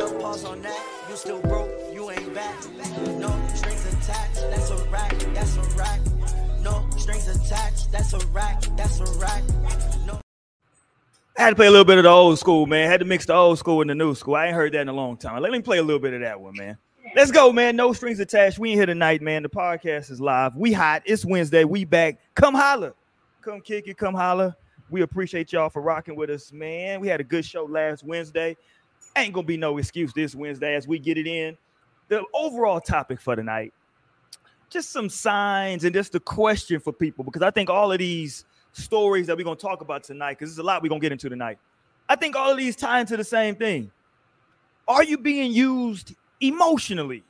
Pause on that. You still broke, you ain't back. No strings attached, that's a rack, that's a rack. No strings attached, that's a rack, that's a rack. No. I had to play a little bit of the old school, man. had to mix the old school and the new school. I ain't heard that in a long time. Let me play a little bit of that one, man. Let's go, man. No strings attached. We ain't here tonight, man. The podcast is live. We hot. It's Wednesday. We back. Come holler. Come kick it. Come holler. We appreciate y'all for rocking with us, man. We had a good show last Wednesday. Ain't gonna be no excuse this Wednesday as we get it in. The overall topic for tonight, just some signs and just the question for people, because I think all of these stories that we're gonna talk about tonight, because there's a lot we're gonna get into tonight. I think all of these tie into the same thing. Are you being used emotionally?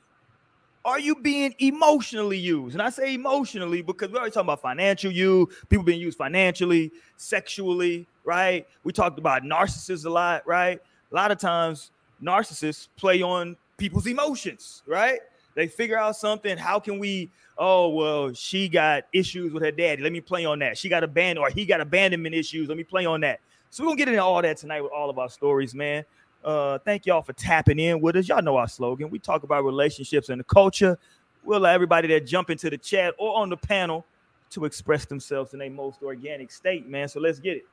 Are you being emotionally used? And I say emotionally because we're already talking about financial use, people being used financially, sexually, right? We talked about narcissists a lot, right? A lot of times narcissists play on people's emotions, right? They figure out something. How can we? Oh, well, she got issues with her daddy. Let me play on that. She got abandoned, or he got abandonment issues. Let me play on that. So we're gonna get into all that tonight with all of our stories, man. Uh, thank y'all for tapping in with us. Y'all know our slogan. We talk about relationships and the culture. We'll allow everybody that jump into the chat or on the panel to express themselves in a most organic state, man. So let's get it.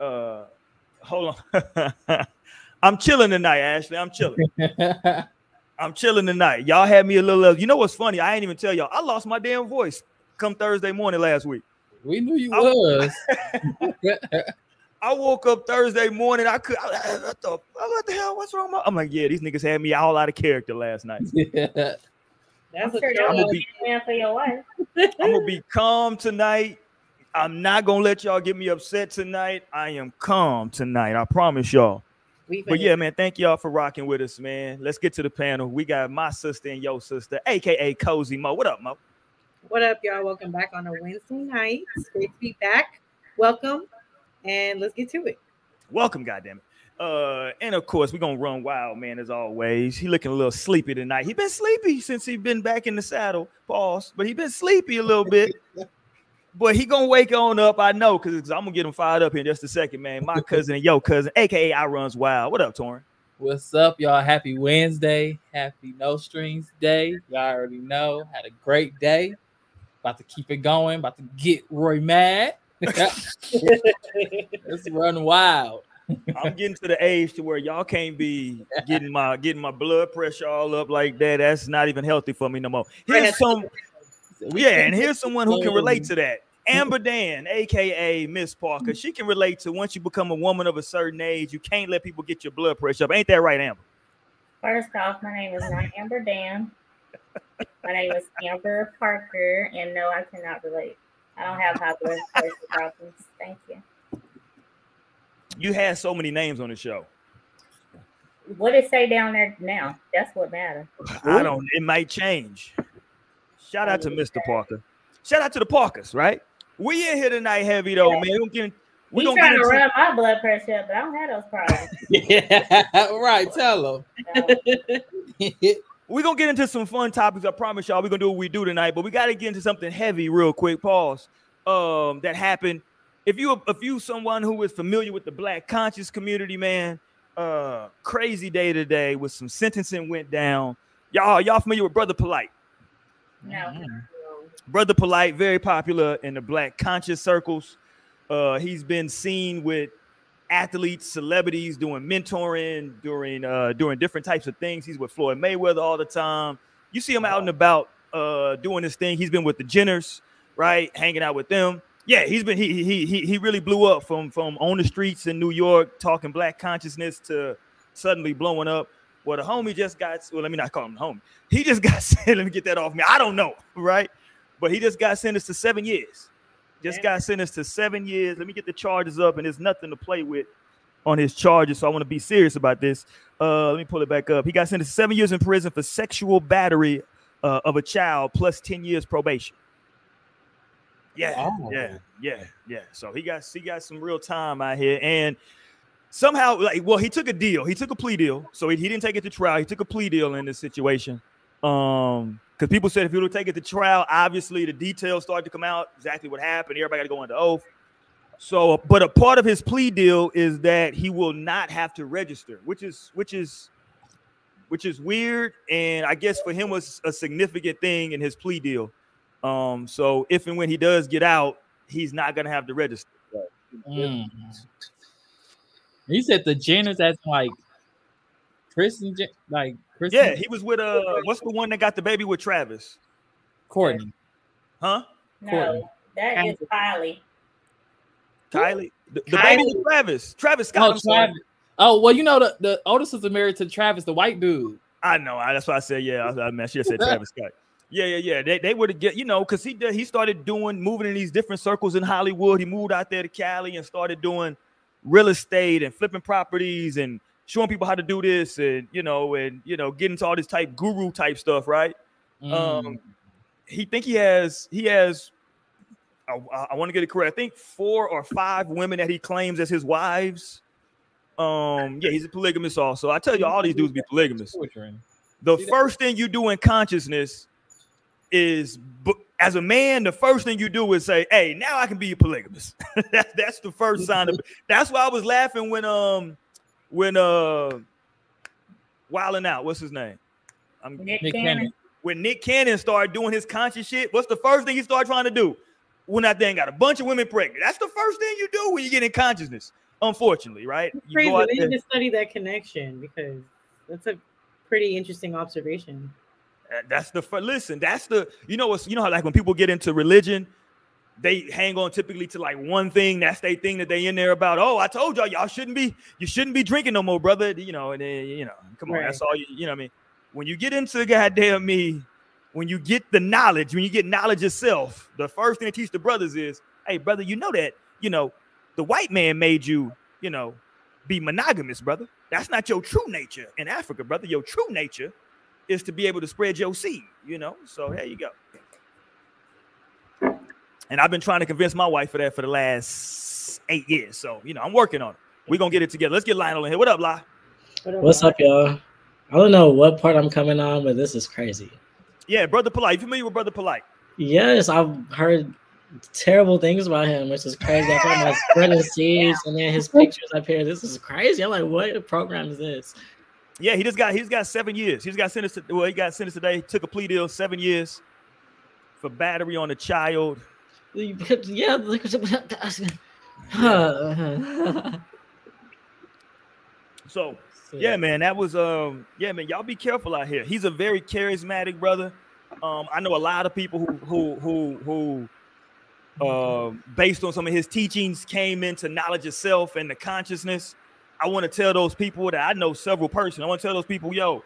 Uh, hold on. I'm chilling tonight, Ashley. I'm chilling. I'm chilling tonight. Y'all had me a little. Uh, you know what's funny? I ain't even tell y'all. I lost my damn voice come Thursday morning last week. We knew you I- was. I woke up Thursday morning. I could. I, I, I thought, what the hell? What's wrong? With my-" I'm like, yeah, these niggas had me all out of character last night. yeah. That's I'm a good gonna one be- for your wife. I'm gonna be calm tonight. I'm not gonna let y'all get me upset tonight. I am calm tonight. I promise y'all. But yeah, man, thank y'all for rocking with us, man. Let's get to the panel. We got my sister and your sister, aka Cozy Mo. What up, Mo? What up, y'all? Welcome back on a Wednesday night. It's great to be back. Welcome, and let's get to it. Welcome, goddamn it. Uh, and of course, we're gonna run wild, man, as always. He looking a little sleepy tonight. He been sleepy since he been back in the saddle. Pause, but he been sleepy a little bit. But he gonna wake on up, I know, because I'm gonna get him fired up here in just a second, man. My cousin and your cousin, aka I runs wild. What up, Torrin? What's up, y'all? Happy Wednesday. Happy No Strings Day. Y'all already know. Had a great day. About to keep it going. About to get Roy mad. Let's run wild. I'm getting to the age to where y'all can't be getting my getting my blood pressure all up like that. That's not even healthy for me no more. Here's some, yeah, and here's someone who can relate to that. Amber Dan, aka Miss Parker, she can relate to once you become a woman of a certain age, you can't let people get your blood pressure up. Ain't that right, Amber? First off, my name is not Amber Dan. My name is Amber Parker, and no, I cannot relate. I don't have high blood pressure problems. Thank you. You had so many names on the show. What it say down there now? That's what matters. I don't. It might change. Shout out to Mr. Parker. Shout out to the Parkers, right? We in here tonight heavy though, man. We gonna get, we He's gonna trying get to into, run my blood pressure up, but I don't have those problems. Yeah, right. Tell So, them. We're gonna get into some fun topics. I promise y'all, we're gonna do what we do tonight, but we gotta get into something heavy real quick. Pause. Um, that happened. If you if you someone who is familiar with the black conscious community, man, uh, crazy day today with some sentencing went down. Y'all, y'all familiar with Brother Polight? No. Brother Polight, very popular in the black conscious circles. Uh, he's been seen with athletes, celebrities doing mentoring, during uh, doing different types of things. He's with Floyd Mayweather all the time. You see him out and about uh, doing this thing. He's been with the Jenners, right, hanging out with them. Yeah, he's been he he he he really blew up from from on the streets in New York talking black consciousness to suddenly blowing up. Well, the homie just got well, let me not call him the homie. He just got sent. Let me get that off me. I don't know, right? But he just got sentenced to seven years. Just got sentenced to seven years. Let me get the charges up, and there's nothing to play with on his charges. So I want to be serious about this. Uh, let me pull it back up. He got sentenced to seven years in prison for sexual battery uh, of a child plus 10 years probation. Yeah, Oh. yeah, yeah, yeah. So he got he got some real time out here, and somehow, like, well, he took a deal. He took a plea deal. So he, he didn't take it to trial. He took a plea deal in this situation. Um, because people said if he would take it to trial, obviously the details started to come out exactly what happened. Everybody got to go under oath. So, but a part of his plea deal is that he will not have to register, which is which is which is weird, and I guess for him was a significant thing in his plea deal. Um, so if and when he does get out, he's not gonna have to register. Mm. You said the Jenners as like Chris and Jen- like Chris. Yeah, and he was with uh, what's the one that got the baby with Travis? Courtney. Huh? Courtney. No, that is Kylie. Kylie, the, the Kylie. baby with Travis. Travis Scott. Oh, Travis. Oh, well, you know the the older sister married to Travis, the white dude. I know. I, that's why I said yeah. I, I, mean, I should have said Travis Scott. Yeah, yeah, yeah. They, they would have get you know because he did, he started doing moving in these different circles in Hollywood. He moved out there to Cali and started doing real estate and flipping properties and showing people how to do this and you know and you know getting to all this type guru type stuff, right? Mm. Um, he think he has he has. I, want to get it correct. I think four or five women that he claims as his wives. Um, yeah, he's a polygamist also. I tell you, all these dudes be polygamous. The first thing you do in consciousness is, bu- as a man, the first thing you do is say, "Hey, now I can be a polygamist." that's that's the first sign of. That's why I was laughing when um when uh wilding out. What's his name? I'm Nick, Nick Cannon. Cannon. when Nick Cannon started doing his conscious shit, what's the first thing he started trying to do? When that thing got a bunch of women pregnant. That's the first thing you do when you get in consciousness. Unfortunately, right? It's You crazy. go out We need to study that connection because that's a pretty interesting observation. That's the listen. That's the you know what's you know how like when people get into religion, they hang on typically to like one thing. That's their thing that they in there about. Oh, I told y'all y'all shouldn't be you shouldn't be drinking no more, brother. You know, and then you know, come on, Right. that's all you you know. what I mean, when you get into goddamn me, when you get the knowledge, when you get knowledge yourself, the first thing to teach the brothers is, hey, brother, you know that you know the white man made you you know be monogamous, brother. That's not your true nature in Africa, brother. Your true nature is to be able to spread your seed, you know. So there you go. And I've been trying to convince my wife for that for the last eight years. So you know, I'm working on it. We're gonna get it together. Let's get Lionel in here. What up, Li? What's up, y'all? I don't know what part I'm coming on, but this is crazy. Yeah, brother Polight. You familiar with brother Polight? Yes, I've heard terrible things about him, which is crazy. I thought about spreading seeds and then his pictures up here. This is crazy. I'm like, what program is this? Yeah, he just got he's got seven years. He's got sentenced. To, well, he got sentenced today. Took a plea deal, seven years for battery on a child. Yeah. So Yeah, man, that was um, yeah, man. Y'all be careful out here. He's a very charismatic brother. Um, I know a lot of people who who who who, um, based on some of his teachings, came into knowledge of self and the consciousness. I want to tell those people that I know several person. I want to tell those people, yo,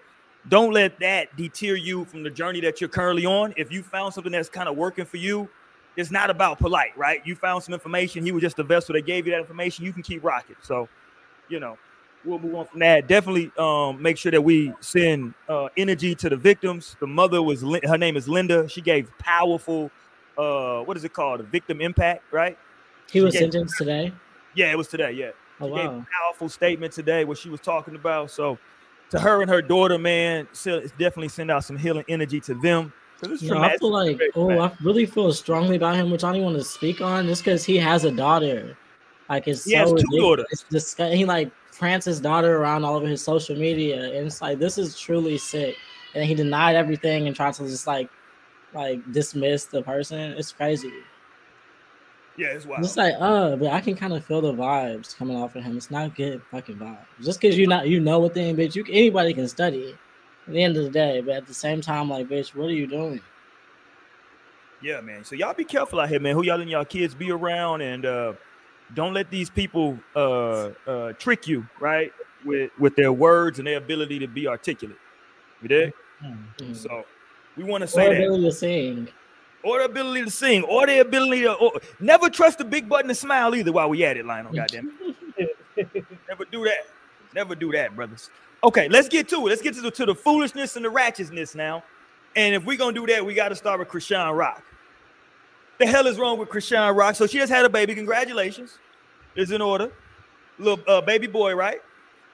don't let that deter you from the journey that you're currently on. If you found something that's kind of working for you, it's not about Polight, right? You found some information. He was just a vessel that gave you that information. You can keep rocking. So, you know, we'll move on from that. Definitely um, make sure that we send uh, energy to the victims. The mother was her name is Linda. She gave powerful, uh, what is it called? A victim impact, right? he was sentenced today. Yeah, it was today. Yeah, Oh she gave oh, a powerful statement today. What she was talking about. So, to her and her daughter, man, definitely send out some healing energy to them. 'Cause it's You know, I feel like, oh, traumatic. I really feel strongly about him, which I don't even want to speak on, just because he has a daughter. Like it's He has so two daughters. It's disgusting. He like prance his daughter around all over his social media, and it's like this is truly sick. And he denied everything and tried to just like, like dismiss the person. It's crazy. Yeah, it's wild. It's like, uh, but I can kind of feel the vibes coming off of him. It's not good fucking vibes. Just because you not you know a thing, bitch. You anybody can study. At the end of the day, but at the same time, like, bitch, what are you doing? Yeah, man. So y'all be careful out here, man. Who y'all and y'all kids be around, and uh, don't let these people uh, uh, trick you, right? With with their words and their ability to be articulate. You did. Mm. So we want to Or say that, ability to sing. Or the ability to sing, or the ability to or, never trust the big button to smile either. While we at it, Lionel, goddamn. it. never do that. Never do that, brothers. Okay, let's get to it. Let's get to the, to the foolishness and the ratchetness now. And if we're gonna do that, we got to start with Chrisean Rock. The hell is wrong with Chrisean Rock? So she has had a baby. Congratulations. Is in order. Little uh, baby boy, right?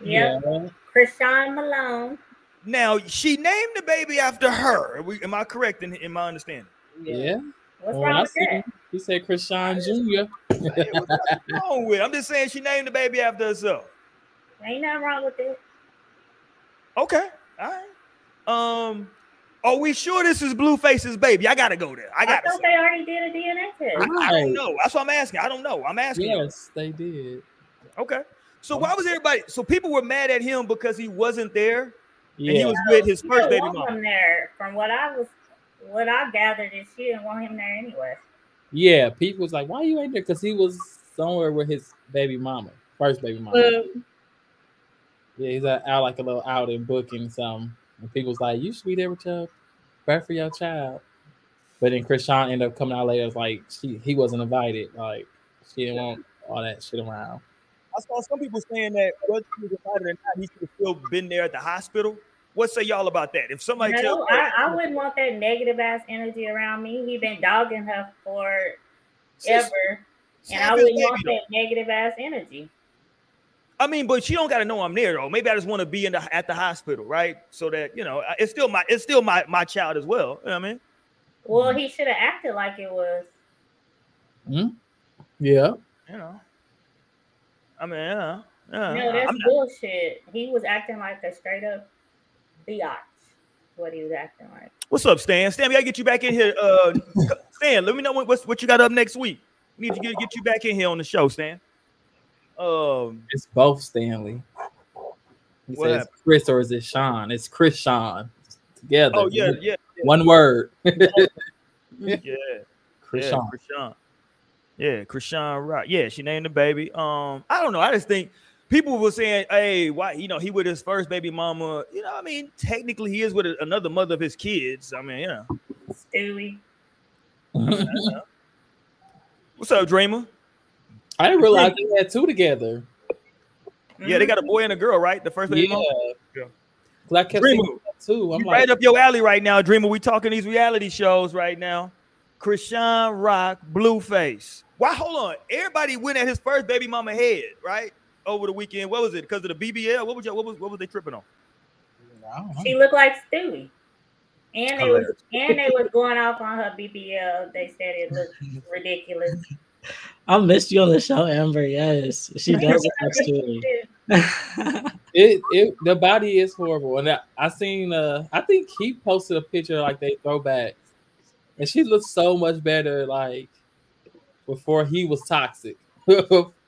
Yep. Yeah. Chrisean Malone. Now she named the baby after her. Are we, am I correct in, in my understanding? Yeah. What's Well, wrong I with see. that? He said Chrisean Jr. Hey, what's wrong with? it? I'm just saying she named the baby after herself. Ain't nothing wrong with it. Okay. All right. Um, are we sure this is Blueface's baby? I gotta go there. I I gotta. thought say. they already did a DNA test. I, I don't know. That's what I'm asking. I don't know. I'm asking. you. Yes, they did. Okay. So why was everybody? So people were mad at him because he wasn't there and he was with his first baby want mama. him there. From what I was, what I gathered is she didn't want him there anyway. yeah. People was like, "Why you ain't there?" Because he was somewhere with his baby mama, first baby mama. Well, Yeah, he's out out like a little out and booking something. And people was like, You should be there with your birth for your child. But then Chrisean ended up coming out later, was like she he wasn't invited. Like she didn't want all that shit around. I saw some people saying that whether he was invited or not, he should have still been there at the hospital. What say y'all about that? If somebody tells No, I, I wouldn't want that negative ass energy around me. He been dogging her for ever, and I his wouldn't want though. that negative ass energy. I mean, but you don't got to know I'm there though. Maybe I just want to be in the at the hospital, right? So that you know, it's still my it's still my my child as well. You know what I mean? Well, he should have acted like it was. Hmm. Yeah. You know, I mean, yeah, yeah. No, that's I'm not- bullshit. He was acting like a straight up biatch. What he was acting like. What's up, Stan? Stan, we gotta get you back in here. Uh, Stan, let me know what what you got up next week. We need to get, get you back in here on the show, Stan. Um, It's both Stanley. He What says? Chris or is it Sean? It's Chris Sean together. oh yeah, yeah, One word. yeah, Chris yeah, Sean. Chrisean. Yeah, Chrisean Rock. Yeah, she named the baby. Um, I don't know. I just think people were saying, "Hey, why? You know, he with his first baby mama. You know, I mean, technically, he is with another mother of his kids. I mean, you know, Stewie. what's up, Dreamer? I didn't realize they had two together. Yeah, they got a boy and a girl, right? The first baby Yeah. mama. Yeah. 'Cause I kept Dreamer. seeing too. I'm You like, right up your alley right now, Dreamer. We talking these reality shows right now. Chrisean Rock, Blueface. Why? Hold on. Everybody went at his first baby mama head, right? Over the weekend. What was it? Because of the BBL? What was y'all, what was what was they tripping on? I don't know. She looked like Stewie. And they was and they was going off on her BBL. They said it looked ridiculous. I missed you on the show, Amber. Yes, she does look like Stewie. it it the body is horrible, and I, I seen uh I think he posted a picture like they throwbacks, and she looks so much better like before he was toxic.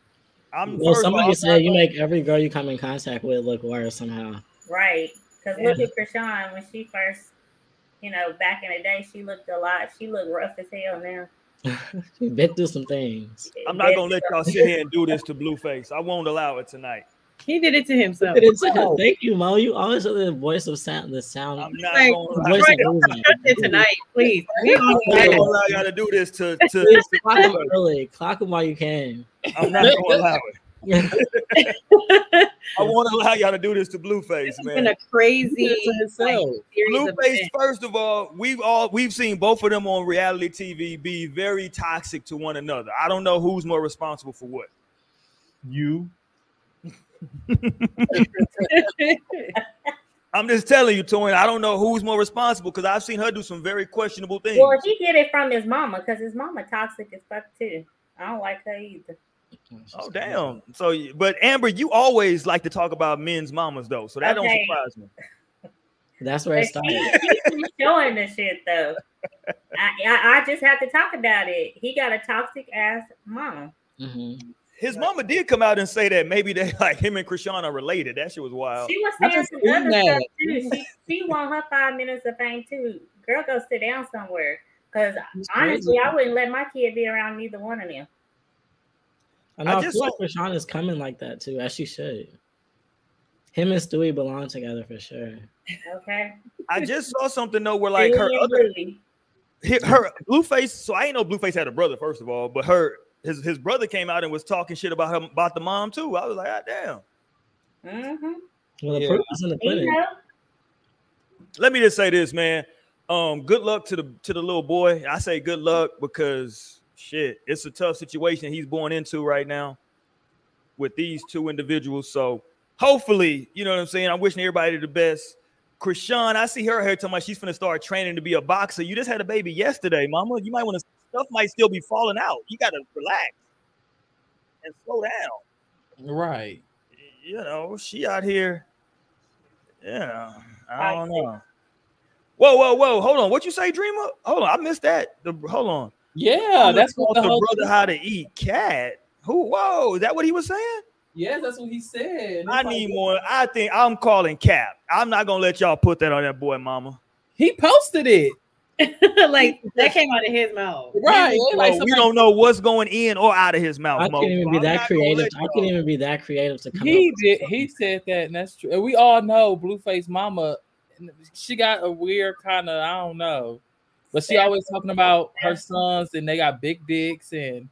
I'm well, somebody off, said you make every girl you come in contact with look worse somehow. Right. Because look at Chrisean when she first, you know, back in the day, she looked a lot. She looked rough as hell now. She's been through some things. I'm not gonna let y'all sit here and do this to Blueface. I won't allow it tonight. He did it to himself. It's- Thank you, Mo. You always are the voice of sound. The sound. I'm not Like, gonna voice Right, of don't reason. it tonight, please. We on I'm not gonna allow y'all to do this to, Please to clock him early. Clock him while you can. I'm not gonna allow it. I won't allow y'all to do this to Blueface, man. It's been a crazy to himself. series of Blueface, first of all, we've all we've seen both of them on reality TV be very toxic to one another. I don't know who's more responsible for what. You. I'm just telling you, Toyin. I don't know who's more responsible because I've seen her do some very questionable things. Well, he get it from his mama because his mama toxic as fuck too. I don't like her either. Oh damn! So, but Amber, you always like to talk about men's mamas, though, so that Okay. don't surprise me. That's where it started. she, she keeps showing the shit though. I, I I just have to talk about it. He got a toxic ass mama. hmm His mama did come out and say that maybe they like him and Chrisean are related. That shit was wild. She was saying some other that. stuff too. She she want her five minutes of fame too. Girl, go sit down somewhere. Cause honestly, crazy. I wouldn't let my kid be around neither one of them. I know. I, I just feel like Rashawn is coming like that too, as she should. Him and Stewie belong together for sure. Okay. I just saw something though where like her Billy and other her, her Blueface. So I ain't know Blueface had a brother first of all, but her his his brother came out and was talking shit about him about the mom too. I was like, ah, damn. Mm-hmm. Well, the Yeah. proof is in the You pudding. know, Let me just say this, man. Um, good luck to the to the little boy. I say good luck because shit, it's a tough situation he's born into right now with these two individuals. So hopefully, you know what I'm saying. I'm wishing everybody the best. Chrisean, I see her here talking about she's gonna start training to be a boxer. You just had a baby yesterday, mama. You might want to stuff might still be falling out. You gotta relax and slow down. Right. You know, she out here. Yeah. I don't know. Whoa, whoa, whoa! Hold on. What you say, Dreamer? Hold on, I missed that. The hold on. Yeah, that's what the the whole brother how to eat cat. Who? Whoa! Is that what he was saying? Yeah, that's what he said. I It's need like- more. I think I'm calling Cap. I'm not gonna let y'all put that on that boy, Mama. He posted it. like that came out of his mouth. Right. So Like we don't know what's going in or out of his mouth. I can't even be that creative. I can't even be that creative to come he up. did. He said that, and that's true. And we all know Blueface Mama. She got a weird kind of I don't know, but she always talking about her sons and they got big dicks and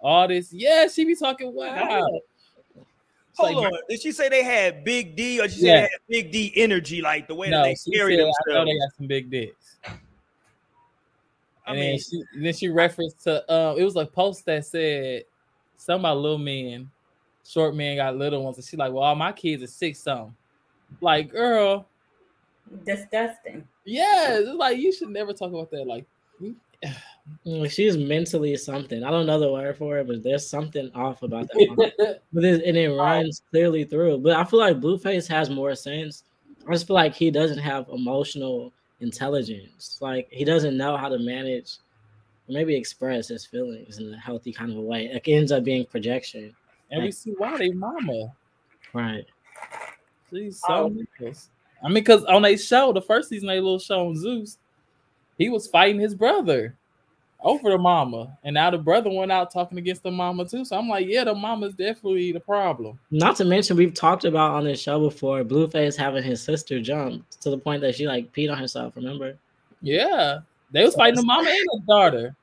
all this. Yeah, she be talking wow. Hold like, on. Did she say they had big D or she say Yeah. they had big D energy, like the way No, that they she carry said, I know themselves? they got some big dicks. I And mean, then she then she referenced to um it was a post that said something about little men, short men got little ones, and she like, well, all my kids are six something. Like, girl, Disgusting. yeah, it's like you should never talk about that. Like, She's mentally something. I don't know the word for it, but there's something off about that. but it, and it runs clearly through. But I feel like Blueface has more sense. I just feel like he doesn't have emotional intelligence. Like he doesn't know how to manage, or maybe express his feelings in a healthy kind of a way. It ends up being projection. and we see why they mama. Right. She's so oh. nice. I mean, because on a show, the first season, they little show on Zeus, he was fighting his brother over the mama, and now the brother went out talking against the mama too. So I'm like, yeah, the mama's definitely the problem. Not to mention, we've talked about on this show before Blueface having his sister jump to the point that she like peed on herself. Remember? Yeah, they was fighting the mama and the daughter.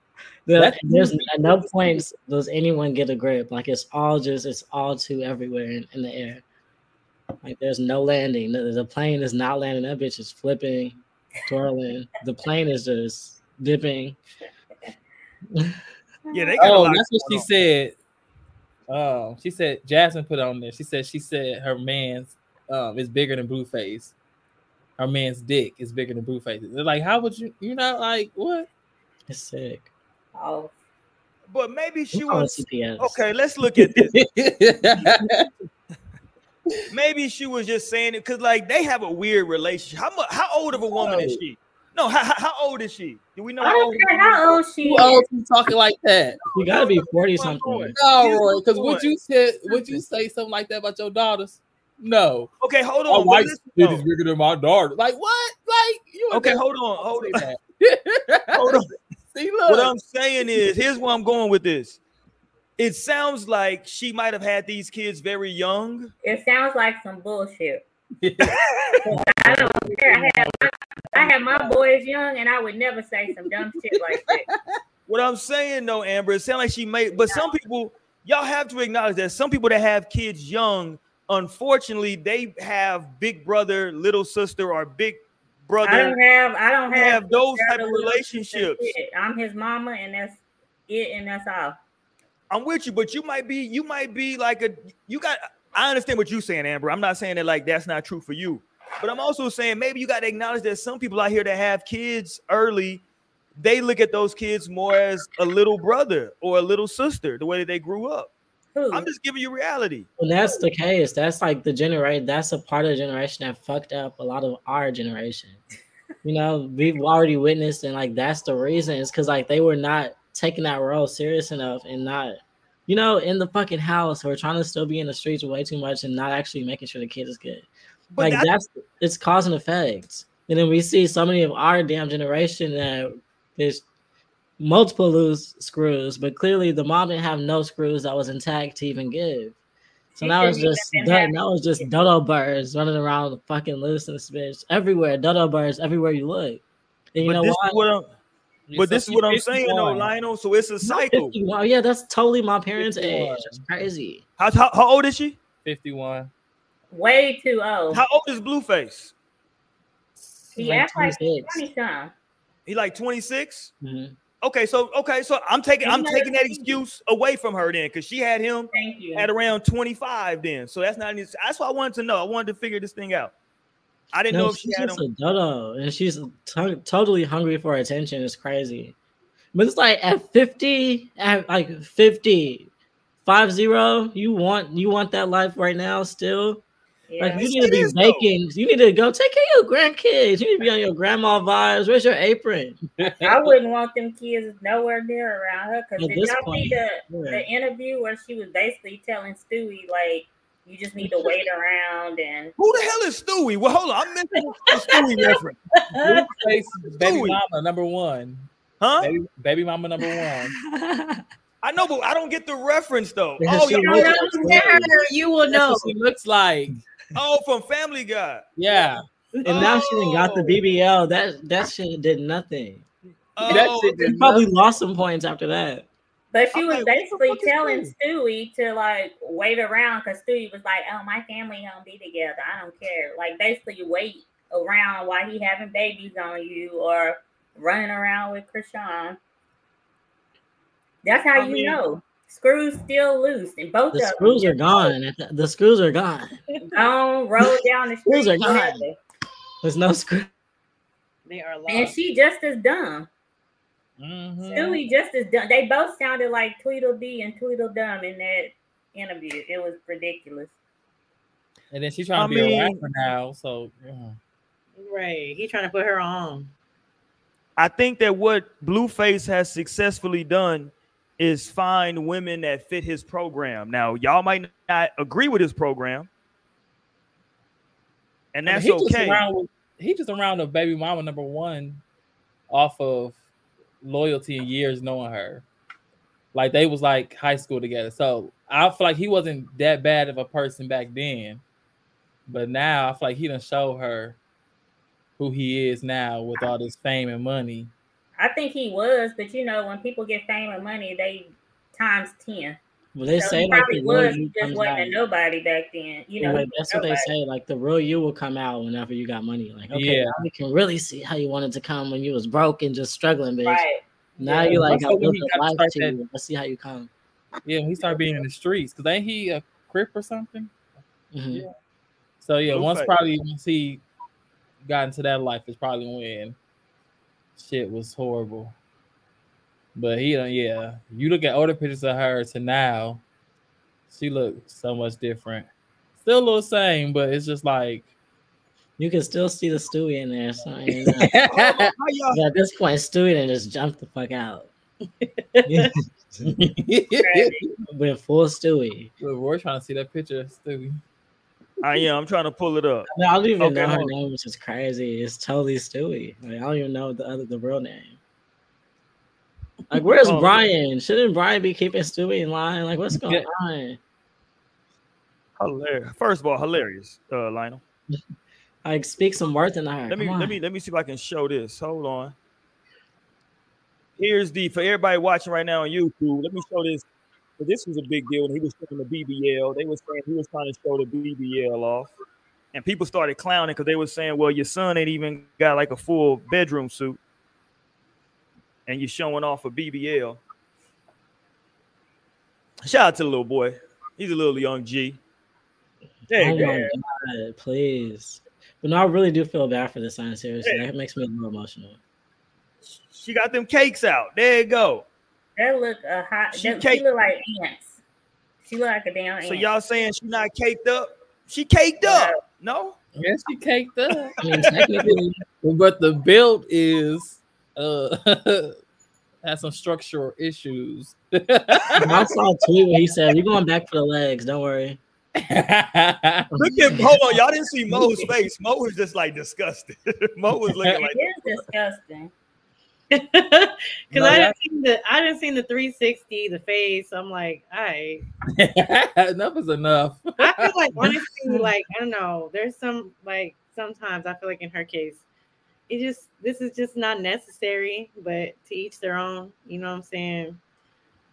The- there's at no point does anyone get a grip. Like it's all just it's all too everywhere in, in the air. Like there's no landing. The, the plane is not landing. That bitch is flipping, twirling. The plane is just dipping. Yeah, they got a Oh, lot that's what she on. said. Oh, she said Jasmine put it on there. She said she said her man's um is bigger than Blueface. Her man's dick is bigger than Blueface. They're like, how would you? You're not like what? It's sick. Oh, But maybe she We was okay. Let's look at this. maybe she was just saying it because like they have a weird relationship. How much? How old of a woman is she? No, how, how, how old is she? Do we know I how don't old? care how old she Who is. else is talking like that? You gotta be forty something. No, Roy, because would you say would you say something like that about your daughters? No. Okay, hold on. but wife's listen, dick though. is bigger than my daughter. Like what? Like you Okay, hold on, hold gonna on, hold on. See, What. I'm saying is, here's where I'm going with this. It sounds like she might have had these kids very young. It sounds like some bullshit. I don't care. I have my, I have my boys young, and I would never say some dumb shit like that. What I'm saying though, Amber, it sounds like she made, but some people, y'all have to acknowledge that some people that have kids young, unfortunately, they have big brother, little sister, or big brother. I don't have. I don't have, have those type of brother, little sister, relationships. I'm his mama, and that's it, and that's all. I'm with you, but you might be, you might be like a, you got. I understand what you're saying, Amber. I'm not saying that like that's not true for you, but I'm also saying maybe you got to acknowledge that some people out here that have kids early, they look at those kids more as a little brother or a little sister, the way that they grew up. I'm just giving you reality. When that's the case, that's like the generation. That's a part of the generation that fucked up a lot of our generation. You know, we've already witnessed, and like that's the reason. It's because like they were not taking that role serious enough, and not, you know, in the fucking house or trying to still be in the streets way too much, and not actually making sure the kid is good. But like that- that's it's causing effects. And then we see so many of our damn generation that is multiple loose screws, but clearly the mom didn't have no screws that was intact to even give. So now it's just now it's just dodo birds running around the fucking loose in this bitch everywhere. Dodo birds everywhere you look. And you but know this what? Is what I'm. But So this is what I'm saying, though, 51. Lionel. So it's a cycle. Wow, yeah, that's totally my parents' 51. age. That's crazy. How, how, how old is she? 51. Way too old. How old is Blueface? he Like acts like 26. twenty some. He like 26. Mhm. Okay, so okay, so I'm taking I'm taking that a- excuse away from her then, because she had him Thank you. at around 25 then. So that's not any- that's what I wanted to know. I wanted to figure this thing out. I didn't know No, if she she's had just him. a dodo, and she's to- totally hungry for attention. It's crazy, but it's like at fifty, at like 50, five zero, you want you want that life right now still. Yeah. Like you Yes, need to be is, though. baking. You need to go take care of your grandkids. You need to be on your grandma vibes. Where's your apron? I wouldn't want them kids nowhere near around her because At did y'all point, see the, yeah. the interview where she was basically telling Stewie like you just need to wait around and Who the hell is Stewie? Well, hold on, I'm missing the Stewie reference, Blueface, baby Stewie. mama number one. huh? Baby, baby mama number one. I know, but I don't get the reference though. Oh, yeah, Oh, y'all- looks Look her, you will That's know. what she looks like. oh, from Family Guy. Yeah. And now she done got the Oh. BBL. That that shit did nothing. Oh, that Oh, shit did probably lost some points after that. But she I'm was like, basically telling Stewie to like wait around because Stewie was like, "Oh, my family don't be together. I don't care." Like basically, wait around while he having babies on you or running around with Chrisean. That's how I you mean- know screws still loose and both The of screws them are gone. The screws are gone. gone, roll down the Screws are gone. There's no screw. They are lost. And she just as dumb. Mhm. Stewie just as dumb. They both sounded like Tweedledee and Tweedledum in that interview. It was ridiculous. And then she's trying I to be a rapper now. So yeah. Right. He's trying to put her on. I think that what Blueface has successfully done is find women that fit his program. Now, y'all might not agree with his program, and I mean, that's he Just okay. around with, he just around the baby mama number one off of loyalty and years knowing her. Like they was like high school together. So I feel like he wasn't that bad of a person back then. But now I feel like he done show her who he is now with all this fame and money. I think he was, but you know, when people get fame and money, they times ten. Well, they So say like the real was. You just comes wasn't out. nobody back then. You know, Like, he was that's what they say. Like the real you will come out whenever you got money. Like okay, Yeah. now we can really see how you wanted to come when you was broke and just struggling, bitch. Right. Now Yeah, you like I built a gotta life to that- you. Let's see how you come. Yeah, when he started being in the streets. Cause ain't he a crip or something? Mhm. Yeah. So yeah, once Blueface. probably once he got into that life is probably when shit was horrible. But he don't yeah. You look at older pictures of her to now, she looks so much different. Still a little same, but it's just like You can still see the Stewie in there. So you know. Oh, how at this point, Stewie done just jumped the fuck out. With full Stewie. Look, We're trying to see that picture of Stewie. I am. I'm trying to pull it up. I, mean, I don't even Okay, know her hold name, which is crazy. It's totally Stewie. Like, I don't even know the other the real name. Like, where's Oh. Brian? Shouldn't Brian be keeping Stewie in line? Like, what's going Yeah. on? Hilarious. First of all, hilarious, uh, Lionel. Like, speak some worth into her. Let me let me let me see if I can show this. Hold on. Here's the for everybody watching right now on YouTube. Let me show this. So this was a big deal when he was showing the BBL. They were saying he was trying to show the BBL off, and people started clowning because they were saying, "Well, your son ain't even got like a full bedroom suit, and you're showing off a BBL." Shout out to the little boy. He's a little young G. There Oh you go. my god, please. But no, I really do feel bad for this sign. Seriously, that makes me a little emotional. She got them cakes out. There you go. That look a hot. She She, cake- she look like ants. She look like a damn ant. So y'all saying she not caked up? She caked up. No? Yeah, she caked up. I mean, but the build is uh had some structural issues. I saw a tweet where he said, "We're going back for the legs. Don't worry." Look at hold on, y'all didn't see Mo's face. Mo was just like disgusted. Mo was looking like it is disgusting. Because No, I didn't see the I didn't see the 360, the face. So I'm like, all right. enough is enough. I feel like honestly, like I don't know. There's some like sometimes I feel like in her case, it just this is just not necessary. But to each their own. You know what I'm saying?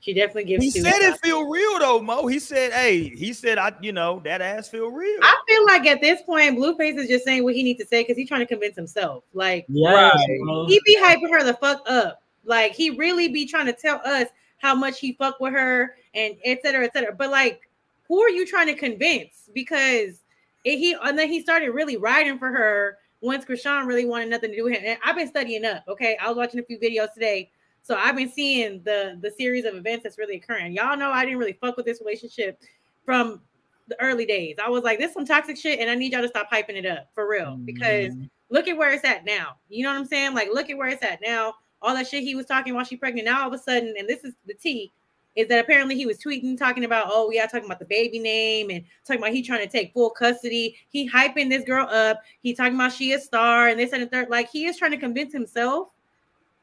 She definitely gives. he Stu said it feel real though, Mo. He said, hey, he said, I, you know, that ass feel real. I feel like at this point, Blueface is just saying what he needs to say because he's trying to convince himself. Like Yes, Right. he be hyping her the fuck up. Like he really be trying to tell us how much he fuck with her and etc. cetera, et cetera. But like, who are you trying to convince? Because it, he and then he started really riding for her once Chrisean really wanted nothing to do with him. And I've been studying up. Okay, I was watching a few videos today, so I've been seeing the the series of events that's really occurring. Y'all know I didn't really fuck with this relationship from the early days. I was like, this is some toxic shit, and I need y'all to stop hyping it up for real. Because Mhm. look at where it's at now. You know what I'm saying? Like, look at where it's at now. All that shit he was talking while she pregnant. Now all of a sudden, and this is the T, is that apparently he was tweeting talking about, oh yeah, talking about the baby name and talking about he trying to take full custody. He hyping this girl up. He talking about she a star and this and the third. Like he is trying to convince himself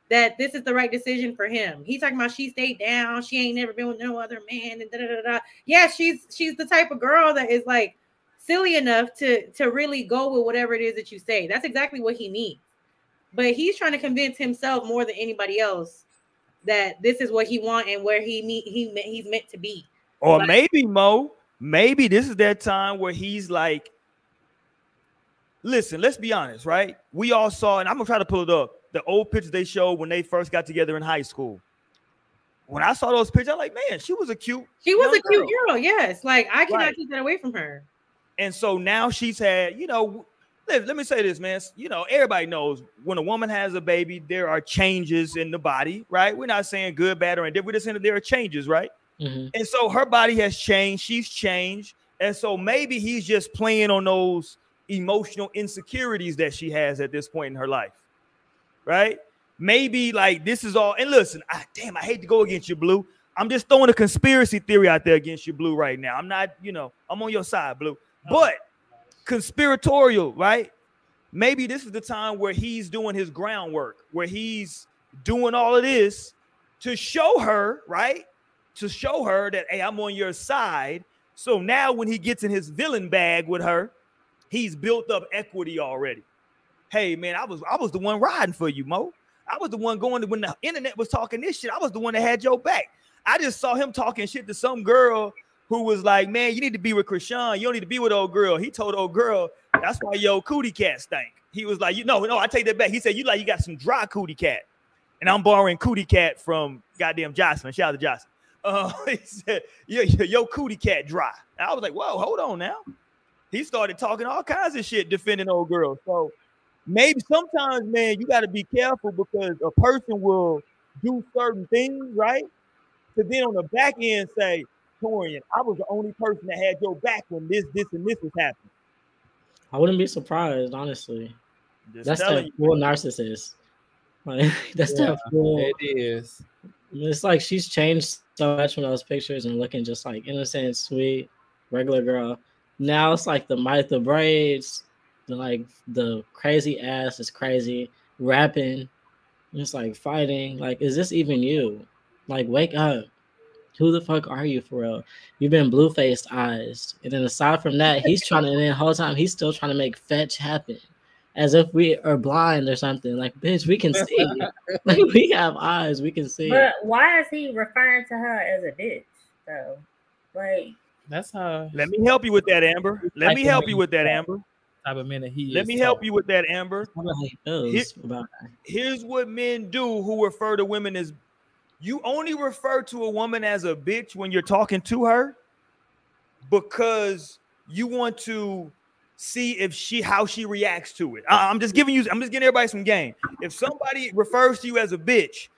that this is the right decision for him. He's talking about she stayed down. She ain't never been with no other man. And da da da da. Yeah, she's she's the type of girl that is like silly enough to to really go with whatever it is that you say. That's exactly what he needs. But he's trying to convince himself more than anybody else that this is what he want and where he meet he he's meant to be. Or Like- maybe Mo, maybe this is that time where he's like, listen, let's be honest, right? We all saw, and I'm gonna try to pull it up. The old pictures they showed when they first got together in high school. When I saw those pictures, I'm like, man, she was a cute. She was a cute girl, yes. Like I cannot Right. keep that away from her. And so now she's had, you know, let, let me say this, man. You know, everybody knows when a woman has a baby, there are changes in the body, right? We're not saying good, bad, or indifferent. We're just saying that there are changes, right? Mhm. And so her body has changed. She's changed. And so maybe he's just playing on those emotional insecurities that she has at this point in her life. Right? Maybe like this is all. And listen, I, damn, I hate to go against you, Blue. I'm just throwing a conspiracy theory out there against you, Blue, right now. I'm not, you know, I'm on your side, Blue. But conspiratorial, right? Maybe this is the time where he's doing his groundwork, where he's doing all of this to show her, right? To show her that, hey, I'm on your side. So now when he gets in his villain bag with her, he's built up equity already. Hey, man, I was I was the one riding for you, Mo. I was the one going to when the internet was talking this shit. I was the one that had your back. I just saw him talking shit to some girl who was like, man, you need to be with Chrisean. You don't need to be with old girl. He told old girl, that's why yo cootie cat stink. He was like, you know, no, I take that back. He said, you like you got some dry cootie cat. And I'm borrowing cootie cat from goddamn Jocelyn. Shout out to Jocelyn. Uh, he said, yo, yo, yo, cootie cat dry. And I was like, whoa, hold on now. He started talking all kinds of shit defending old girl. So maybe sometimes, man, you got to be careful because a person will do certain things, right? To then on the back end say, Torian, I was the only person that had your back when this, this, and this was happening. I wouldn't be surprised, honestly. Just That's telling that full narcissist. Like that's Yeah, that full. It is. It's like she's changed so much from those pictures and looking just like innocent, sweet, regular girl. Now it's like the might the braids, the like the crazy ass is crazy, rapping, just like fighting. Like, is this even you? Like, wake up. Who the fuck are you for real? You've been blue faced eyes. And then aside from that, he's trying to and then the whole time he's still trying to make fetch happen. As if we are blind or something. Like, bitch, we can see. like we have eyes, we can see. But why is he referring to her as a bitch? So, like, That's how Let me help you with that, Amber. Let me help you with that, Amber. type of man that he is. Let is. me help so- you with that, Amber. How about he feels Here- about her? Here's what men do who refer to women as you only refer to a woman as a bitch when you're talking to her because you want to see if she how she reacts to it. I'm just giving you I'm just giving everybody some game. If somebody refers to you as a bitch,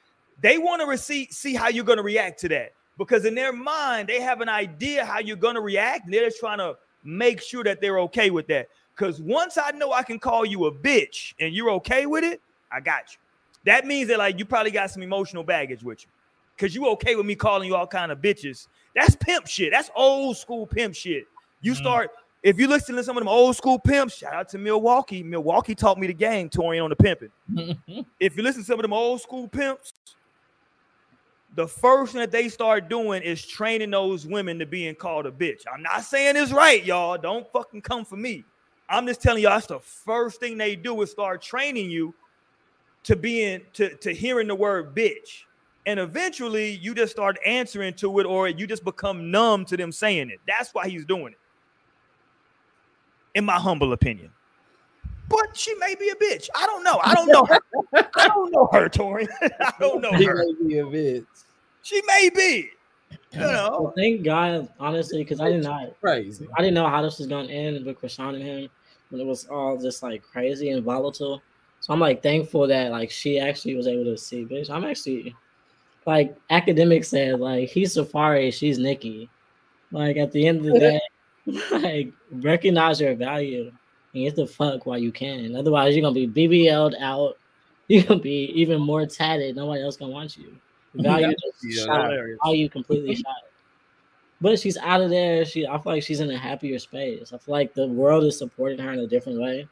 they want to see see how you're going to react to that because in their mind they have an idea how you're going to react and they're just trying to make sure that they're okay with that. Because once I know I can call you a bitch and you're okay with it, I got you. That means that like you probably got some emotional baggage with you. Cause you okay with me calling you all kind of bitches. That's pimp shit. That's old school pimp shit. You Mm. start if you listen to some of them old school pimps, shout out to Milwaukee. Milwaukee taught me the game, Torian on the pimping. If you listen to some of them old school pimps, the first thing that they start doing is training those women to being called a bitch. I'm not saying it's right, y'all. Don't fucking come for me. I'm just telling y'all that's the first thing they do is start training you to being to, to hearing the word bitch. And eventually you just start answering to it, or you just become numb to them saying it. That's why he's doing it. In my humble opinion. But she may be a bitch. I don't know. I don't know her. I don't know her, Tori. I don't know He her. may be a bitch. She may be. You know. Well, thank God, honestly, because I did not Crazy. I didn't know how this was gonna end with Chrisean and him when it was all just like crazy and volatile. So I'm like thankful that like she actually was able to see, bitch. I'm actually like academic said, like he's Safari, she's Nikki. Like at the end of the day, like recognize your value and get the fuck while you can. Otherwise, you're gonna be BBL'd out. You're gonna be even more tatted. Nobody else gonna want you. Value Yeah, shot. Value completely shot. But she's out of there. She, I feel like she's in a happier space. I feel like the world is supporting her in a different way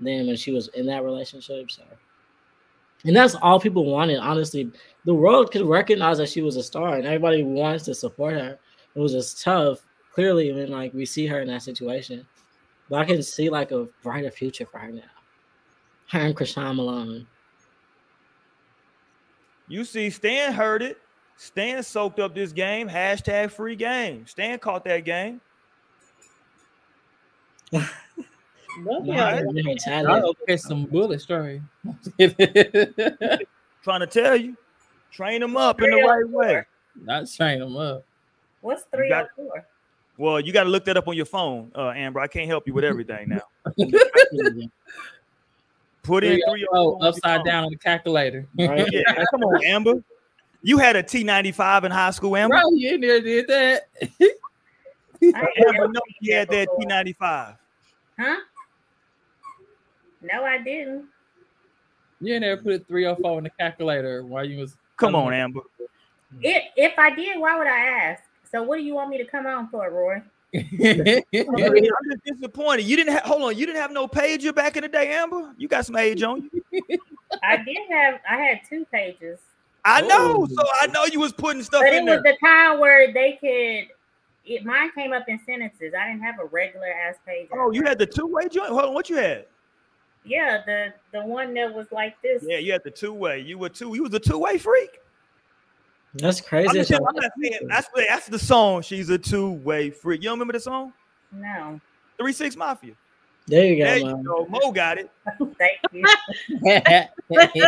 than when she was in that relationship. So, and that's all people wanted. Honestly, the world could recognize that she was a star, and everybody wants to support her. It was just tough, clearly, when like we see her in that situation. But I can see like a brighter future for her now. Her and Chrisean Malone. You see, Stan heard it. Stan soaked up this game. Hashtag free game. Stan caught that game. Love Nah, y'all. her I'll tatted. go catch some bullets straight. Trying to tell you. Train them up in the right way. Not train them up. What's three got- or four? Well, you got to look that up on your phone, uh, Amber. I can't help you with everything now. Put in three Oh, on upside down on the calculator. Right? Yeah, come on, Amber. You had a T95 in high school, Amber. Bro, you in there did that. I ain't Amber never no, seen you had that. T95. Huh? No, I didn't. You in there put a 304 in the calculator while you was Come on, Amber. If if I did, why would I ask? So what do you want me to come on for, Roy? I mean, I'm just disappointed. You didn't have hold on. You didn't have no pager back in the day, Amber. You got some age on you. I did have I had two pages, I oh. know. Oh. So I know you was putting stuff but in it there. was the time where they could. It mine came up in sentences. I didn't have a regular ass page. Oh, you had the two way joint. Hold on, what you had? Yeah the the one that was like this. Yeah, you had the two way. You were two. You was a two way freak. That's I'm, crazy. just, I'm not saying that's that's the song. She's a two way freak. You don't remember the song? No, Three Six Mafia. There you There go, you go. Mo got it. thank you.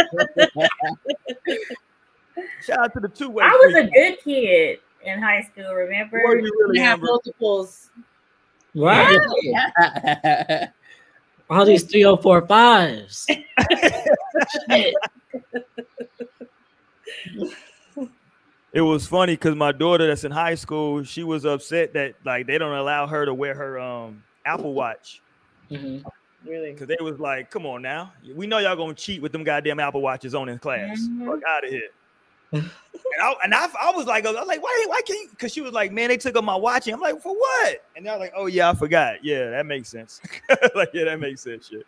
Shout out to the two way. I was a good kid in high school. Remember? Were you really We have multiples. Right? All these 304 Shit. It was funny because my daughter that's in high school, she was upset that like they don't allow her to wear her um Apple Watch Mhm. Really? because they was like, "Come on now, we know y'all gonna cheat with them goddamn Apple Watches on in class. Mhm. Fuck out of here." And I and I, I was like, I was like, why why can't? Because she was like, man, they took up my watch. And I'm like, for what? And they're like, oh yeah, I forgot. Yeah, that makes sense. like yeah, that makes sense. Shit.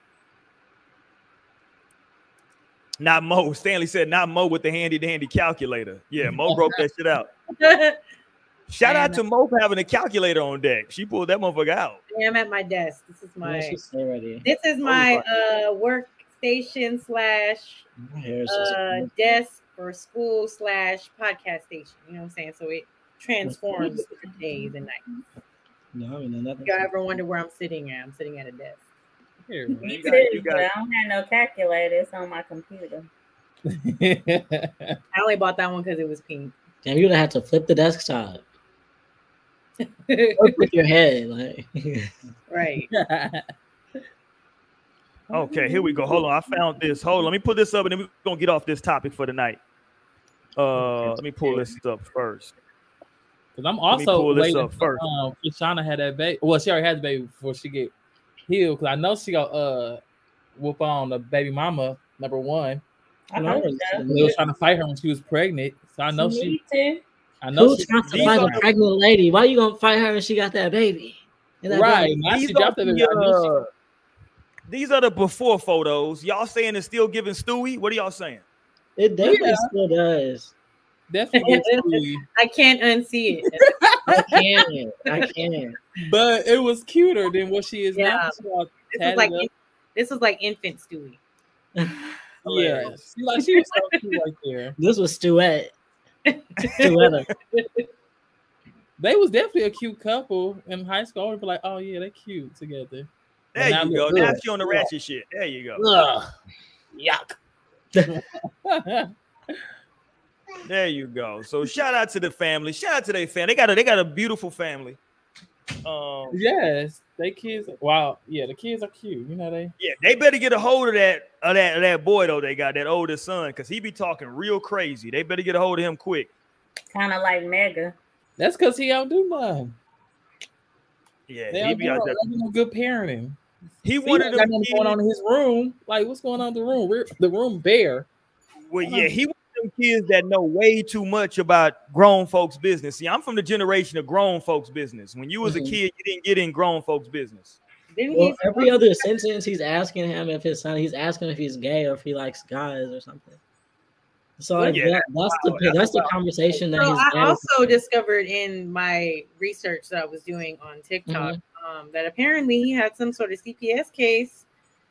Not Mo. Stanley said, not Mo with the handy dandy calculator. Yeah, Mo broke that shit out. Shout out to Mo for having a calculator on deck. She pulled that motherfucker out. I'm at my desk. This is Yeah, my she's ready. this is my uh workstation slash My hair is just uh desk for school slash podcast station. You know what I'm saying? So it transforms days and nights. no, I mean, nothing. Y'all ever wonder where I'm sitting at, I'm sitting at a desk. Here, Me You too, got- you but got- I don't have no calculator. It's on my computer. I only bought that one because it was pink. Damn, you would have had to flip the desktop. With your head, like right. Okay, here we go. Hold on. I found this. Hold on. Let me put this up and then we're gonna get off this topic for tonight. Uh let me pull this up first. Because I'm also pull this waiting. up first. Um, Krishana had that baby. Well, she already had the baby before she get healed. Because I know she got uh whoop on the baby mama number one. I know hope. They was trying to fight her when she was pregnant. So I know she. Me too. I know who's she. trying to fight are- a pregnant lady? Why are you gonna fight her when she got that baby? That Right. baby- Now she These are, dropped that baby. I the, she- uh, these are the before photos. Y'all saying it's still giving Stewie? What are y'all saying? It definitely Yeah. still does. Definitely. I can't unsee it. I can. I can. But it was cuter than what she is Yeah. now. She This was like up. this was like infant Stewie. yeah. She like she was so cute right there. This was Stuette. Stuetta. They was definitely a cute couple in high school. I would be like, oh yeah, they're cute together. There And you go. look Now good. she on the ratchet shit. There you go. Ugh. Yuck. There you go. So shout out to the family. Shout out to their family. They got a they got a beautiful family. Um yes, they kids. Wow, yeah, the kids are cute. You know they. yeah, they better get a hold of that of that of that boy though. They got that oldest son because he be talking real crazy. They better get a hold of him quick. Kind of like Mega. That's because he don't do nothing. Yeah, They he be out there. doing good parenting. He He wanted got them nothing going on in his room. Like, what's going on in the room? We're, the room bare. Well, yeah, he was them kids that know way too much about grown folks' business. See, I'm from the generation of grown folks' business. When you was Mhm. a kid, you didn't get in grown folks' business. Didn't Well, he? every other sentence, he's asking him if his son, he's asking if he's gay or if he likes guys or something. So like, Yeah, that, that's the that's the conversation that So he's. I also discovered in my research that I was doing on TikTok um, that apparently he had some sort of CPS case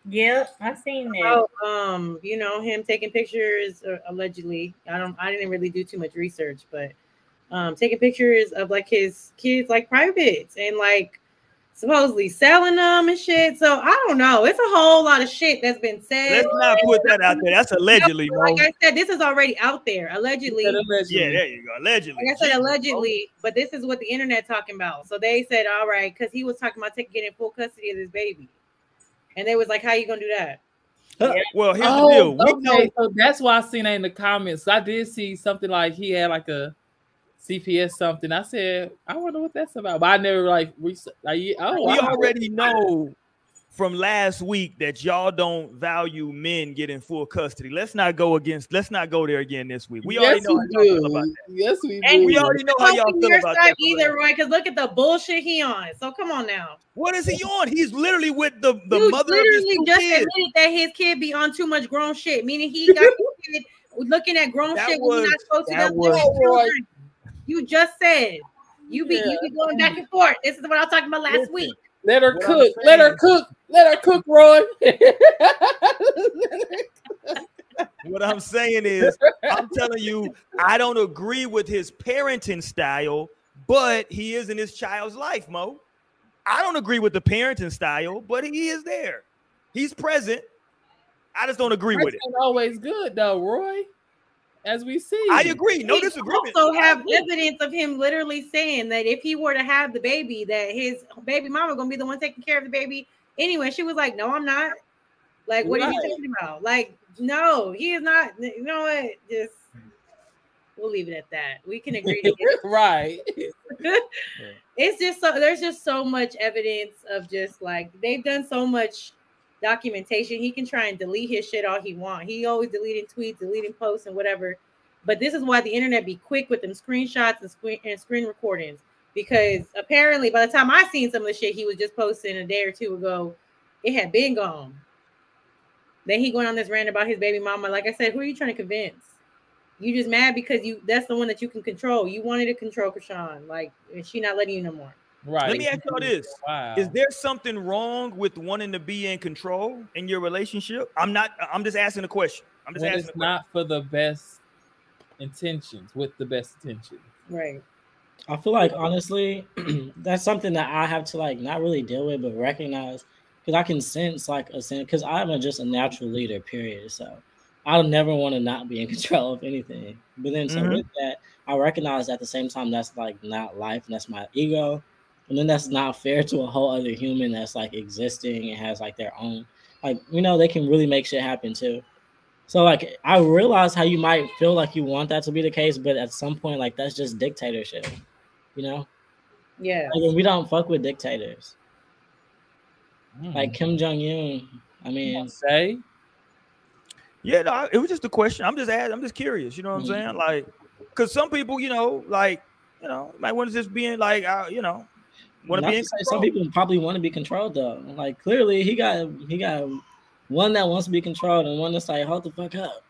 Yep, I've seen that. about um, you know, him taking pictures uh, allegedly. I don't I didn't really do too much research, but um taking pictures of like his kids like privates and like supposedly selling them and shit. So I don't know. It's a whole lot of shit that's been said. Let's not put that out there. That's allegedly, No, like I said, this is already out there. Allegedly. Yeah, there you go. Allegedly. Like I said, allegedly, but this is what the internet talking about. So they said, all right, because he was talking about taking getting full custody of his baby, and they was like, how you gonna do that? Well, here's the Oh, deal. We know okay. So that's why I seen that in the comments. I did see something like he had like a CPS something. I said, I wonder what that's about. But I never like research. Like, oh, we I- already know from last week that y'all don't value men getting full custody. Let's not go against. Let's not go there again this week. We already Yes, know how y'all feel about that. Yes, we And do. We already know how y'all feel about side that. either, right? Because look at the bullshit he on. So come on now. What is he on? He's literally with the, the you mother of his literally just kids. admitted that his kid be on too much grown shit, meaning he got his looking at grown That shit when he's was- not supposed to. that That's was- little children. You just said you be you be going back and forth. This is what I was talking about last Listen, week. Let her What cook. Let her cook. Let her cook, Roy. What I'm saying is, I'm telling you, I don't agree with his parenting style, but he is in his child's life, Mo. I don't agree with the parenting style, but he is there. He's present. I just don't agree with it. always good though, Roy. As we see, I agree. No We disagreement. Also, have evidence of him literally saying that if he were to have the baby, that his baby mama gonna be the one taking care of the baby anyway. She was like, "No, I'm not." Like, what are you talking about? Like, no, he is not. You know what? Just we'll leave it at that. We can agree. To right. it's just so there's just so much evidence of just like they've done so much documentation. He can try and delete his shit all he want. He always deleting tweets, deleting posts, and whatever. But this is why the internet be quick with them screenshots and screen and screen recordings because apparently by the time I seen some of the shit he was just posting a day or two ago, it had been gone. Then he going on this rant about his baby mama. Like I said, who are you trying to convince? You just mad because you that's the one that you can control. You wanted to control Chrisean, like she not letting you no more. Right. Let me ask y'all this. Wow. Is there something wrong with wanting to be in control in your relationship? I'm not. I'm just asking a question. I'm just when asking. it's a question. not for the best intentions, with the best intentions. Right. I feel like honestly, that's something that I have to like not really deal with, but recognize because I can sense like a sense because I'm a, just a natural leader, period. So I'll never want to not be in control of anything. But then, so Mhm. with that, I recognize at the same time that's like not life, and that's my ego, and then that's not fair to a whole other human that's like existing and has like their own, like you know, they can really make shit happen too. So like I realize how you might feel like you want that to be the case, but at some point, like that's just dictatorship. You know, Yeah. like, we don't fuck with dictators. Hmm. Like Kim Jong Un. I mean, gonna say Yeah, no, it was just a question. I'm just asking. I'm just curious. You know what Mhm. I'm saying? Like, because some people, you know, like, you know, might want to just be in, like, uh, you know, want to be in to some people probably want to be controlled though. Like clearly, he got he got one that wants to be controlled and one that's like, hold the fuck up.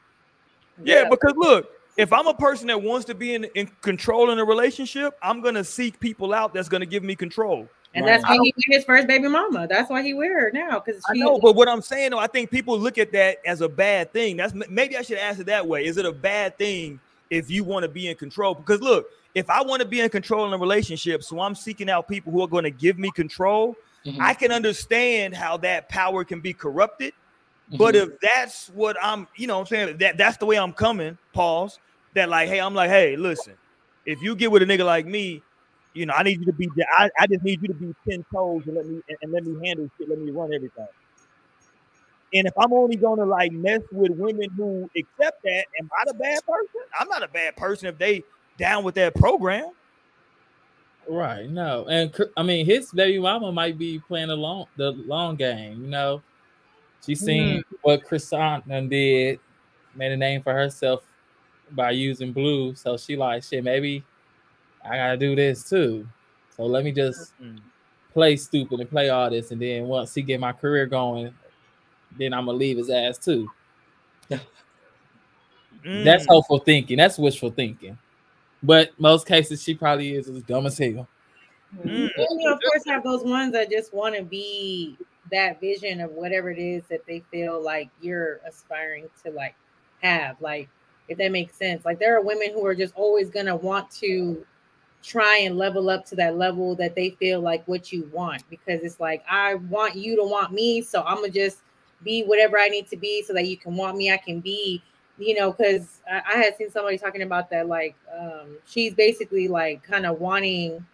Yeah, because look, if I'm a person that wants to be in, in control in a relationship, I'm gonna seek people out that's gonna give me control. And Right. that's why he his first baby mama. That's why he with her now. Because I know, but what I'm saying though, I think people look at that as a bad thing. That's maybe I should ask it that way. Is it a bad thing if you want to be in control? Because look, if I want to be in control in a relationship, so I'm seeking out people who are going to give me control, Mhm, I can understand how that power can be corrupted. But mhm. if that's what I'm, you know what I'm saying, that that's the way I'm coming, pause. That like, hey, I'm like, hey, listen, if you get with a nigga like me, you know, I need you to be I, I just need you to be 10 toes and let me and, and let me handle shit, let me run everything. And if I'm only gonna like mess with women who accept that, am I the bad person? I'm not a bad person if they down with that program. Right. No, and I mean his baby mama might be playing the long the long game. You know, she seen what Chrysanthemum did, made a name for herself by using blue. So she like shit. Maybe I gotta do this too. So let me just Mm. play stupid and play all this, and then once he get my career going, then I'm gonna leave his ass too. That's Mm. hopeful thinking. That's wishful thinking. But most cases, she probably is as dumb as hell. Mm. And you of course have those ones that just want to be that vision of whatever it is that they feel like you're aspiring to like have like if that makes sense like there are women who are just always going to want to try and level up to that level that they feel like what you want because it's like I want you to want me so I'm going to just be whatever I need to be so that you can want me I can be you know because I, I had seen somebody talking about that like um she's basically like kind of wanting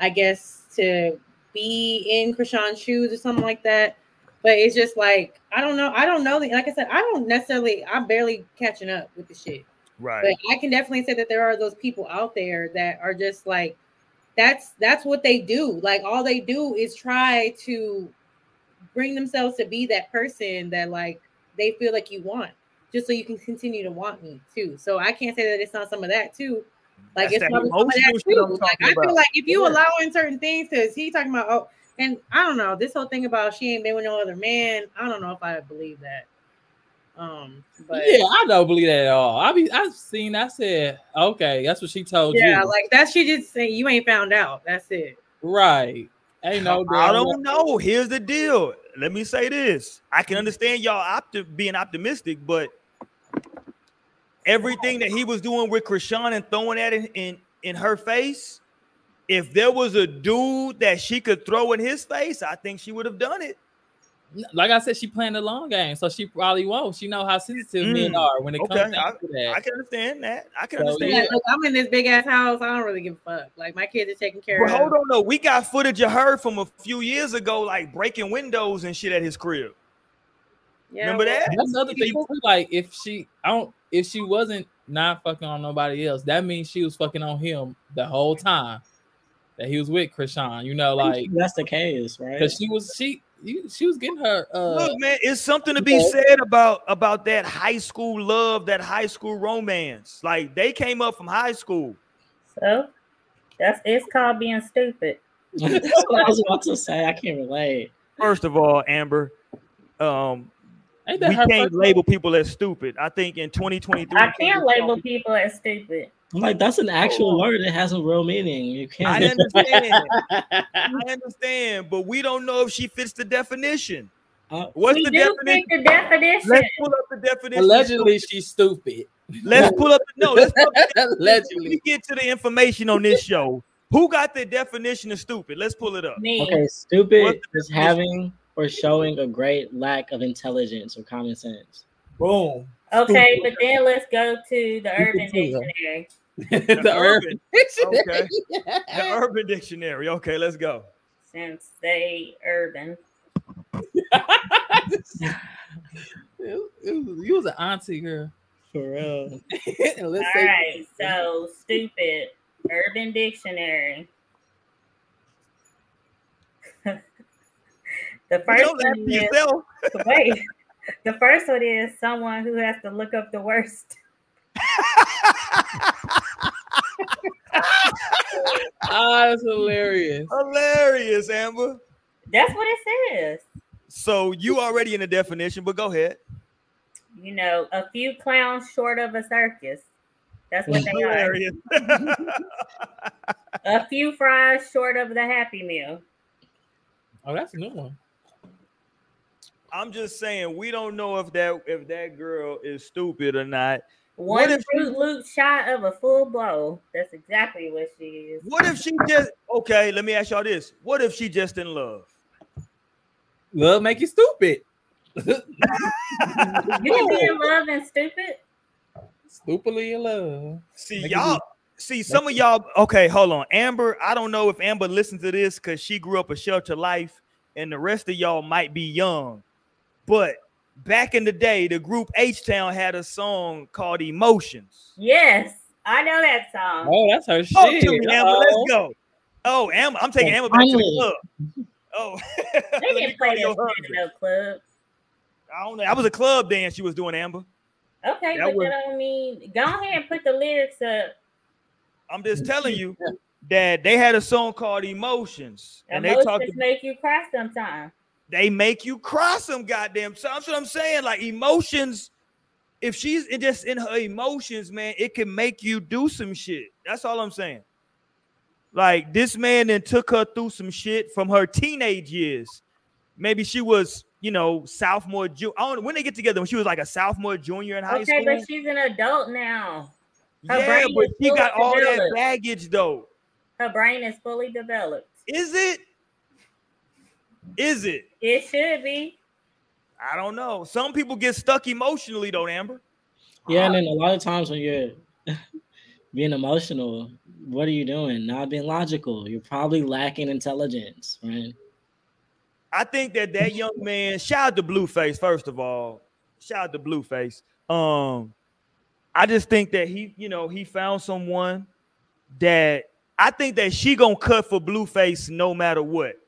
I guess, to be in Chrisean's shoes or something like that. But it's just like I don't know. I don't know. Like I said, I don't necessarily. I'm barely catching up with the shit. Right. But I can definitely say that there are those people out there that are just like, that's that's what they do. Like all they do is try to bring themselves to be that person that like they feel like you want, just so you can continue to want me too. So I can't say that it's not some of that too. Like That's it's probably some of that too. Like I feel about. like if you Yeah. allowing certain things, because he talking about oh, and I don't know this whole thing about she ain't been with no other man. I don't know if I believe that. Um, but yeah, I don't believe that at all. I be I've seen. I said, okay, that's what she told yeah, you. Yeah, like that. She just saying you ain't found out. That's it. right. Ain't no. I damn don't know. Here's the deal. Let me say this. I can understand y'all opti- being optimistic, but everything that he was doing with Chrisean and throwing at in, in in her face, if there was a dude that she could throw in his face, I think she would have done it. Like I said, she playing the long game, so she probably won't. She know how sensitive men Mm. are when it Okay, comes down to that. I can understand that. I can So, understand. Yeah, look, I'm in this big ass house. I don't really give a fuck. Like my kids are taking care But of. hold on, though. We got footage of her from a few years ago, like breaking windows and shit at his crib. Yeah, Remember well, that? That's the other thing too. Like if she, I don't, if she wasn't not fucking on nobody else, that means she was fucking on him the whole time that he was with Chrisean. You know, like that's the case, right? because she was she she was getting her. uh Look, man, it's something to be Yeah. said about about that high school love, that high school romance. Like they came up from high school. So that's it's called being stupid. That's what I was about to say. I can't relate. First of all, Amber, um, Ain't we that her can't first- label people as stupid. I think in 2023, I can't label people as stupid. I'm like, that's an actual word. It has a real meaning. You. Can't. I understand. I understand, but we don't know if she fits the definition. Uh, What's we the do definition? fit the definition. Let's pull up the definition. Allegedly, she's stupid. let's pull up. the No, let's pull up the. Allegedly. We get to the information on this show. Who got the definition of stupid? Let's pull it up. Me. okay, stupid What's the is definition? having or showing a great lack of intelligence or common sense. Boom. Okay, but then let's go to the Urban. Dictionary. the urban. Okay. The Urban Dictionary. Okay, let's go. Since they urban. you, you- you was an auntie girl. For real. Let's All say- right, so stupid. Urban Dictionary. the first Don't one for is yourself. wait. The first one is someone who has to look up the worst. Ah, that's hilarious. Hilarious, Amber. That's what it says. So you already in the definition, but go ahead. You know, a few clowns short of a circus. That's what they are. A few fries short of the Happy Meal. Oh, that's a new one. I'm just saying we don't know if that if that girl is stupid or not. One if she- Fruit Loop shot of a full blow. That's exactly what she is. What if she just okay? Let me ask y'all this: What if she just in love? Love make you stupid. You can be in love and stupid. Stupidly in love. See Make y'all. See some of y'all. Okay, hold on, Amber. I don't know if Amber listens to this because she grew up a shelter life, and the rest of y'all might be young. But back in the day, the group H Town had a song called "Emotions." Yes, I know that song. Oh, that's her Talk shit. to me, Amber. Let's Uh-oh. go. Oh, Amber, I'm taking Oh, Amber back to the club. Oh, They Let me didn't call play that in no club. I don't know. That was a club dance she was doing, Amber. Okay, That but was- that don't mean go ahead and put the lyrics up. I'm just telling you that they had a song called Emotions, and they talked. Make you cry sometimes. They make you cry some goddamn. So that's what I'm saying. Like emotions, if she's just in her emotions, man, it can make you do some shit. That's all I'm saying. Like this man then took her through some shit from her teenage years. Maybe she was, you know, sophomore, junior. I don't when they get together. When she was like a sophomore, junior in high Okay, school. Okay, but she's an adult now. her yeah, brain but she got all that baggage though. Her brain is fully developed. Is it? Is it? It should be. I don't know. Some people get stuck emotionally though, Amber. Yeah, and then a lot of times when you're being emotional, what are you doing? Not being logical. You're probably lacking intelligence, right? I think that that young man, shout out to Blueface, first of all. Shout out to Blueface. Um, I just think that he, you know, he found someone that I think that she gonna cut for Blueface no matter what.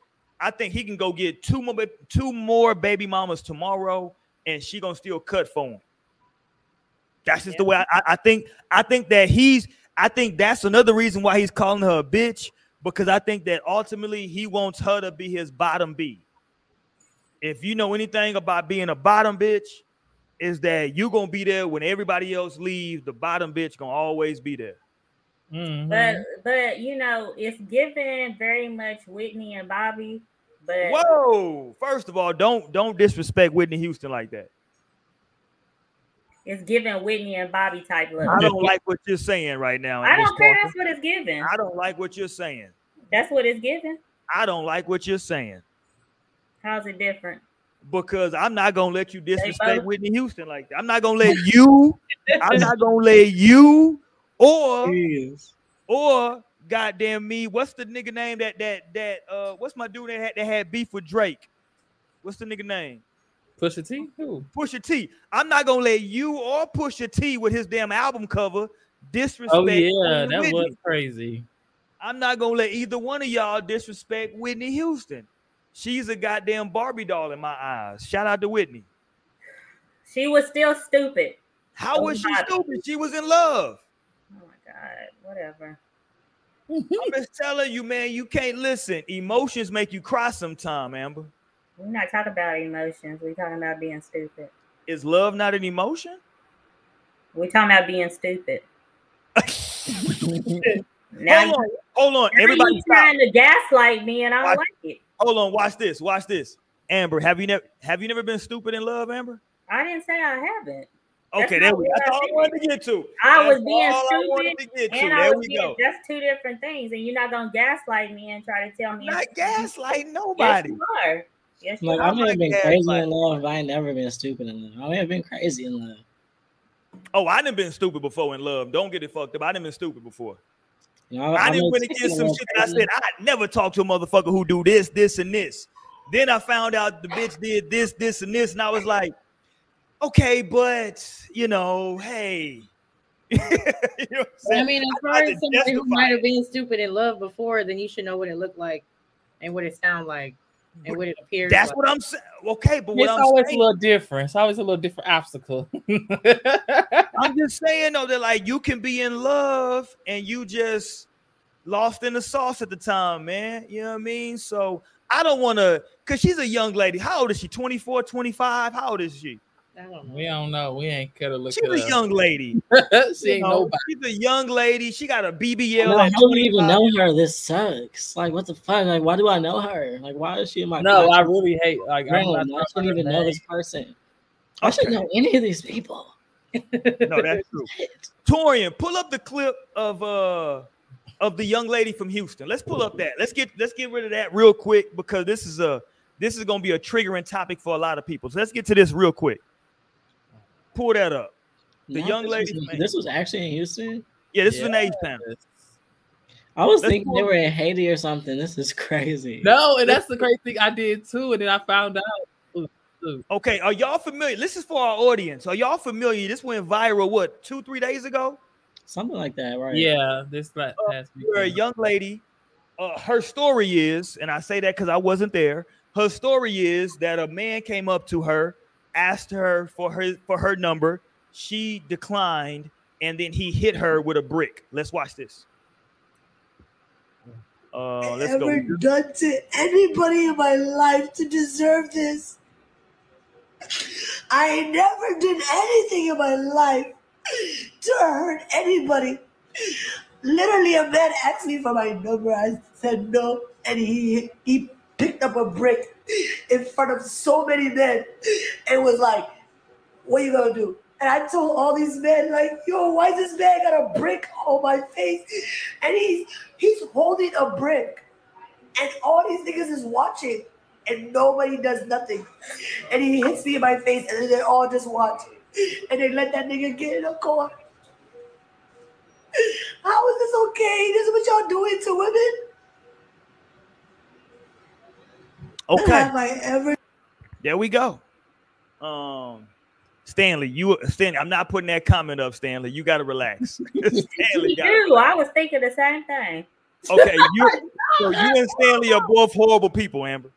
I think he can go get two more, two more baby mamas tomorrow, and she gonna still cut for him. That's just the way I, I, I think. I think that he's. I think that's another reason why he's calling her a bitch because I think that ultimately he wants her to be his bottom B. If you know anything about being a bottom bitch, is that you gonna be there when everybody else leaves. The bottom bitch gonna always be there. Mhm. But but you know, it's given very much Whitney and Bobby. But Whoa! First of all, don't don't disrespect Whitney Houston like that. it's giving Whitney and Bobby type look. I don't like what you're saying right now. I don't care. Parker. That's what it's giving. I don't like what you're saying. That's what it's giving. I don't like what you're saying How's it different? because I'm not gonna let you disrespect Whitney Houston like that. I'm not gonna let you. I'm not gonna let you or or goddamn me. What's the nigga name that that that uh what's my dude that had that had beef with Drake? What's the nigga name? Pusha T. Who? Pusha T. I'm not gonna let you or Pusha T with his damn album cover disrespect. Oh yeah, that Whitney. was crazy. I'm not gonna let either one of y'all disrespect Whitney Houston. She's a goddamn Barbie doll in my eyes. Shout out to Whitney. She was still stupid. How was she stupid? She was in love. Oh my god, whatever. Mm-hmm. I'm just telling you, man, you can't listen. Emotions make you cry sometime, Amber. We're not talking about emotions. We're talking about being stupid. Is love not an emotion? We're talking about being stupid. Now hold on, hold on. you, Everybody, you stop. trying to gaslight me, and I don't Watch- like it. hold on. Watch this. Watch this. Amber, have you never have you never been stupid in love, Amber? I didn't say I haven't. That's Okay, there we. what That's all I wanted to get to. I was being all I wanted to get to. And I There was we being, go. that's two different things, and you're not gonna gaslight me and try to tell me. Not gaslight nobody. Yes, nobody. you are. Yes, you Like are. I may have been crazy in love, but I ain't never been stupid in love. I may have been crazy in love. Oh, I done been stupid before in love. Don't get it fucked up. I done been stupid before. You know, I I didn't may went take against some shit that I said I'd never talk to a motherfucker who do this, this, and this. Then I found out the bitch did this, this, and this, and I was like, okay, but you know, hey. you know what I'm I mean, as I far as to somebody who might have been stupid in love before, then you should know what it looked like and what it sounded like and what it appears That's like. what I'm saying. Okay, but what It's I'm always saying, a little different. It's always a little different obstacle. I'm just saying though that like you can be in love and you just lost in the sauce at the time, man. You know what I mean? So I don't want to, cause she's a young lady. How old is she? 24, 25? How old is she? I don't know. we don't know. We ain't could have look. She's it a up. young lady. she You ain't know, nobody. She's a young lady. She got a BBL. No, at how do you even know her? This sucks. Like, what the fuck? Like, why do I know her? Like, why is she in my? No, I really hate. Like I'm Bro, not I shouldn't even about know this person. I shouldn't know any of these people. No, that's true. Torian, pull up the clip of uh of the young lady from Houston. Let's pull up that. Let's get let's get rid of that real quick because this is a this is gonna be a triggering topic for a lot of people. So let's get to this real quick. Pull that up. The Not young lady This was actually in Houston. Yeah, this is an age panel. I was Let's thinking they were in Haiti or something. This is crazy. No, and that's the crazy thing I did too. And then I found out. Okay, are y'all familiar? This is for our audience. Are y'all familiar? This went viral what two, three days ago? Something like that, right? Yeah, this la- Uh, past Where a young lady uh, her story is, and I say that because I wasn't there. Her story is that a man came up to her, asked her for her for her number. She declined, and then he hit her with a brick. Let's watch this. Uh, let's ever go. done to anybody in my life to deserve this. I never did anything in my life to hurt anybody. Literally, a man asked me for my number. I said no, and he he picked up a brick in front of so many men and was like, "What are you gonna do?" And I told all these men, like, "Yo, why is this man got a brick on my face?" And he's he's holding a brick, and all these niggas is watching, and nobody does nothing. And he hits me in my face, and then they all just watch, and they let that nigga get in a car. How is this okay? This is what y'all doing to women? Okay, Have I ever? there we go. Um, Stanley, you Stanley, I'm not putting that comment up, Stanley. You got to relax. Stanley, You got do. I was thinking the same thing. okay. You, so you and Stanley are both horrible people, Amber.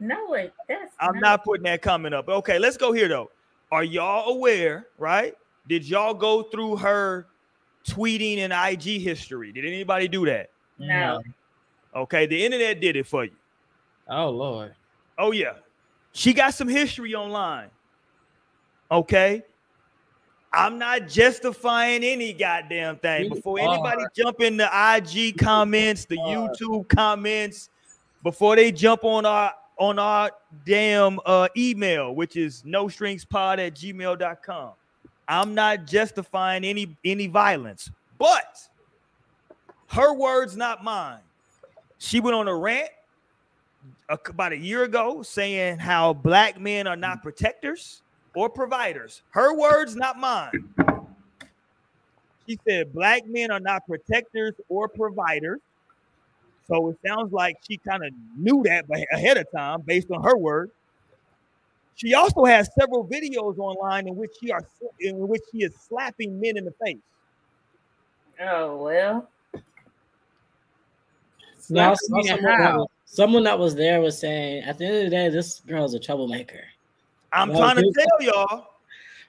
No, it that's I'm not putting that comment up. Okay, let's go here though. Are y'all aware, right? Did y'all go through her tweeting and IG history? Did anybody do that? no. Okay, the internet did it for you. Oh Lord. Oh yeah. She got some history online. Okay. I'm not justifying any goddamn thing. Before anybody jump in the IG comments, the. YouTube comments, before they jump on our on our damn uh, email, which is no strings pod at gmail.com. I'm not justifying any any violence, but her words, not mine. She went on a rant a- about a year ago saying how black men are not mm. protectors or providers. Her words, not mine. She said black men are not protectors or providers. So it sounds like she kind of knew that but ahead of time based on her word. She also has several videos online in which she are in which she is slapping men in the face. Oh well. Now, I Slap saw me someone, that how? was, someone that was there was saying, at the end of the day, this girl's a troublemaker. I'm Well, trying to tell y'all.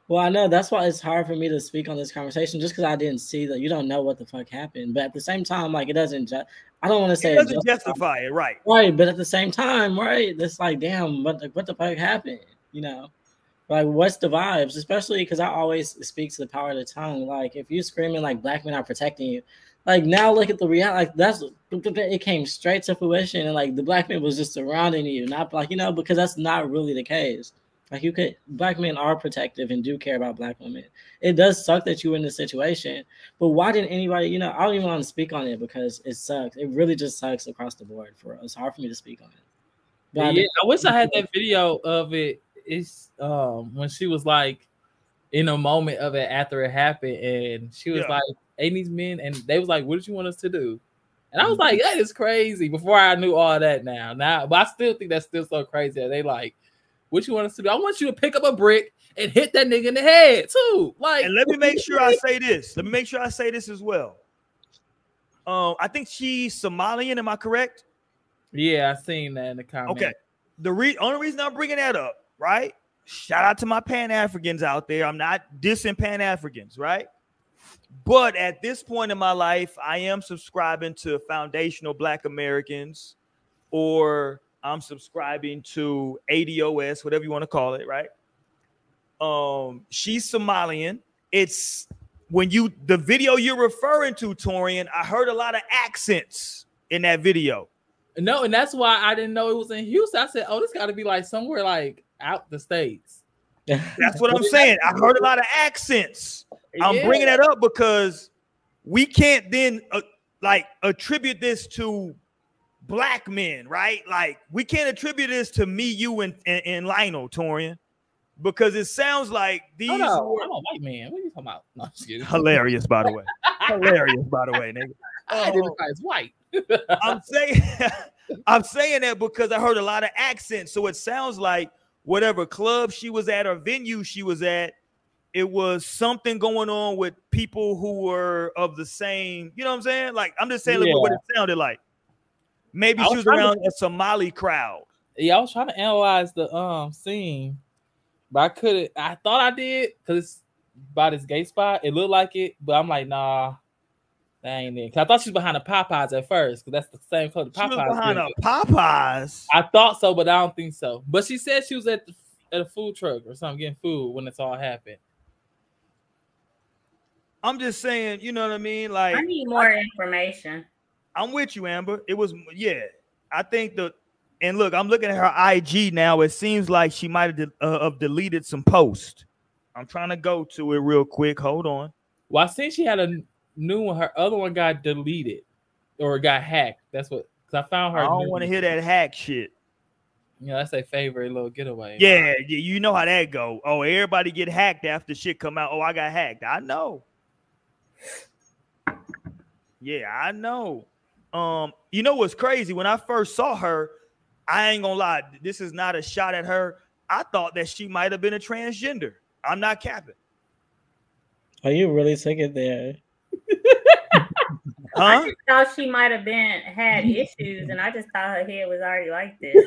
Well, I know that's why it's hard for me to speak on this conversation, just because I didn't see that. You don't know what the fuck happened, but at the same time, like it doesn't. Ju- I don't want to say It it doesn't justifies- justify it, right? right, but at the same time, right? It's like, damn, what the, what the fuck happened? You know, like what's the vibes? Especially because I always speak to the power of the tongue. Like if you screaming like black men are protecting you, like now look at the reality. Like that's it came straight to fruition, and like the black man was just surrounding you, not like you know because that's not really the case. Like you could, black men are protective and do care about black women. It does suck that you were in this situation, but why didn't anybody? You know, I don't even want to speak on it because it sucks. It really just sucks across the board for us. It's hard for me to speak on it. But yeah, do- I wish I had that video of it. It's um when she was like in a moment of it after it happened, and she was Yeah. like, "Ain't these men?" And they was like, "What did you want us to do?" And I was like, "That is crazy." Before I knew all that, now, now, but I still think that's still so crazy. That they like, "What you want us to do?" I want you to pick up a brick and hit that nigga in the head too. Like, And let me make sure I say this. Let me make sure I say this as well. Um, I think she's Somalian. Am I correct? yeah, I seen that in the comments. Okay. The re- only reason I'm bringing that up, right? Shout out to my Pan Africans out there. I'm not dissing Pan Africans, right? But at this point in my life, I am subscribing to foundational Black Americans, or I'm subscribing to ADOS, whatever you want to call it, right? Um, she's Somalian. It's when you the video you're referring to, Torian. I heard a lot of accents in that video. No, and that's why I didn't know it was in Houston. I said, "Oh, this got to be like somewhere like out the states." That's what I'm saying. I heard a lot of accents. I'm Yeah. bringing that up because we can't then uh, like attribute this to black men, right? Like we can't attribute this to me, you, and and, and Lionel Torian because it sounds like these Oh, no, were I'm a white man. What are you talking about? No, I'm just kidding. hilarious, by the way. hilarious, by the way, nigga. I identify as white. I'm saying I'm saying that because I heard a lot of accents. So it sounds like whatever club she was at or venue she was at, it was something going on with people who were of the same, you know what I'm saying? Like I'm just saying like, what it sounded like. Maybe I she was was trying to- around a Somali crowd. Yeah, I was trying to analyze the um scene, but I couldn't. I thought I did because by this gay spot, it looked like it, but I'm like, nah, that ain't it. 'Cause I thought she was behind the Popeyes at first, because that's the same color. the She was Popeyes behind building. a Popeyes. I thought so, but I don't think so. But she said she was at the, at a food truck or something getting food when it's all happened. I'm just saying, you know what I mean? Like I need more information. I'm with you, Amber. It was yeah. I think the and look, I'm looking at her IG now. It seems like she might have de- uh, have deleted some posts. I'm trying to go to it real quick. Hold on. Well, I seen she had a n- new one. Her other one got deleted or got hacked. That's what. Cause I found her. I don't want to hear that hack shit. Yeah, that's a favorite little getaway. Yeah, yeah, you know how that go. Oh, everybody get hacked after shit come out. Oh, I got hacked. I know. Yeah, I know. Um, you know what's crazy? When I first saw her, I ain't gonna lie. This is not a shot at her. I thought that she might have been a transgender. I'm not capping. Are you really took it there? Huh? I just thought she might have been had issues, and I just thought her head was already like this.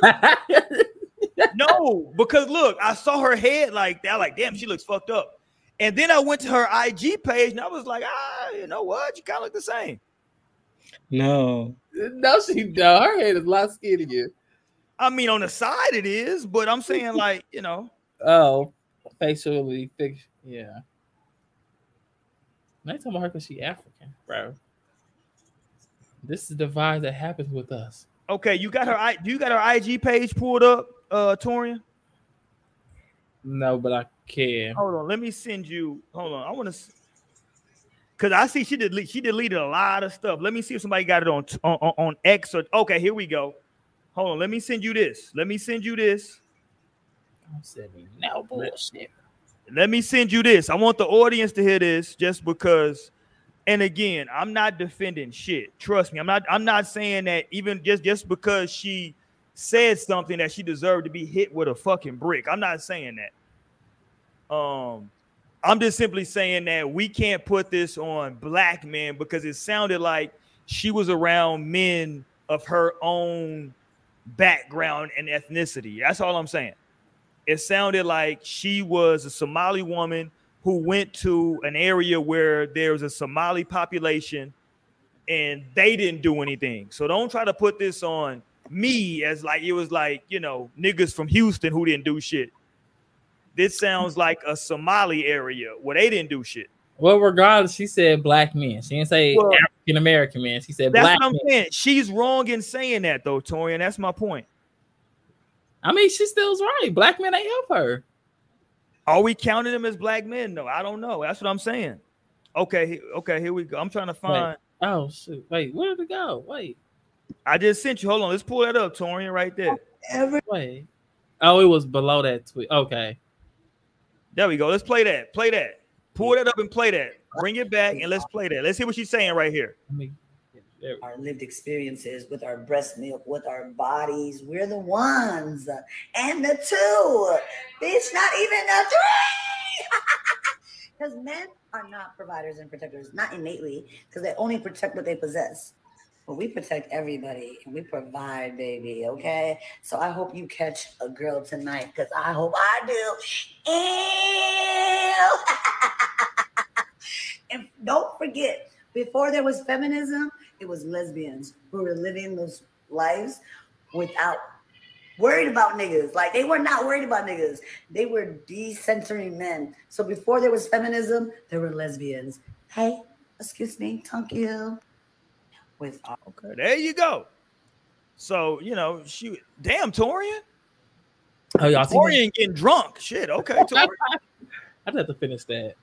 no, because look, I saw her head like that. Like, damn, she looks fucked up. And then I went to her IG page and I was like, ah, you know what? You kind of look the same. No. no, she no. Her head is a lot skinnier. I mean, on the side it is, but I'm saying like, you know, Oh, facially fix. Yeah. They talking about her because she African, bro. This is the vibe that happens with us. okay, you got her. I do you got her IG page pulled up, uh, Torian? No, but I can. Hold on, let me send you. Hold on, I want to, cause I see she did she deleted a lot of stuff. Let me see if somebody got it on on, on X or okay. Here we go. Hold on, let me send you this. Let me send you this. I'm saying no bullshit. Let me send you this. I want the audience to hear this just because. And again, I'm not defending shit. Trust me. I'm not I'm not saying that even just just because she said something that she deserved to be hit with a fucking brick. I'm not saying that. Um I'm just simply saying that we can't put this on black men because it sounded like she was around men of her own background and ethnicity. That's all I'm saying it sounded like she was a Somali woman who went to an area where there was a Somali population and they didn't do anything. So don't try to put this on me as like it was like, you know, niggas from Houston who didn't do shit. This sounds like a Somali area where they didn't do shit. Well, regardless, she said black men. She didn't say Well- African American men. She said That's black what I'm men. saying. She's wrong in saying that though, Torian. That's my point. I mean, she still's right. Black men ain't help her. Are we counting them as black men? No, I don't know. That's what I'm saying. Okay, okay, here we go. I'm trying to find. Oh shoot! Wait, where did it go? Wait, I just sent you. Hold on, let's pull that up, Torian, right there. Every wait. Oh, it was below that tweet. Okay. There we go. Let's play that. Play that. Pull that up and play that. Bring it back and let's play that. Let's hear what she's saying right here. Let me. Our lived experiences with our breast milk, with our bodies, we're the ones and the two. Bitch, not even the three. Because men are not providers and protectors, not innately, because they only protect what they possess. But we protect everybody and we provide, baby. Okay. So I hope you catch a girl tonight because I hope I do. Ew. and don't forget, before there was feminism, it was lesbians who were living those lives without worried about niggas. Like they were not worried about niggas. They were decentering men. So before there was feminism, there were lesbians. Hey, excuse me, thank you. With Okay, there you go. So you know, she damn Torian. Oh, y'all see? that? Torian getting drunk. Shit. Okay, Torian. I'd have to finish that.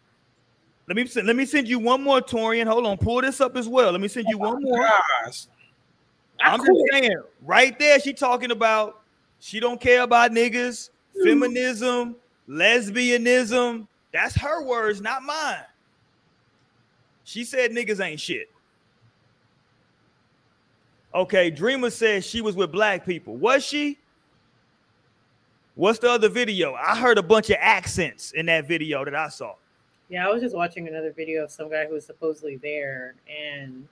Let me send, let me send you one more Torian. Hold on, pull this up as well. Let me send you oh one more. Gosh. I'm just saying, right there, she talking about she don't care about niggas, mm. feminism, lesbianism. That's her words, not mine. She said niggas ain't shit. Okay, Dreamer says she was with black people. Was she? What's the other video? I heard a bunch of accents in that video that I saw. Yeah, I was just watching another video of some guy who was supposedly there, and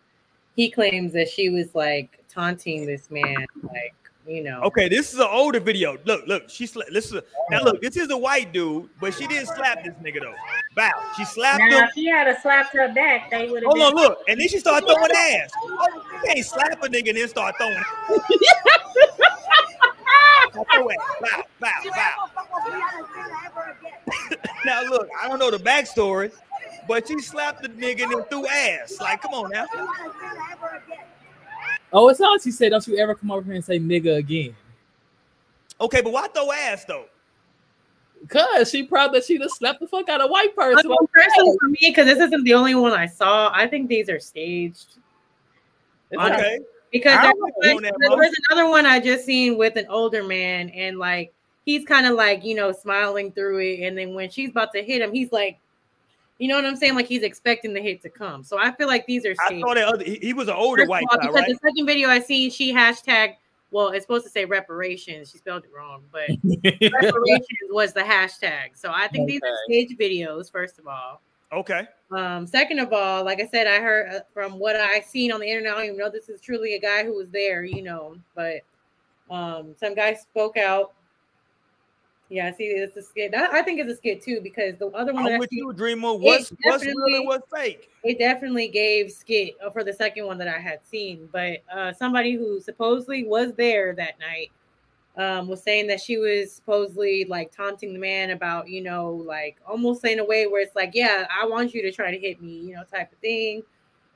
he claims that she was like taunting this man, like you know. Okay, this is an older video. Look, look, she sla- listen. Now look, this is a white dude, but she didn't slap this nigga though. Bow. She slapped Now, him. if she had a slapped her back, they would have Hold been. on, look, and then she started throwing ass. Oh, you can't slap a nigga and then start throwing. Throw ass. Bow, bow, bow. Now look, I don't know the backstory, but she slapped the nigga and then threw ass. Like, come on now. Oh, it's not. She said, "Don't you ever come over here and say nigga again?" Okay, but why throw ass though? Cause she proud that she just slapped the fuck out of a white person. Well, personally for me, because this isn't the only one I saw, I think these are staged. It's Okay. Okay. Because there was, there was another one I just seen with an older man, and like he's kind of like you know smiling through it, and then when she's about to hit him, he's like, you know what I'm saying? Like he's expecting the hit to come. So I feel like these are I staged. saw that other. He, he was an older First white all, guy, because right? the second video I seen, she hashtag. Well, it's supposed to say reparations. She spelled it wrong, but reparations was the hashtag. So I think these are staged videos. First of all. Okay. Um, second of all, like I said, I heard uh, from what I seen on the internet. I don't even know this is truly a guy who was there, you know, but um, some guy spoke out. Yeah, see, it's a skit. I, I think it's a skit too because the other one, I'm with you, Dreamer. What's what's real definitely- what's fake? it definitely gave skit uh, for the second one that I had seen. But uh, somebody who supposedly was there that night um, was saying that she was supposedly like taunting the man about, you know, like almost saying a way where it's like, yeah, I want you to try to hit me, you know, type of thing.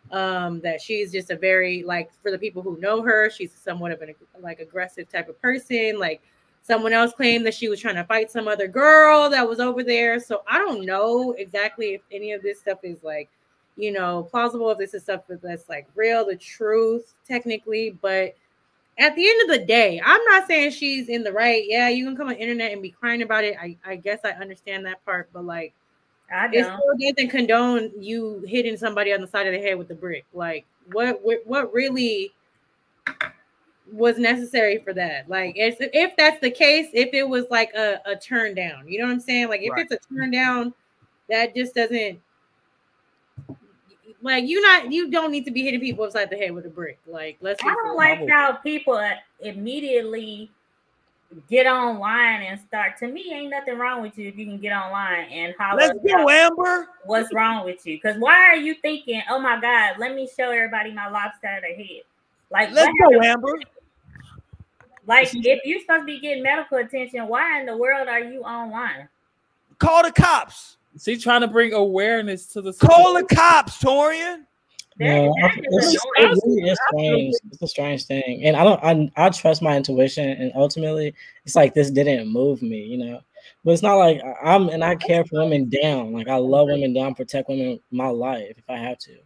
Um, that she's just a very like for the people who know her, she's somewhat of an like aggressive type of person. Like someone else claimed that she was trying to fight some other girl that was over there. So I don't know exactly if any of this stuff is like you know, plausible if this is stuff that's like real, the truth, technically. But at the end of the day, I'm not saying she's in the right. Yeah, you can come on the internet and be crying about it. I, I guess I understand that part, but like I it don't. still doesn't condone you hitting somebody on the side of the head with a brick. Like what what, what really was necessary for that? Like if, if that's the case, if it was like a, a turn down, you know what I'm saying? Like if Right. it's a turn down, that just doesn't like you not you don't need to be hitting people upside the head with a brick. Like let's I don't real. like how people immediately get online and start. To me, ain't nothing wrong with you if you can get online and holler Let's go, Amber. what's wrong with you. Because why are you thinking, oh my God, let me show everybody my lobster head? Like, Let's go, Amber. like if you're supposed to be getting medical attention, why in the world are you online? Call the cops. She's trying to bring awareness to the Call the cops, Torian. No, That- I- it's, it really is strange. It's a strange thing, and I don't. I, I trust my intuition, and ultimately, it's like this didn't move me, you know. But it's not like I- I'm, and I care for women down. Like I love women down, protect women my life if I have to.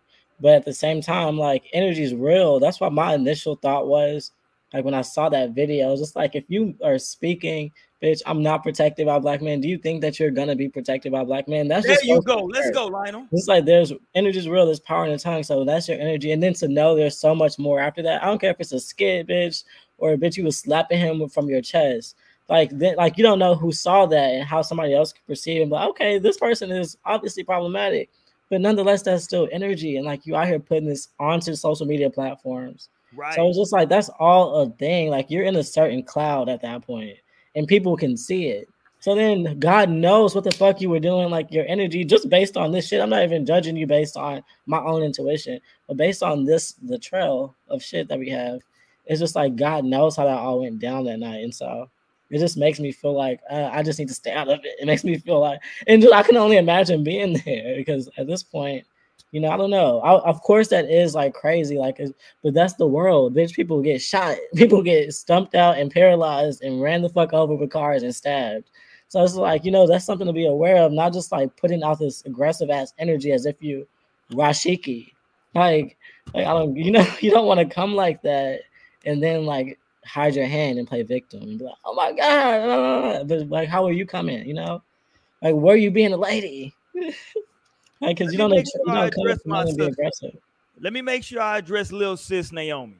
But at the same time, like energy is real. That's what my initial thought was. Like when I saw that video, I was just like, if you are speaking, bitch, I'm not protected by black men. Do you think that you're gonna be protected by black men? That's There just you go. Let's go, Lionel. It's like there's energy is real, there's power in the tongue. So that's your energy. And then to know there's so much more after that. I don't care if it's a skit, bitch, or a bitch you was slapping him from your chest. Like then like you don't know who saw that and how somebody else could perceive it. But okay, this person is obviously problematic. But nonetheless, that's still energy. And like you out here putting this onto social media platforms. Right. So it's just like that's all a thing. Like you're in a certain cloud at that point, and people can see it. So then God knows what the fuck you were doing, like your energy, just based on this shit. I'm not even judging you based on my own intuition, but based on this, the trail of shit that we have, it's just like God knows how that all went down that night. And so it just makes me feel like uh, I just need to stay out of it. It makes me feel like, and just, I can only imagine being there because at this point, you know, I don't know. I, of course, that is like crazy, like, but that's the world, bitch. People get shot, people get stumped out and paralyzed and ran the fuck over with cars and stabbed. So it's like, you know, that's something to be aware of, not just like putting out this aggressive ass energy as if you Rashiki. Like, like I don't, you know, you don't want to come like that and then like hide your hand and play victim and be like, oh my god, but like, how are you coming? You know, like, were you being a lady? Because you Let don't, me make sure I don't come address up and be my aggressive. Let me make sure I address Lil Sis Naomi.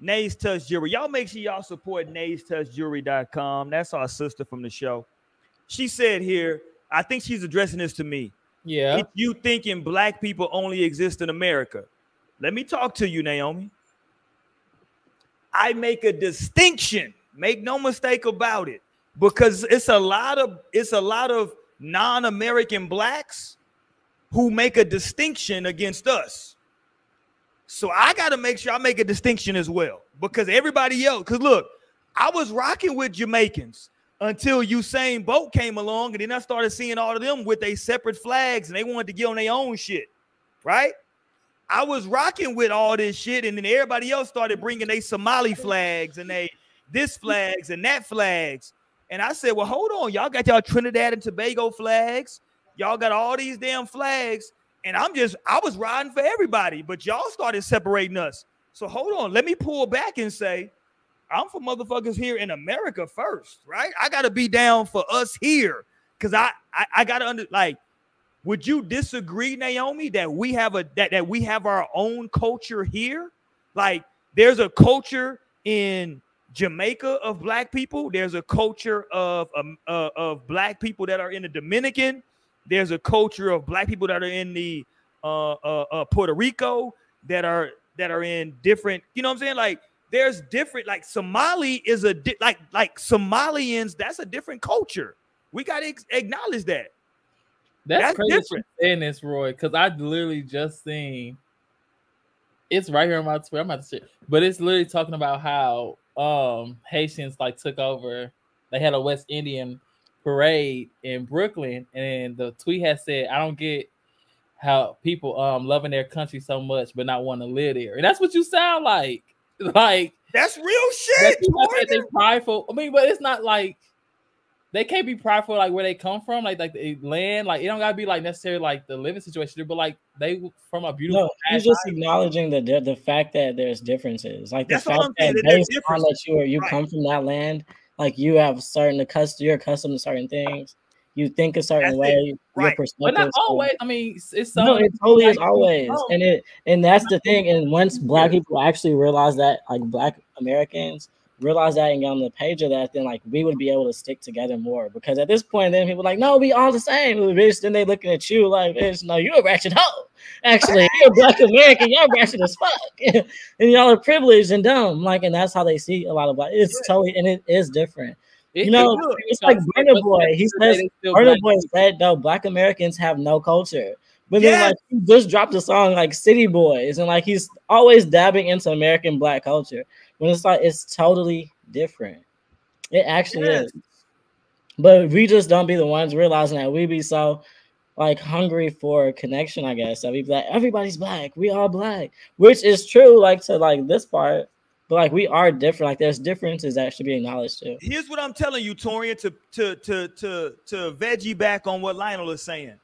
Nays Touch Jewelry. Y'all make sure y'all support NaysTouchJewelry.com. That's our sister from the show. She said here, I think she's addressing this to me. Yeah. If you thinking black people only exist in America, Let me talk to you, Naomi. I make a distinction. Make no mistake about it, because it's a lot of it's a lot of non-American blacks who make a distinction against us. So I got to make sure I make a distinction as well, because everybody else. Because look, I was rocking with Jamaicans until Usain Bolt came along, and then I started seeing all of them with their separate flags, and they wanted to get on their own shit, right? I was rocking with all this shit, and then everybody else started bringing their Somali flags and they this flags and that flags. And I said, Well, hold on, y'all got y'all Trinidad and Tobago flags, y'all got all these damn flags, and I'm just I was riding for everybody, but y'all started separating us. So hold on, let me pull back and say, I'm for motherfuckers here in America first, right? I gotta be down for us here because I, I I gotta under like would you disagree, Naomi, that we have a that, that we have our own culture here? Like there's a culture in Jamaica of black people. There's a culture of um, uh, of black people that are in the Dominican. There's a culture of black people that are in the uh, uh, uh, Puerto Rico that are that are in different. You know what I'm saying? Like there's different. Like Somali is a di- like like Somalians. That's a different culture. We got to ex- acknowledge that. That's, That's crazy different. saying this, Roy, because I literally just seen it's right here on my Twitter. I'm about to share, but it's literally talking about how um Haitians like took over. They had a West Indian parade in Brooklyn, and the tweet has said, "I don't get how people um loving their country so much, but not want to live there." And that's what you sound like. Like That's real shit. people that they Morgan. prideful. I mean, but it's not like they can't be prideful like where they come from, like like the land. Like it don't gotta be like necessarily like the living situation, but like they from a beautiful. No, he's past just life. acknowledging the the the fact that there's differences. Like the That's what fact that that based on that you are you Right. come from that land, like you have certain accustomed, you're accustomed to certain things. You think a certain That's way. Your Right. but not always. I mean, it's, some No, it totally is always, and it and that's the thing. And once Black people actually realize that, like Black Americans realize that and get on the page of that, then like we would be able to stick together more. Because at this point, then people like, no, we all the same. Bitch, then they looking at you like, bitch, no, you're a ratchet hoe. Actually, you're a Black American. Y'all ratchet as fuck, and y'all are privileged and dumb. Like, and that's how they see a lot of Black. It's totally and it is different. it- You know, it- it's like Burna but Boy. He end of the day, says they still Burna black Boy said though, Black Americans have no culture. But then like he just dropped a song like City Boys, and like he's always dabbing into American black culture. When it's like it's totally different. It actually is. But we just don't be the ones realizing that we be so like hungry for connection, I guess. That we be like, everybody's black, we all black, which is true, like to like this part, but like we are different. Like there's differences that should be acknowledged too. Here's what I'm telling you, Torian, to to to to to veggie back on what Lionel is saying.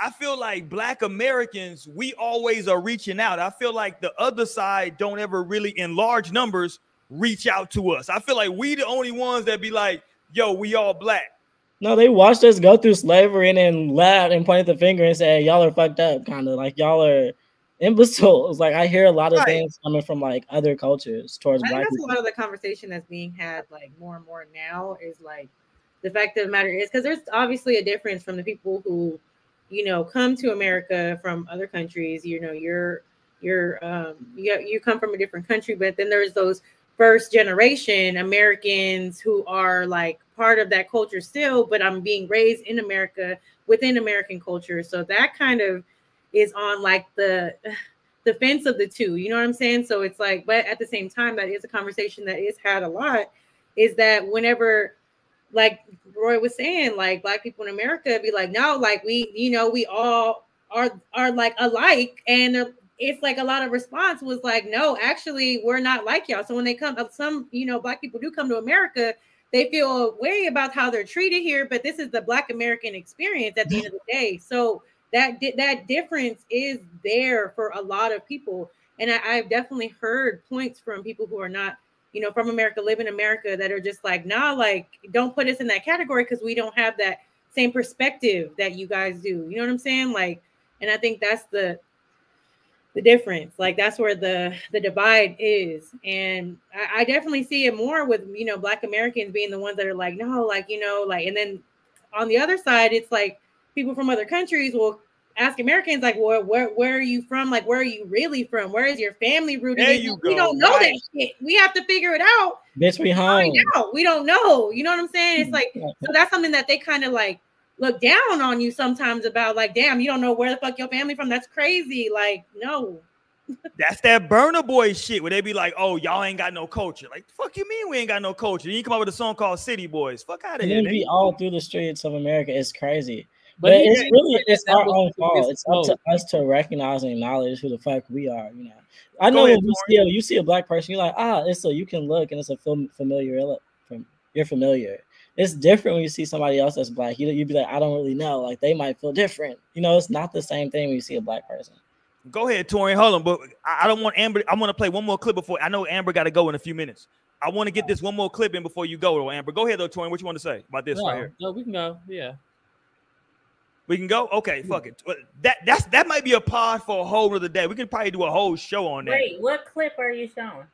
I feel like black Americans, we always are reaching out. I feel like the other side don't ever really in large numbers reach out to us. I feel like we the only ones that be like, yo, we all black. No, they watched us go through slavery and then laughed and pointed the finger and said, "Y'all are fucked up," kind of like y'all are imbeciles. Like I hear a lot of Right. things coming from like other cultures towards black. I think black that's a lot of the conversation that's being had like more and more now is like the fact of the matter is because there's obviously a difference from the people who you know come to America from other countries. You know, you're you're um you you come from a different country, but then there's those first generation Americans who are like part of that culture still, but I'm being raised in America within American culture. So that kind of is on like the the fence of the two. You know what I'm saying? So it's like, but at the same time, that is a conversation that is had a lot. Is that whenever, like Roy was saying, like black people in America be like, no, like we, you know, we all are are like alike, and it's like a lot of response was like, no, actually, we're not like y'all. So when they come, some you know, black people do come to America. They feel wary about how they're treated here, but this is the Black American experience at the end of the day. So that that difference is there for a lot of people and I, i've definitely heard points from people who are not you know from america live in america that are just like nah like don't put us in that category because we don't have that same perspective that you guys do. You know what i'm saying? Like and i think that's the the difference. Like that's where the the divide is. And I, I definitely see it more with you know black americans being the ones that are like no like you know like and then on the other side it's like people from other countries will ask Americans like where where where are you from? Like where are you really from? Where is your family rooted? There you we go, don't know right. that shit. We have to figure it out. Bitch, we home. out. We don't know. You know what I'm saying? It's mm-hmm. like so that's something that they kind of like look down on you sometimes about like, damn, you don't know where the fuck your family from. That's crazy. Like, no. That's that Burna Boy shit where they be like, "Oh, y'all ain't got no culture." Like, fuck you mean we ain't got no culture? Then you come up with a song called City Boys. Fuck out of And here. then be all through the streets of America. It's crazy. But But, it's did really it's our own fault. It's up to us to recognize and acknowledge who the fuck we are. You know, I know ahead, when you see a you see a black person, you're like, ah, it's so you can look and it's a fam- familiar. From you're familiar. It's different when you see somebody else that's black. You you'd be like, I don't really know. Like they might feel different. You know, it's not the same thing when you see a black person. Go ahead, Torian. Hold on, but I I don't want Amber. I want to play one more clip before. I know Amber got to go in a few minutes. I want to get this one more clip in before you go, though, Amber. Go ahead, though, Torian. What you want to say about this no, right here? no, we can go. Yeah. We can go. Okay, hmm. fuck it. That that's that might be a pod for a whole other day. We can probably do a whole show on that. Wait, what clip are you showing?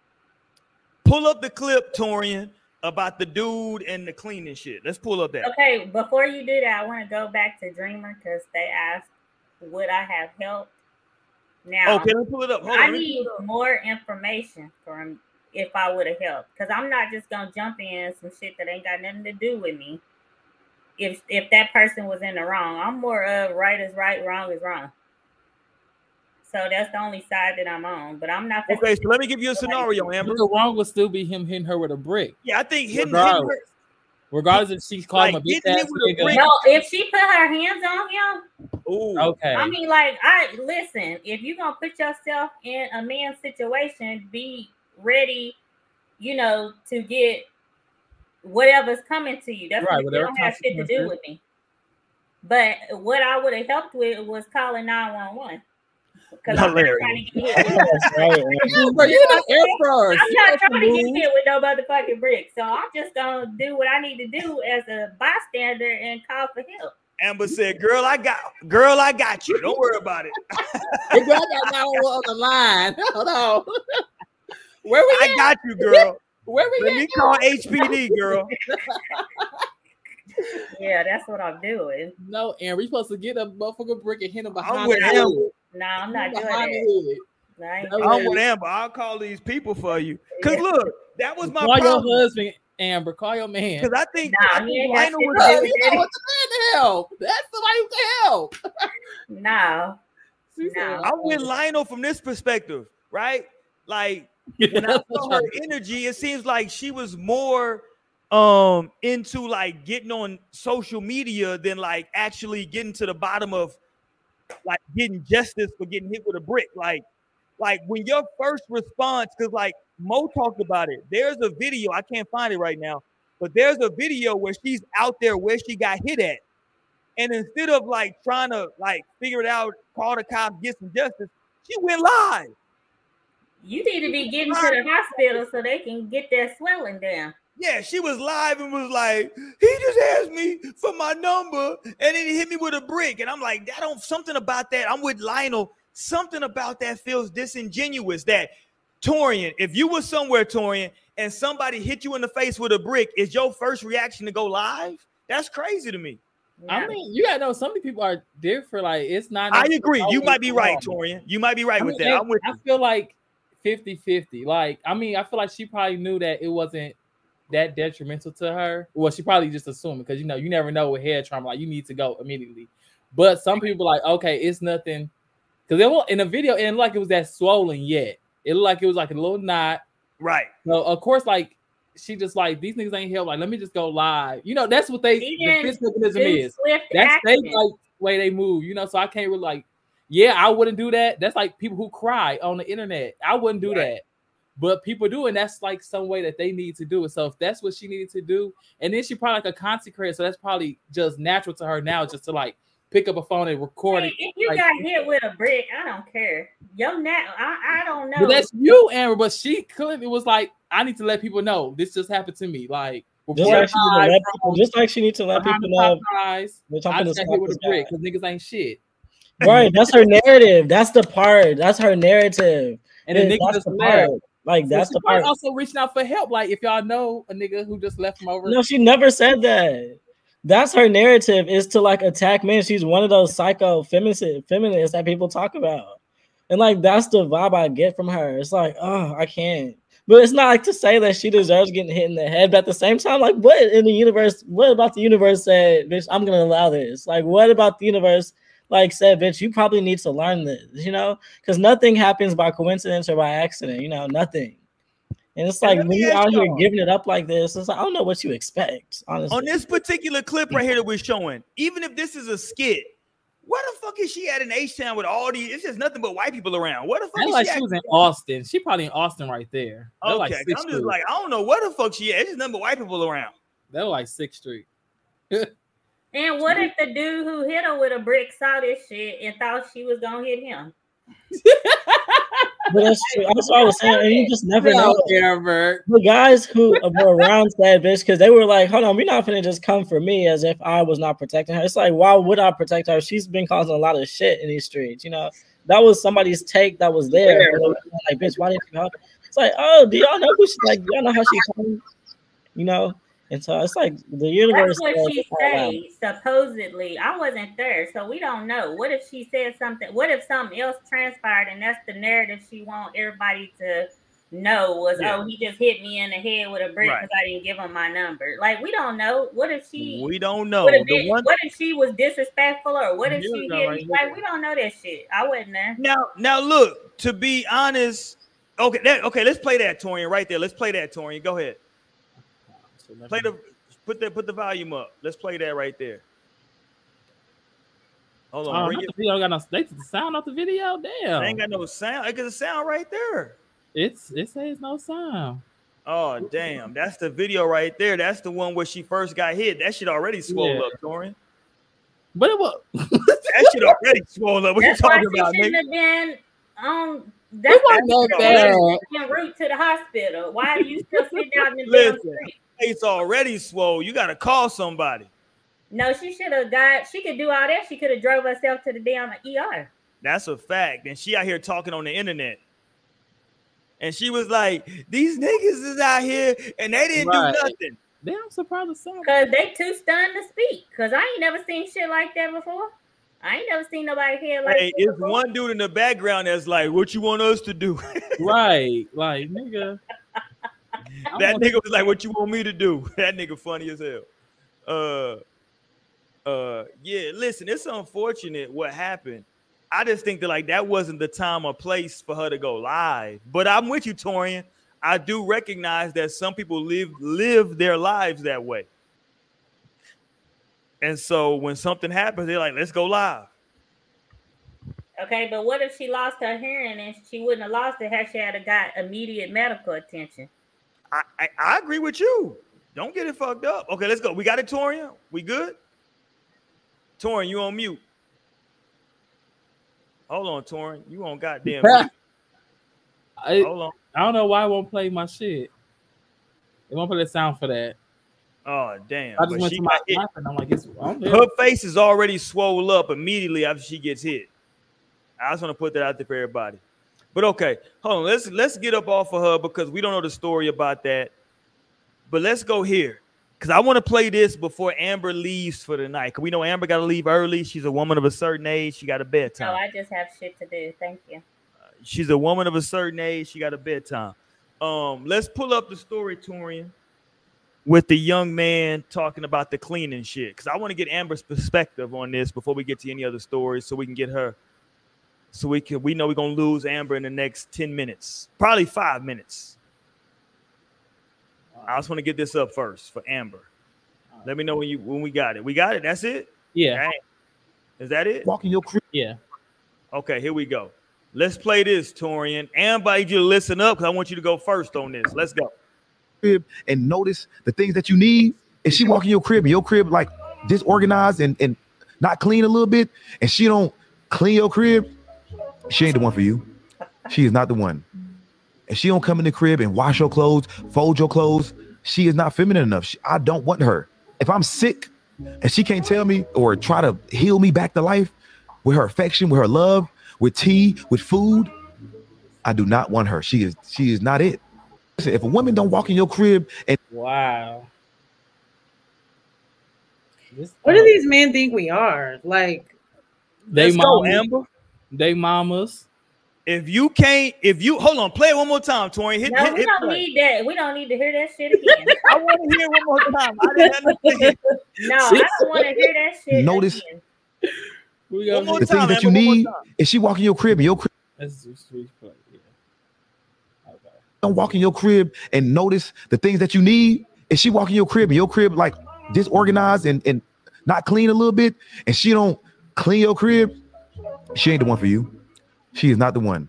Pull up the clip, Torian, about the dude and the cleaning shit. Let's pull up that. Okay, before you do that, I want to go back to Dreamer because they asked, "Would I have helped?" Now, Okay, let me pull it up. Hold. I me need more information from if I would have helped because I'm not just gonna jump in some shit that ain't got nothing to do with me. If if that person was in the wrong, I'm more of right is right, wrong is wrong. So that's the only side that I'm on. But I'm not. Okay, so let me give you a scenario, Amber. The wrong would still be him hitting her with a brick, Yeah, I think hitting, hitting Regardless. her, regardless if she's calling Like, him a bitch ass with a nigga. brick- No, if she put her hands on him, Ooh, Okay. I mean, like, I listen. If you're gonna put yourself in a man's situation, be ready, you know, to get whatever's coming to you. That's Right, what they whatever don't have shit to do with me. But what I would have helped with was calling 911. Because I'm not trying to get hit. with- That's Bro, you know, air first. I'm not trying to get moves. hit with no motherfucking brick. So I'm just gonna do what I need to do as a bystander and call for help. Amber said, "Girl, I got, girl, I got you. Don't worry about it. Hey, girl, I got 911 on the line. Hold on. Where we I at? got you, girl. Where we Let at? me call HPD, girl. Yeah, that's what I'm doing. No, Aaron, we supposed to get a motherfucking brick and hit him behind I'm with the Amber. hood. No, I'm not doing that. No, I ain't No doing I'm with Amber. I'll call these people for you. Cause look, that was my Call your husband, Amber. Call your man. Cause I think, Nah, I he think Lionel shit was to do Bro, with you know what the man to help. That's somebody who can help. No. No. I'm with Lionel from this perspective, right? Like when I saw her energy, it seems like she was more um into like getting on social media than like actually getting to the bottom of like getting justice for getting hit with a brick. Like, like when your first response, because like Mo talked about it. There's a video, I can't find it right now, but there's a video where she's out there where she got hit at. And instead of like trying to like figure it out, call the cops, get some justice, she went live. You need to be getting to the hospital so they can get that swelling down. Yeah, she was live and was like, he just asked me for my number and then he hit me with a brick. And I'm like, that don't something about that. I'm with Lionel. Something about that feels disingenuous. That Torian, if you were somewhere, Torian, and somebody hit you in the face with a brick, is your first reaction to go live? That's crazy to me. I mean, you gotta know some people are different. Like it's not. I agree. You might be right. Torian. You might be right I with mean, that. I- I'm with I you. feel like 50-50. Like, I mean, I feel like she probably knew that it wasn't that detrimental to her. Well, she probably just assumed because you know, you never know with head trauma, like you need to go immediately. But some people like, okay, it's nothing. Because it wa- in the video, it didn't like it was that swollen yet. It looked like it was like a little knot. Right. So of course, like she just like these niggas ain't help. Like, let me just go live. You know, that's what they the mechanism is. That's they like way they move, you know. So I can't really like, yeah, I wouldn't do that. That's like people who cry on the internet. I wouldn't do Right. that. But people do, and that's like some way that they need to do it. So if that's what she needed to do, and then she probably like a content creator, so that's probably just natural to her now, just to like pick up a phone and record Hey, it. if you like- got hit with a brick, I don't care. Yo, now I, I don't know. But that's you, Amber. But she could it was like, I need to let people know this just happened to me. Like, Just like, she need to let people, just like she needs to let people know. Popeyes. Which I just got hit with a brick because niggas ain't shit. Right, that's her narrative. That's the part. That's her narrative. And the Yeah, niggas that's just the left. part. Like that's she the part. also reaching out for help. Like if y'all know a nigga who just left from over. No, she never said that. that's her narrative is to like attack men. She's one of those psycho feminist feminists that people talk about. And like that's the vibe I get from her. It's like, oh, I can't. But it's not like to say that she deserves getting hit in the head. But at the same time, like, what in the universe? What about the universe said, bitch? I'm gonna allow this. Like, what about the universe? Like said, bitch, you probably need to learn this. You know, because nothing happens by coincidence or by accident. You know, nothing. And it's like let me out here y'all. giving it up like this, it's like I don't know what you expect. Honestly, On this particular clip right here that we're showing, even if this is a skit, where the fuck is she at in H Town with all these? It's just nothing but white people around. What the fuck That's is like she she was in Austin. She probably in Austin right there. That Okay, like 'cause Sixth I'm just Street. like, I don't know where the fuck she at. It's just nothing but white people around. that was like Sixth Street. And what if the dude who hit her with a brick saw this shit and thought she was gonna hit him? but that's true. That's what I was saying. And you just never know. Amber. The guys who were around that bitch, because they were like, hold on, we're not gonna just come for me as if I was not protecting her. It's like, why would I protect her? She's been causing a lot of shit in these streets, you know. That was somebody's take that was there. But Like, bitch, why didn't you help? her? It's like, oh, do y'all know who she like? Do y'all know how she comes? You know? And so it's like the universe. That's what she it's all out. said. Supposedly, I wasn't there, so we don't know. What if she said something? What if something else transpired, and that's the narrative she want everybody to know was, Yeah. oh, he just hit me in the head with a brick Right. because I didn't give him my number. Like we don't know. What if she? We don't know. What if, The it- one what if she was disrespectful, or what if Here she we hit right me? here. Like we don't know that shit. I wasn't there. now, now look. To be honest, okay, that, okay. Let's play that, Torian, right there. Let's play that, Torian. Go ahead. Play the put the put the volume up. Let's play that right there. Hold on. Oh, bring not it- the video got no they took the sound off the video. Damn. They ain't got no sound. It got a sound right there. It's it says no sound. Oh damn, that's the video right there. That's the one where she first got hit. That shit already swole Yeah. up, Torian. But it was That shit already swole up. What That's you why talking she about, shouldn't nigga? have been on. That's it wasn't that bad. en route to the hospital. Why are you still sitting down in the damn Listen. street? It's already swole. You gotta call somebody. No, she should have got. She could do all that. She could have drove herself to the damn ER. That's a fact. And she out here talking on the internet. And she was like, These niggas is out here and they didn't Right. do nothing. Damn, I'm surprised the sound. Cause they too stunned to speak. Cause I ain't never seen shit like that before. I ain't never seen nobody here like Hey, this it's before. one dude in the background that's like, What you want us to do? Right. Like nigga. That nigga was like, "What you want me to do?" That nigga funny as hell. Uh, uh, yeah. Listen, it's unfortunate what happened. I just think that like that wasn't the time or place for her to go live. But I'm with you, Torian. I do recognize that some people live live their lives that way. And so when something happens, they're like, "Let's go live." Okay, but what if she lost her hearing and she wouldn't have lost it had she had got immediate medical attention? I, I I agree with you. Don't get it fucked up. Okay, let's go. We got it, Torian. We good? Torian, you on mute. Hold on, Torian. You on goddamn mute. I, Hold on. I don't know why I won't play my shit. It won't play the sound for that. Oh damn. I just But went she to my app and I'm like, it's there. Her face is already swollen up immediately after she gets hit. I just want to put that out there for everybody. But okay, hold on. Let's let's get up off of her because we don't know the story about that. But let's go here because I want to play this before Amber leaves for the night. Cause we know Amber got to leave early. She's a woman of a certain age. She got a bedtime. No, bedtime. I just have shit to do. Thank you. She's a woman of a certain age. She got a bedtime. Um, let's pull up the story, Torian, with the young man talking about the cleaning shit. Because I want to get Amber's perspective on this before we get to any other stories, so we can get her. So we can we know we're gonna lose Amber in the next 10 minutes, probably five minutes. I just want to get this up first for Amber. Let me know when you when we got it. We got it. That's it. Yeah, Dang. Is that it? Walk in your crib. yeah. Okay, here we go. Let's play this, Torian. And I need you to listen up because I want you to go first on this. Let's go. and notice the things that you need. And she walk in your crib and your crib like disorganized and, and not clean a little bit, and she don't clean your crib, she ain't the one for you. She is not the one. And she don't come in the crib and wash your clothes, fold your clothes. She is not feminine enough. She- I don't want her. If I'm sick and she can't tell me or try to heal me back to life with her affection, with her love, with tea, with food, I do not want her. She is she is not it. Listen, if a woman don't walk in your crib and Wow. What do these men think we are? Like, they Let's Amber. They mamas. If you can't, if you hold on, play it one more time, Tori. Hit, No, hit, we hit don't play. need that. We don't need to hear that shit again. I want to hear one more time. I didn't have nothing to hear. No, I don't want to hear that shit. Notice- again. We One more The time, things that you Amber, one more need, is she walking your crib and your crib Let's do street play. Yeah. Okay. don't walk in your crib and notice the things that you need, if she walk in your crib and your crib like disorganized and, and not clean a little bit, and she don't clean your crib, she ain't the one for you. She is not the one.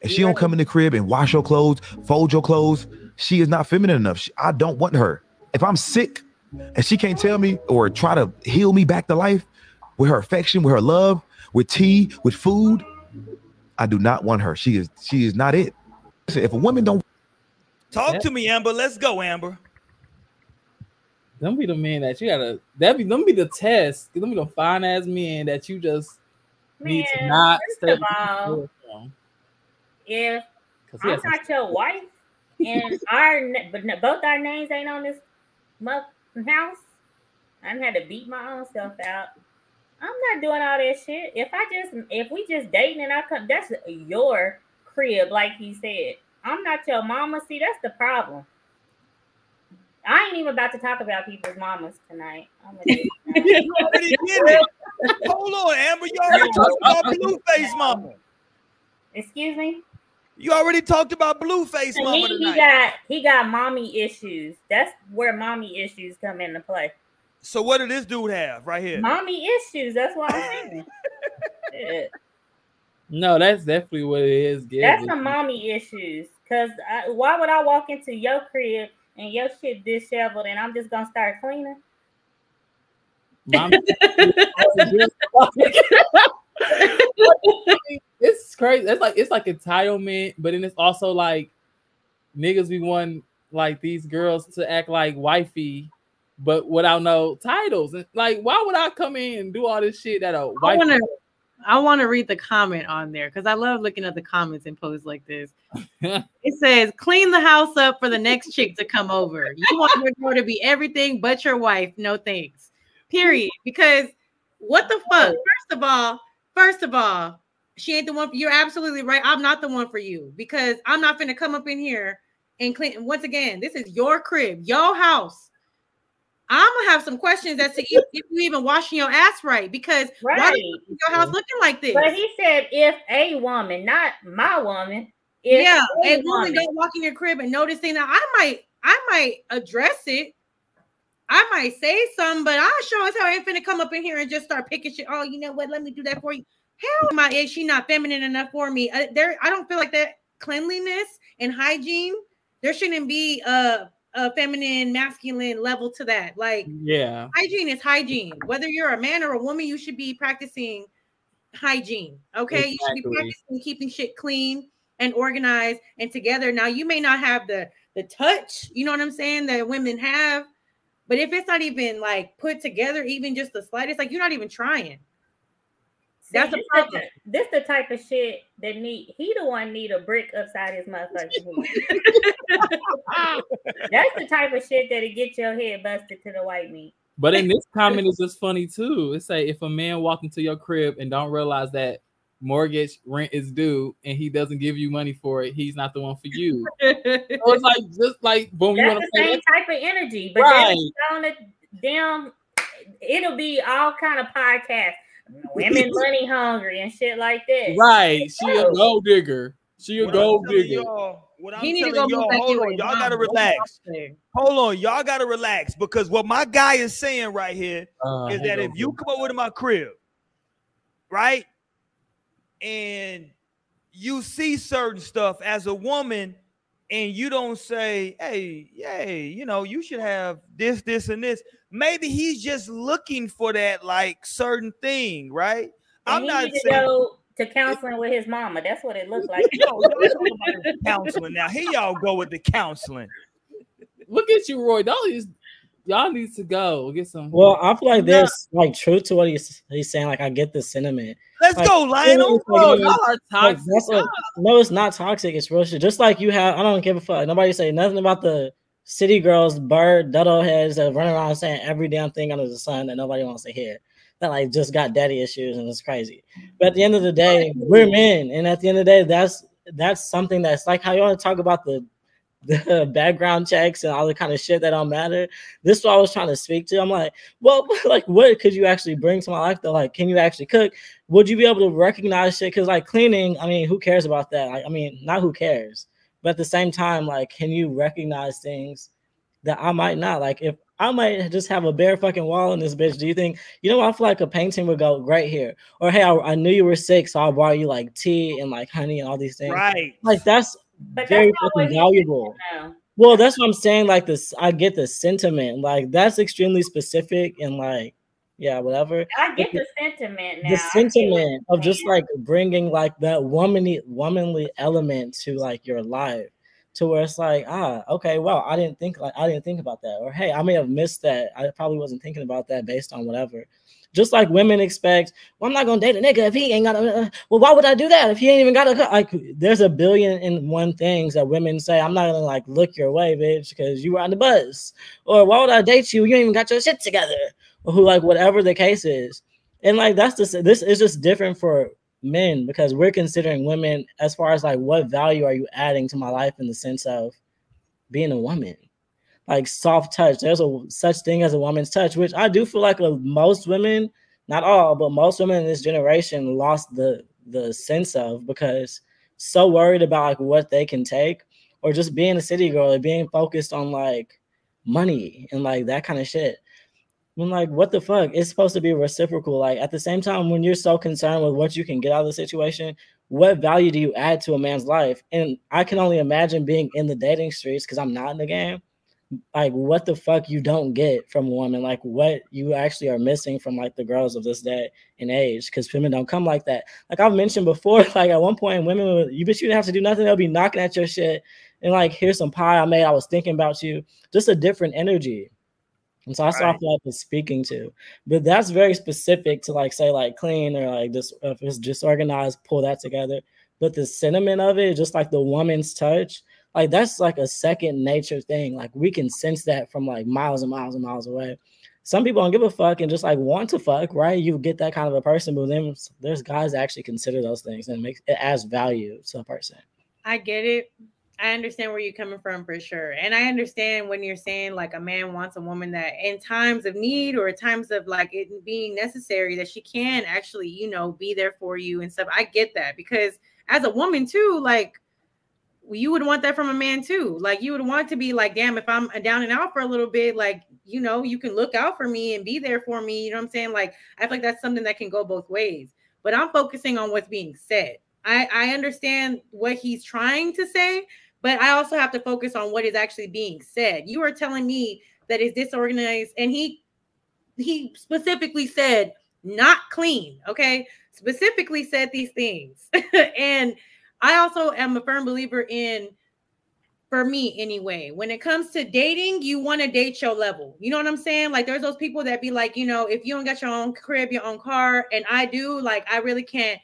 If she don't come in the crib and wash your clothes, fold your clothes, she is not feminine enough. She- I don't want her. If I'm sick and she can't tell me or try to heal me back to life with her affection, with her love, with tea, with food, I do not want her. She is she is not it. Listen, if a woman don't Talk to me, Amber. Let's go, Amber. Don't be the man that you gotta. That be don't be the test. Don't be the fine ass man that you just need to not first stay of all, away from. if 'Cause he I'm has some- not your wife, and our but both our names ain't on this house, I'm had to beat my own self out. I'm not doing all that shit. If I just if we just dating and I come, that's your crib, like he said. I'm not your mama. See, that's the problem. I ain't even about to talk about people's mamas tonight. I'm gonna do it now. You already did it. Hold on, Amber. You already talked about Blueface Mama. Excuse me. You already talked about Blueface To Mama me, he tonight. got he got mommy issues. That's where mommy issues come into play. So what did this dude have right here? Mommy issues. That's what I'm saying. Shit. No, that's definitely what it is. Gil. That's some mommy issues. Cause I, why would I walk into your crib and your shit disheveled and I'm just gonna start cleaning? Mom- it's crazy. It's like it's like entitlement, but then it's also like niggas we want like these girls to act like wifey, but without no titles. And like, why would I come in and do all this shit that a I wife? want to. I want to read the comment on there because I love looking at the comments in posts like this. It says, "Clean the house up for the next chick to come over. You want your girl to be everything but your wife. No thanks. Period. Because what the fuck? First of all, first of all, she ain't the one. For, You're absolutely right. I'm not the one for you because I'm not gonna come up in here and clean. Once again, this is your crib, your house. I'm gonna have some questions as to if, if you even washing your ass right because why Right. fuck is your house looking like this? But he said if a woman, not my woman, if yeah, a a woman don't walk in your crib and noticing that I might, I might address it. I might say something, but I sure as hell ain't finna come up in here and just start picking shit. Oh, you know what? Let me do that for you. Hell, my is she not feminine enough for me? Uh, there, I don't feel like that cleanliness and hygiene. There shouldn't be a, a feminine, masculine level to that. Like yeah, hygiene is hygiene. Whether you're a man or a woman, you should be practicing hygiene. Okay, you should be practicing keeping shit clean and organized and together. Now, you may not have the the touch, you know what I'm saying, that women have, but if it's not even like put together, even just the slightest, like you're not even trying. That's See, a this problem. The, this the type of shit that need he the one need a brick upside his motherfucking head. That's the type of shit that'll get your head busted to the white meat. But in this comment is just funny too. It say if a man walk into your crib and don't realize that mortgage rent is due and he doesn't give you money for it, he's not the one for you. So it's like just like boom, you That's want the to same say type of energy, but Right. then on the damn, it'll be all kind of podcasts, women money hungry and shit like that. right? She a gold digger. She a What gold digger. y'all- what I'm He need to telling go y'all, hold on, y'all gotta relax. Hold on, y'all gotta relax because what my guy is saying right here Uh, is that if you come over to my crib, right, and you see certain stuff as a woman, and you don't say, "Hey, yay," you know, you should have this, this, and this. Maybe he's just looking for that like certain thing, right? And I'm he not need to saying. go to counseling with his mama. That's what it looked like. Yo, y'all talking about counseling now. Here y'all go with the counseling. Look at you, Roy. Y'all is y'all need to go get some. Well, I feel like Yeah. there's like truth to what he's he's saying. Like I get the sentiment. Let's Like, go, Lionel. Bro, y'all are Like, toxic. that's what, no, it's not toxic. It's real shit. Just like you have, I don't give a fuck. Nobody say nothing about the city girls, bird, dodo heads that run around saying every damn thing under the sun that nobody wants to hear. That like just got daddy issues and it's crazy. But at the end of the day, we're men, and at the end of the day, that's that's something that's like how you want to talk about the the background checks and all the kind of shit that don't matter. This is what I was trying to speak to. I'm like, well, like, what could you actually bring to my life? Though, like, can you actually cook? Would you be able to recognize shit? Because like cleaning, I mean, who cares about that? Like, I mean, not who cares, but at the same time, like, can you recognize things that I might not? Like, if I might just have a bare fucking wall in this bitch. Do you think, you know, I feel like a painting would go great here? Or hey, I, I knew you were sick, so I brought you like tea and like honey and all these things. Right. Like that's But very that's not what fucking valuable. Well, that's what I'm saying. Like this, I get the sentiment. Like that's extremely specific and like, yeah, whatever. I get the sentiment now. The I get what sentiment of just like bringing like that womanly, womanly element to like your life, to where it's like, ah, okay, well, I didn't think like I didn't think about that, or hey, I may have missed that. I probably wasn't thinking about that based on whatever. Just like women expect, well, I'm not gonna date a nigga if he ain't got a. Uh, well, why would I do that if he ain't even got a? Like, there's a billion and one things that women say. I'm not gonna like look your way, bitch, because you were on the bus. Or why would I date you? You ain't even got your shit together. Or who, like, whatever the case is. And like, that's the this is just different for men because we're considering women as far as like what value are you adding to my life in the sense of being a woman like soft touch. There's a such thing as a woman's touch, which I do feel like uh, most women, not all, but most women in this generation lost the the sense of because so worried about like what they can take, or just being a city girl or being focused on like money and like that kind of shit. I'm like, what the fuck? It's supposed to be reciprocal. Like at the same time, when you're so concerned with what you can get out of the situation, what value do you add to a man's life? And I can only imagine being in the dating streets because I'm not in the game like what the fuck you don't get from a woman, like what you actually are missing from like the girls of this day and age, because women don't come like that. Like I've mentioned before, like at one point, women would, you bitch you didn't have to do nothing, they'll be knocking at your shit and like here's some pie I made. I was thinking about you, just a different energy. And so that's what I Right. feel like it's speaking to. But that's very specific to like say like clean or like this if it's disorganized, pull that together. But the sentiment of it, just like the woman's touch, like that's like a second nature thing. Like we can sense that from like miles and miles and miles away. Some people don't give a fuck and just like want to fuck, right? You get that kind of a person, but then there's guys that actually consider those things and makes it adds value to a person. I get it. I understand where you're coming from for sure. And I understand when you're saying like a man wants a woman that in times of need or times of like it being necessary that she can actually, you know, be there for you and stuff. I get that because as a woman too, like you would want that from a man too. Like you would want to be like, damn, if I'm down and out for a little bit, like, you know, you can look out for me and be there for me. You know what I'm saying? Like, I feel like that's something that can go both ways. But I'm focusing on what's being said. I, I understand what he's trying to say, but I also have to focus on what is actually being said. You are telling me that is disorganized, and he he specifically said not clean. Okay, specifically said these things, and I also am a firm believer in, for me anyway, when it comes to dating, you want to date your level. You know what I'm saying? Like there's those people that be like, you know, if you don't got your own crib, your own car, and I do, like I really can't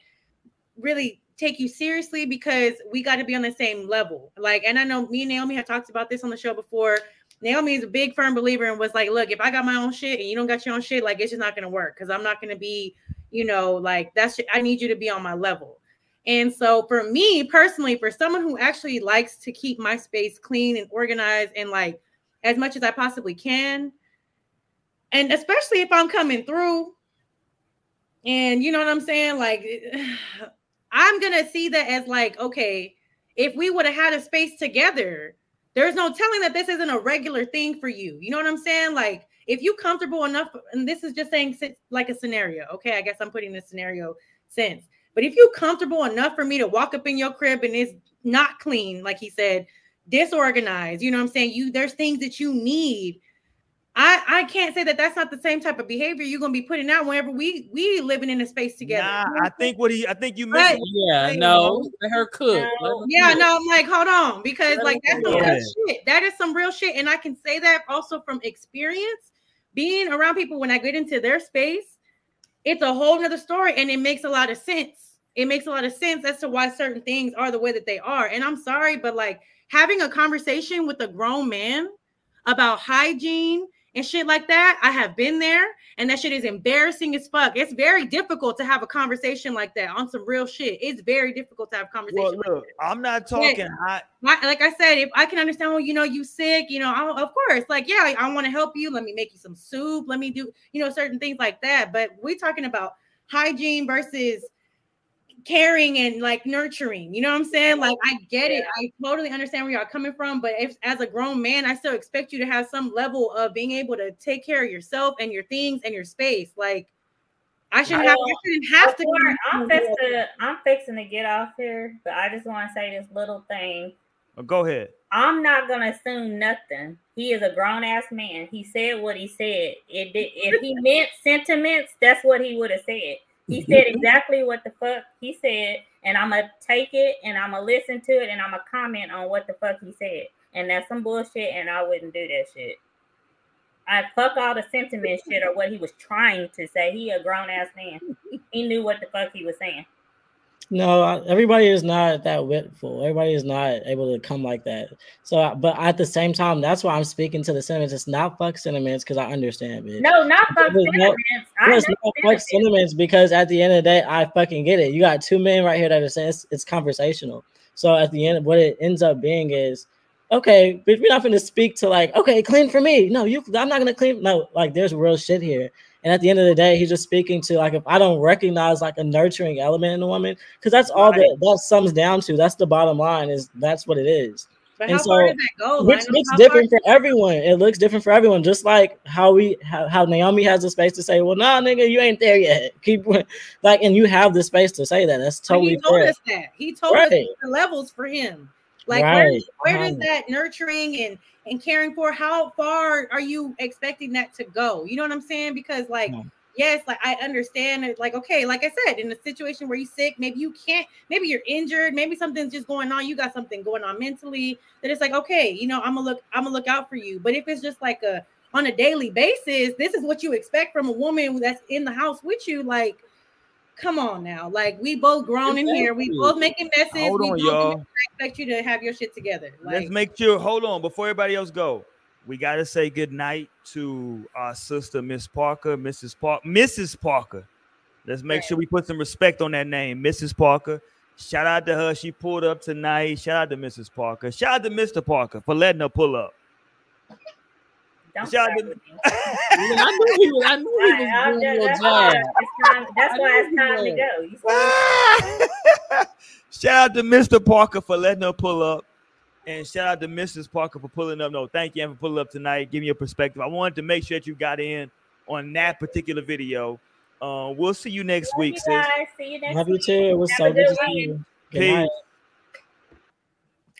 really take you seriously because we got to be on the same level. Like, and I know me and Naomi have talked about this on the show before. Naomi is a big firm believer and was like, look, if I got my own shit and you don't got your own shit, like it's just not gonna work because I'm not gonna be, you know, like that's I need you to be on my level. And so for me personally, for someone who actually likes to keep my space clean and organized and like as much as I possibly can, and especially if I'm coming through, and you know what I'm saying, like I'm gonna see that as like, okay, if we would have had a space together, there's no telling that this isn't a regular thing for you. You know what I'm saying? Like, if you comfortable enough, and this is just saying like a scenario. Okay, I guess I'm putting this scenario sense. But if you're comfortable enough for me to walk up in your crib and it's not clean, like he said, disorganized, you know what I'm saying? You there's things that you need. I I can't say that that's not the same type of behavior you're gonna be putting out whenever we we living in a space together. Nah, You know I think what he, I think you Right. missed. Yeah, Right. no, let her cook. Let her Yeah, cook. no, I'm like, hold on, because Let like that's some real shit. That is some real shit, and I can say that also from experience. Being around people when I get into their space, it's a whole nother story, and it makes a lot of sense. It makes a lot of sense as to why certain things are the way that they are. And I'm sorry, but like having a conversation with a grown man about hygiene and shit like that. I have been there, and that shit is embarrassing as fuck. It's very difficult to have a conversation like that on some real shit. It's very difficult to have a conversation. Well, like look, I'm not talking hot. like, like I said, if I can understand, well, you know, you sick, you know, I, of course, like, yeah, I, I want to help you. Let me make you some soup. Let me do, you know, certain things like that. But we're talking about hygiene versus caring and like nurturing. You know what I'm saying? Like, I get it. I totally understand where y'all coming from. But if as a grown man, I still expect you to have some level of being able to take care of yourself and your things and your space. Like, I shouldn't have, I shouldn't have to. Before- I'm fixing to, I'm fixing to get off here, but I just want to say this little thing. Oh, Go ahead. I'm not gonna assume nothing. He is a grown ass man. He said what he said. It did, if he meant sentiments, that's what he would have said. He mm-hmm. said exactly what the fuck he said, and I'm gonna take it and I'm gonna listen to it and I'm gonna comment on what the fuck he said. And that's some bullshit, and I wouldn't do that shit. I fuck all the sentiment shit or what he was trying to say. He a grown ass man. He knew what the fuck he was saying. No, everybody is not that witful. Everybody is not able to come like that. So, but at the same time, that's why I'm speaking to the sentiments. It's not fuck sentiments because I understand it. No, not fuck no- sentiments. I Yes, know no fuck sentiments. because at the end of the day, I fucking get it. You got two men right here that are saying it's, it's conversational. So at the end, what it ends up being is, okay, but we're not going to speak to like, okay, clean for me. No, you, I'm not going to clean. No, like there's real shit here. And at the end of the day, he's just speaking to like if I don't recognize like a nurturing element in a woman, because that's all that that sums down to. That's the bottom line. Is that's what it is. But And how far so- does that go? Which looks different for everyone. It looks different for everyone. Just like how we how, how Naomi has the space to say, "Well, nah, nigga, you ain't there yet." Keep like, and you have the space to say that. That's totally he told fair. us that. He told us the levels for him. Like where, Right. where does Um, that nurturing and and caring for how far are you expecting that to go? You know what I'm saying? Because like Hmm. yes, like I understand it. Like okay, like I said, in a situation where you're sick, maybe you can't, maybe you're injured, maybe something's just going on. You got something going on mentally. That it's like okay, you know, I'm gonna look, I'm gonna look out for you. But if it's just like a on a daily basis, this is what you expect from a woman that's in the house with you. Like, come on now. Like, we both grown in here. We both making messes. Hold we on, both y'all. expect you to have your shit together. Like, Let's make sure. Hold on, before everybody else go, we got to say good night to our sister, Miss Parker, Mrs. Parker, Mrs. Parker. Let's make Right. sure we put some respect on that name, Mrs. Parker. Shout out to her. She pulled up tonight. Shout out to Mrs. Parker. Shout out to Mr. Parker for letting her pull up. Don't Shout start out to- I knew he was. I knew he Right, I'm was doing just- your that's why job. it's time. That's I why knew it's he time to was. go. You shout out to Mr. Parker for letting her pull up. And shout out to Mrs. Parker for pulling up. No, thank you Ann, for pulling up tonight. Give me your perspective. I wanted to make sure that you got in on that particular video. Uh, we'll see you next Love week, you sis. See you next Love you too. It was Have so a good good to see week. you. Good Peace.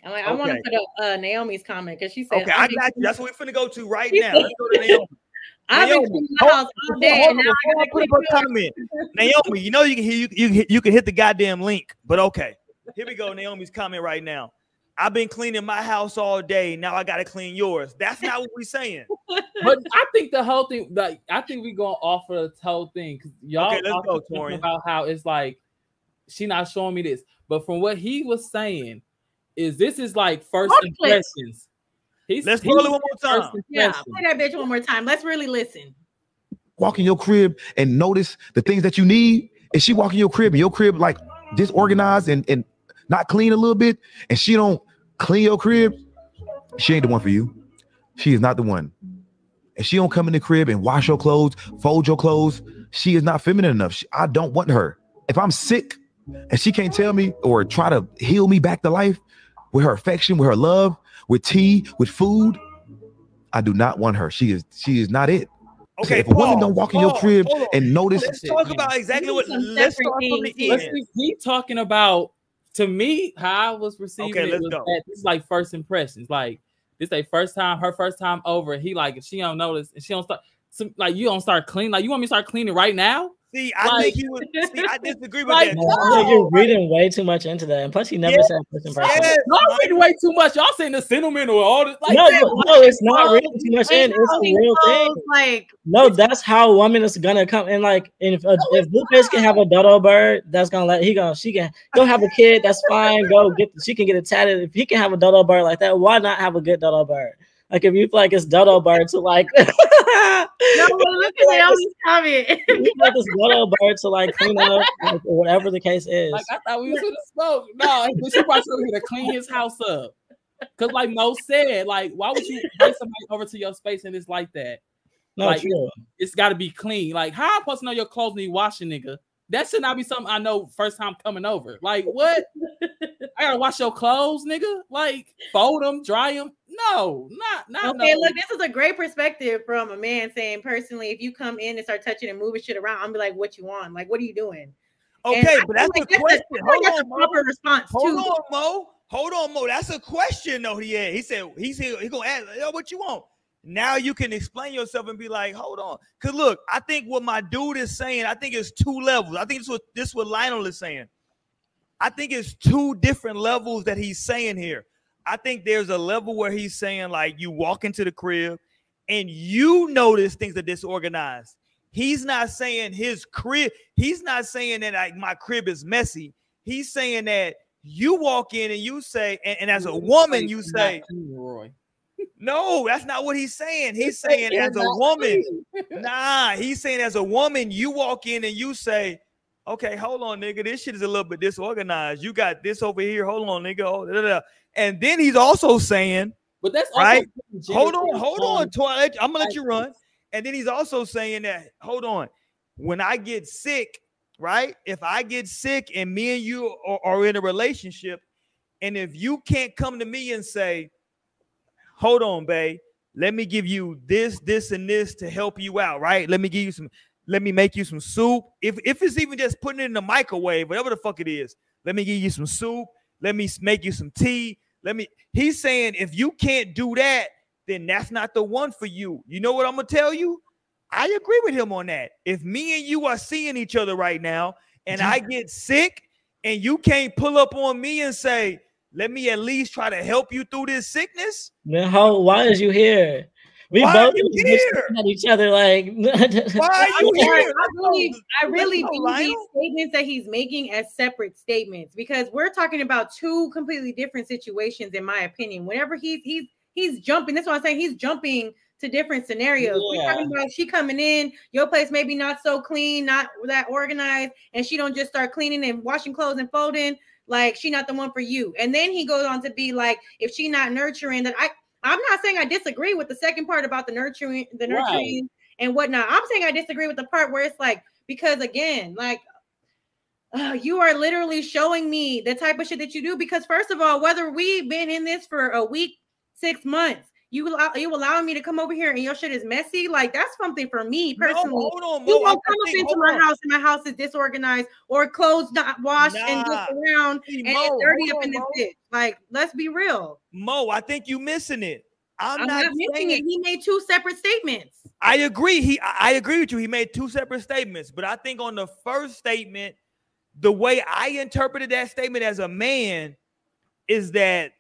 Night. I'm like, I want to put up uh, Naomi's comment because she said, Okay, I've I got you. That's what we're finna go to right now. Let's go to Naomi. I've been Naomi, cleaning my house all Hold day. on, and now I I put gotta up a comment. Naomi, you know you can you, you you can hit the goddamn link, but okay. Here we go. Naomi's comment right now. I've been cleaning my house all day. Now I gotta clean yours. That's not what we're saying. But I think the whole thing, like, I think we're gonna offer the whole thing because y'all Okay, let's go, talking about how it's like she not showing me this, but from what he was saying, is this is like first Roll the clip. impressions. He's Let's he it one more time. Yeah, play that bitch one more time. Let's really listen. walk in your crib and notice the things that you need, and she walk in your crib and your crib like disorganized and, and not clean a little bit, and she don't clean your crib, she ain't the one for you. She is not the one. And she don't come in the crib and wash your clothes, fold your clothes. She is not feminine enough. She- I don't want her. If I'm sick and she can't tell me or try to heal me back to life with her affection, with her love, with tea, with food, I do not want her. She is she is not it. Okay, if a woman don't walk in your crib hold and notice Let's talk about exactly what. Some Let's start from the end. see, he talking about to me how I was receiving Okay, it let's was go. that this is like first impressions. Like this they first time, her first time over. He like if she don't notice and she don't start some like you don't start clean. Like you want me to start cleaning right now? See, I Like- think you would. See, I disagree with Like, that. No, I think you're reading way too much into that. And plus, he never Yeah. said first impression. Yes, Y'all reading way too much. Y'all saying the sentiment sentimental all this. Like, no, no, no, it's not Well, reading too much in. It's no the real thing. clothes, Like, No, that's how a woman is gonna come and like and if, if Blueface can have a dodo bird, that's gonna let he gonna she can go have a kid, that's fine. Go get she can get it tatted. If he can have a dodo bird like that, why not have a good dodo bird? Like if you feel like it's dodo bird to like No, look at it on this comment. you feel like it's dodo bird to like clean up like, or whatever the case is. Like I thought we was gonna smoke. No, but she probably told me to clean his house up. Cause like Mo said, like why would you bring somebody over to your space and it's like that? no, like, true. It's got to be clean. Like how I supposed to know your clothes need washing, nigga? That should not be something I know first time coming over. Like what? I gotta wash your clothes, nigga. Like fold them, dry them. No, not not Okay, no. look, this is a great perspective from a man saying personally, if you come in and start touching and moving shit around, I'm be like, what you want? Like, what are you doing? Okay, but that's like a question. Feel Hold on, a Mo. proper response Hold too. on, Mo. Hold on, Mo. That's a question though. He had. He said he's here. He gonna ask, yo, what you want? Now you can explain yourself and be like, hold on. Cause look, I think what my dude is saying, I think it's two levels. I think this what this what Lionel is saying. I think it's two different levels that he's saying here. I think there's a level where he's saying like you walk into the crib and you notice things are disorganized. He's not saying his crib. He's not saying that like my crib is messy. He's saying that you walk in and you say, and, and as a woman, you say, Roy. no, that's not what he's saying. He's saying as a woman, nah, he's saying as a woman, you walk in and you say, okay, hold on, nigga, this shit is a little bit disorganized. You got this over here. Hold on, nigga. Oh, da, da, da. And then he's also saying, But that's Right. hold on, hold on- Twilight. I'm gonna let you run. And then he's also saying that, hold on, when I get sick, right? If I get sick and me and you are, are in a relationship, and if you can't come to me and say, hold on, babe, let me give you this, this, and this to help you out, right? Let me give you some, let me make you some soup. If if it's even just putting it in the microwave, whatever the fuck it is, let me give you some soup. Let me make you some tea. Let me. He's saying if you can't do that, then that's not the one for you. You know what I'm gonna tell you? I agree with him on that. If me and you are seeing each other right now, and I get sick, and you can't pull up on me and say, "Let me at least try to help you through this sickness," Man, how why is you here? We Why both are you here? at each other like why are I'm you here? I really, I really go, view these statements that he's making as separate statements because we're talking about two completely different situations, in my opinion. Whenever he's he's he's jumping, that's what I'm saying. He's jumping to different scenarios. We're talking about she coming in, your place maybe not so clean, not that organized, and she don't just start cleaning and washing clothes and folding. Like she not the one for you. And then he goes on to be like, if she not nurturing, that I I'm not saying I disagree with the second part about the nurturing, the Right. nurturing and whatnot. I'm saying I disagree with the part where it's like, because again, like uh, you are literally showing me the type of shit that you do. Because first of all, whether we've been in this for a week, six months, you allow you allowing me to come over here and your shit is messy. Like that's something for me No, personally. hold on, you Mo. Won't come up into my on. house and my house is disorganized or clothes not washed and just around See, and Mo, it's dirty up in on, this bitch. Like, let's be real. Mo, I think you missing it. I'm, I'm not, not missing it. He made two separate statements. I agree. He I agree with you. He made two separate statements, but I think on the first statement, the way I interpreted that statement as a man is that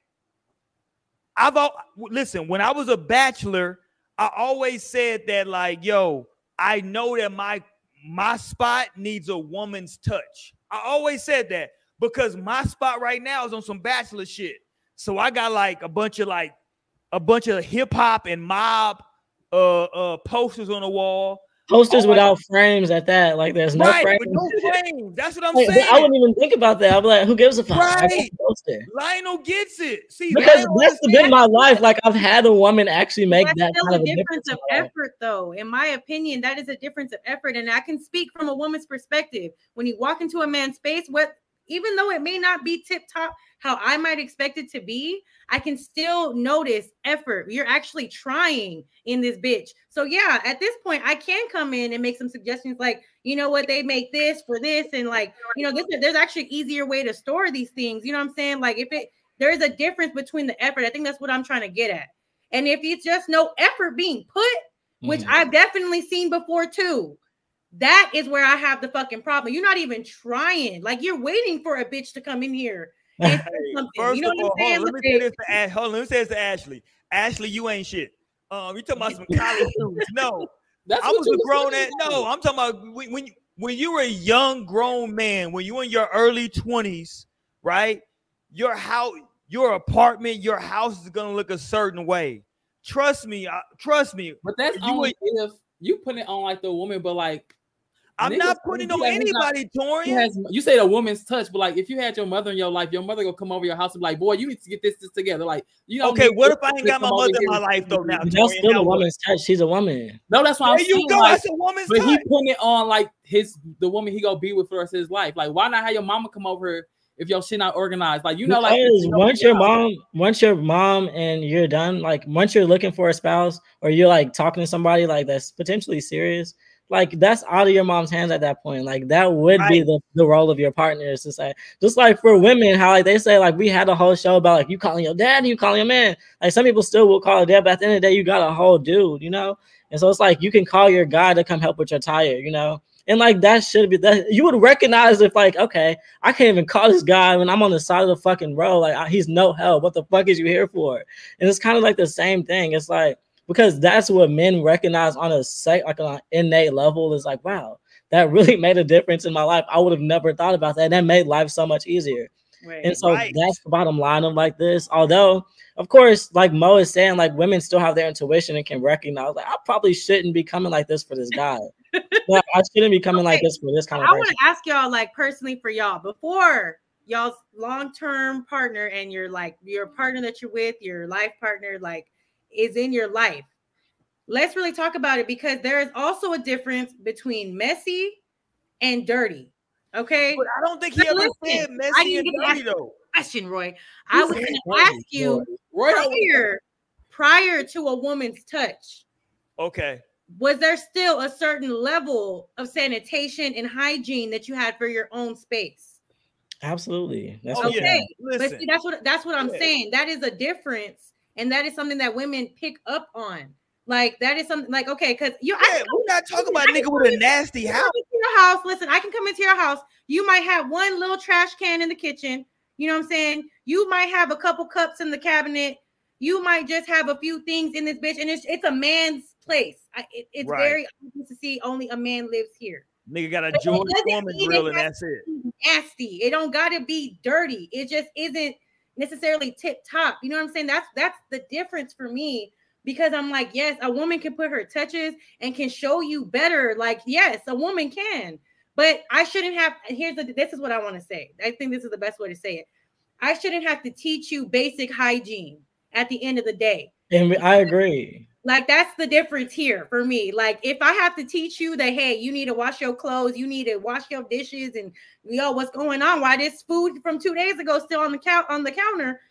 I've al- listen, when I was a bachelor, I always said that like, yo, I know that my my spot needs a woman's touch. I always said that because my spot right now is on some bachelor shit. So I got like a bunch of like a bunch of hip hop and mob uh uh posters on the wall. Posters Oh my- without frames at that. Like there's no right, frames. no frames. That's what I'm Like, saying. I wouldn't even think about that. I'm like, who gives a fuck? I got Right. the poster. Lionel gets it. See, Because Lionel that's understands- been my life. Like I've had a woman actually make That's that still kind of a a difference difference. of in my life. effort, though. In my opinion, that is a difference of effort. And I can speak from a woman's perspective. When you walk into a man's space, what even though it may not be tip top how I might expect it to be, I can still notice effort. You're actually trying in this bitch. So yeah, at this point, I can come in and make some suggestions like, you know what, they make this for this, and like, you know, this there's actually easier way to store these things. You know what I'm saying? Like if it there is a difference between the effort. I think that's what I'm trying to get at. And if it's just no effort being put, which Mhm. I've definitely seen before too, that is where I have the fucking problem. You're not even trying. Like you're waiting for a bitch to come in here and say Hey, something. First You know of all, I'm hold on, let me say this to Ash. Hold on, let me say this to Ashley. Ashley, you ain't shit. Um, you talking about some college students? No, That's I was a grown at. No, I'm talking about when when you, when you were a young grown man, when you were in your early 20s, right? Your house, your apartment, your house is gonna look a certain way. trust me, I, trust me. But that's You only if you put it on like the woman, but like I'm not putting you on got- you got- anybody, you Torian. has- you say a woman's touch, but like if you had your mother in your life, your mother gonna come over your house and be like, boy, you need to get this, this together. Like you don't Okay, what if I ain't got my mother in my life though? Now, That's Torian, still now a woman's touch. She's a woman. No, that's what I'm There you saying. go. like, That's a woman's but he touch. putting it on like his the woman he gonna be with for the rest of his life. Like, why not have your mama come over here if your shit not organized? Like, you know, like Because you know, once your mom, once your mom and you're done, like once you're looking for a spouse or you're like talking to somebody like that's potentially serious, like that's out of your mom's hands at that point. Like that would be the, the role of your partner is to say, just like for women, how like they say, like we had a whole show about like you calling your dad you calling your man. Like some people still will call a dad, but at the end of the day, you got a whole dude, you know? And so it's like you can call your guy to come help with your tire, you know? And like that should be that you would recognize if like, okay, I can't even call this guy when I'm on the side of the fucking road. Like I, he's no help. What the fuck is you here for? And it's kind of like the same thing. It's like because that's what men recognize on a sec like on an innate level is like, wow, that really made a difference in my life. I would have never thought about that. And that made life so much easier. Right. And so Right. that's the bottom line of like this. Although, of course, like Mo is saying, like women still have their intuition and can recognize, like, I probably shouldn't be coming like this for this guy. like, I shouldn't be coming like this for this kind of I want to ask y'all, like personally for y'all, before y'all's long-term partner and your like your partner that you're with, your life partner, like is in your life. Let's really talk about it because there is also a difference between messy and dirty. Okay. But I don't think he Now ever listen, said messy and dirty though. Question, Roy. I was going to ask you Roy, prior, prior to a woman's touch, Okay. was there still a certain level of sanitation and hygiene that you had for your own space? Absolutely. That's Oh, what yeah. Okay. But Listen. see, that's what that's what I'm Yeah. saying. That is a difference, and that is something that women pick up on. Like that is something like okay, because you I Yeah, can we're not talking about a I nigga with a nasty house. your house. Listen, I can come into your house. You might have one little trash can in the kitchen. You know what I'm saying? You might have a couple cups in the cabinet. You might just have a few things in this bitch, and it's it's a man's place. I, it- it's Right. very obvious to see only a man lives here. Nigga got a George Foreman grill and that's it. nasty. It don't gotta be dirty. It just isn't necessarily tip top. You know what I'm saying? That's that's the difference for me because I'm like, yes, a woman can put her touches and can show you better. Like, yes, a woman can, but I shouldn't have. Here's the. This is what I want to say. I think this is the best way to say it. I shouldn't have to teach you basic hygiene at the end of the day. And I agree. Like that's the difference here for me. Like if I have to teach you that, hey, you need to wash your clothes, you need to wash your dishes, and yo, what's going on? Why this food from two days ago still on the count on the counter?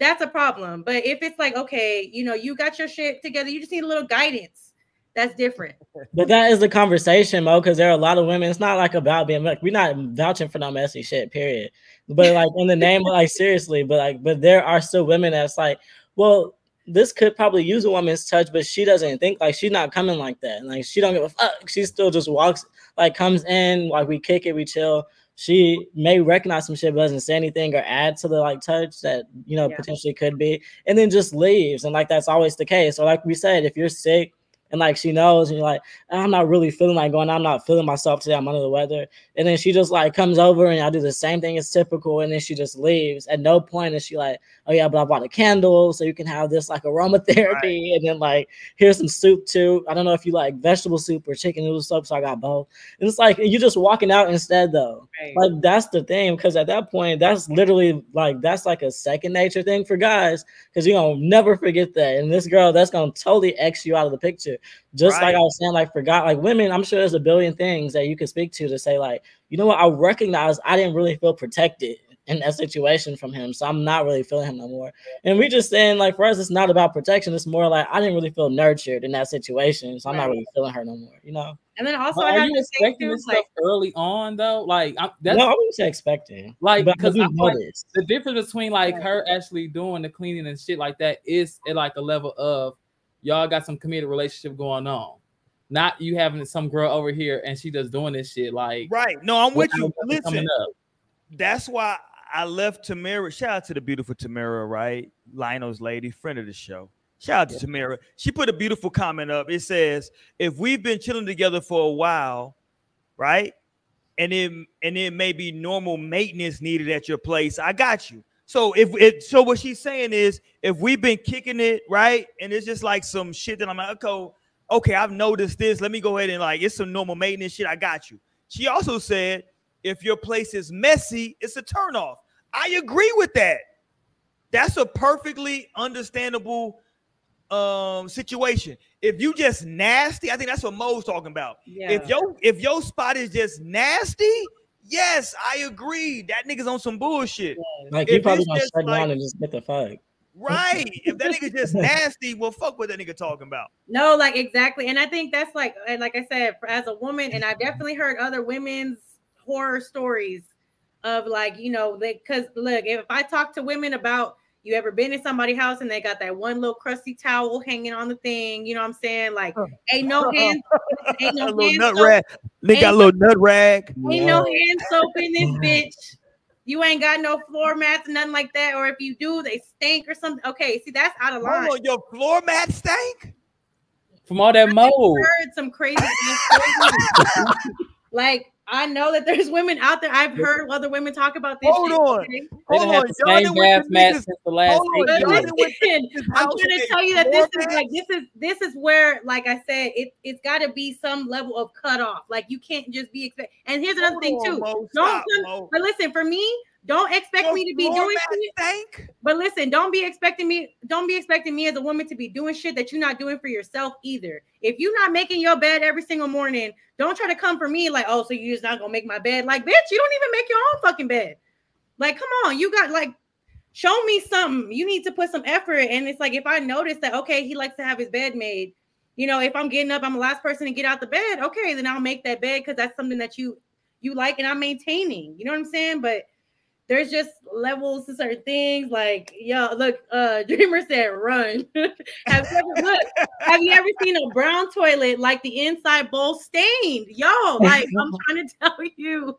That's a problem. But if it's like, okay, you know, you got your shit together, you just need a little guidance. That's different. But that is the conversation, Mo, because there are a lot of women. It's not like about being like we're not vouching for no messy shit, period. But like in the name of like seriously, but like, but there are still women that's like, well, this could probably use a woman's touch, but she doesn't think like she's not coming like that. Like she don't give a fuck. She still just walks, like comes in, like we kick it, we chill. She may recognize some shit, but doesn't say anything or add to the like touch that you know Yeah. potentially could be, and then just leaves. And like that's always the case. So like we said, if you're sick and like she knows, and you're like, I'm not really feeling like going. I'm not feeling myself today. I'm under the weather. And then she just like comes over and I do the same thing as typical, and then she just leaves. At no point is she like, oh yeah, but I bought a candle so you can have this like aromatherapy, and then like here's some soup too. I don't know if you like vegetable soup or chicken noodle soup, so I got both. And it's like you're just walking out instead though. Like that's the thing, because at that point, that's mm-hmm. literally like that's like a second nature thing for guys, because you're gonna never forget that. And this girl, that's gonna totally X you out of the picture. Just like I was saying, like for God, like women, I'm sure there's a billion things that you could speak to to say, like, you know what, I recognize I didn't really feel protected in that situation from him. So I'm not really feeling him no more. And we just saying, like, for us, it's not about protection. It's more like I didn't really feel nurtured in that situation. So I'm not really feeling her no more, you know? And then also, But I you to say expecting too, this like, stuff early on though? Like I'm, that's no, I wouldn't expecting. like because I like the difference between like her actually doing the cleaning and shit like that is at like a level of y'all got some committed relationship going on. Not you having some girl over here and she just doing this shit like Right. No, I'm with you. without nothing coming Listen, that's why I left Tamara. Shout out to the beautiful Tamara, right? Lionel's lady, friend of the show. Shout out to Tamara. She put a beautiful comment up. It says, if we've been chilling together for a while, right? And it and it may be normal maintenance needed at your place. I got you. So if it, so what she's saying is, if we've been kicking it right, and it's just like some shit that I'm like, okay, okay, I've noticed this. Let me go ahead and like, it's some normal maintenance shit. I got you. She also said, if your place is messy, it's a turnoff. I agree with that. That's a perfectly understandable um situation. If you just nasty, I think that's what Mo's talking about. Yeah. If your if your spot is just nasty, yes, I agree. That nigga's on some bullshit. Like you If probably gonna just shut like- down and just get the fuck. Right. if that nigga just nasty, well, fuck what that nigga talking about. No, like exactly. And I think that's like, uh, like I said, as a woman, and I've definitely heard other women's horror stories of like, you know, they because look, if I talk to women about you ever been in somebody's house and they got that one little crusty towel hanging on the thing, you know what I'm saying? Like, oh. ain't no hand, ain't no a little hand nut soap, rag. Nigga got a little nut rag. ain't no hand soap in this bitch. You ain't got no floor mats, nothing like that. Or if you do, they stink or something. Okay, see, that's out of line. Hold your floor mat stank? From all that mold. heard some crazy like I know that there's women out there. I've heard other women talk about this. Hold shit, on. Hold on, had the y'all same bath went mat since the last Hold on, eight years. done went to Listen, I'm going to tell you that this is like this is this is where, like I said, it it's got to be some level of cutoff. Like you can't just be expect. And here's another Hold thing on, too. Mo, Don't stop, come- Mo. But listen, for me, don't expect me to be doing shit. But listen, don't be expecting me. Don't be expecting me as a woman to be doing shit that you're not doing for yourself either. If you're not making your bed every single morning, don't try to come for me like, oh, so you're just not gonna make my bed. Like, bitch, you don't even make your own fucking bed. Like, come on, you got like, show me something. You need to put some effort. And it's like, if I notice that, okay, he likes to have his bed made. You know, if I'm getting up, I'm the last person to get out the bed. Okay, then I'll make that bed because that's something that you you like and I'm maintaining. You know what I'm saying? But there's just levels to certain things. Like, yo, look, uh, Dreamer said, run. have you ever look? Have you ever seen a brown toilet like the inside bowl stained? Yo, like I'm trying to tell you.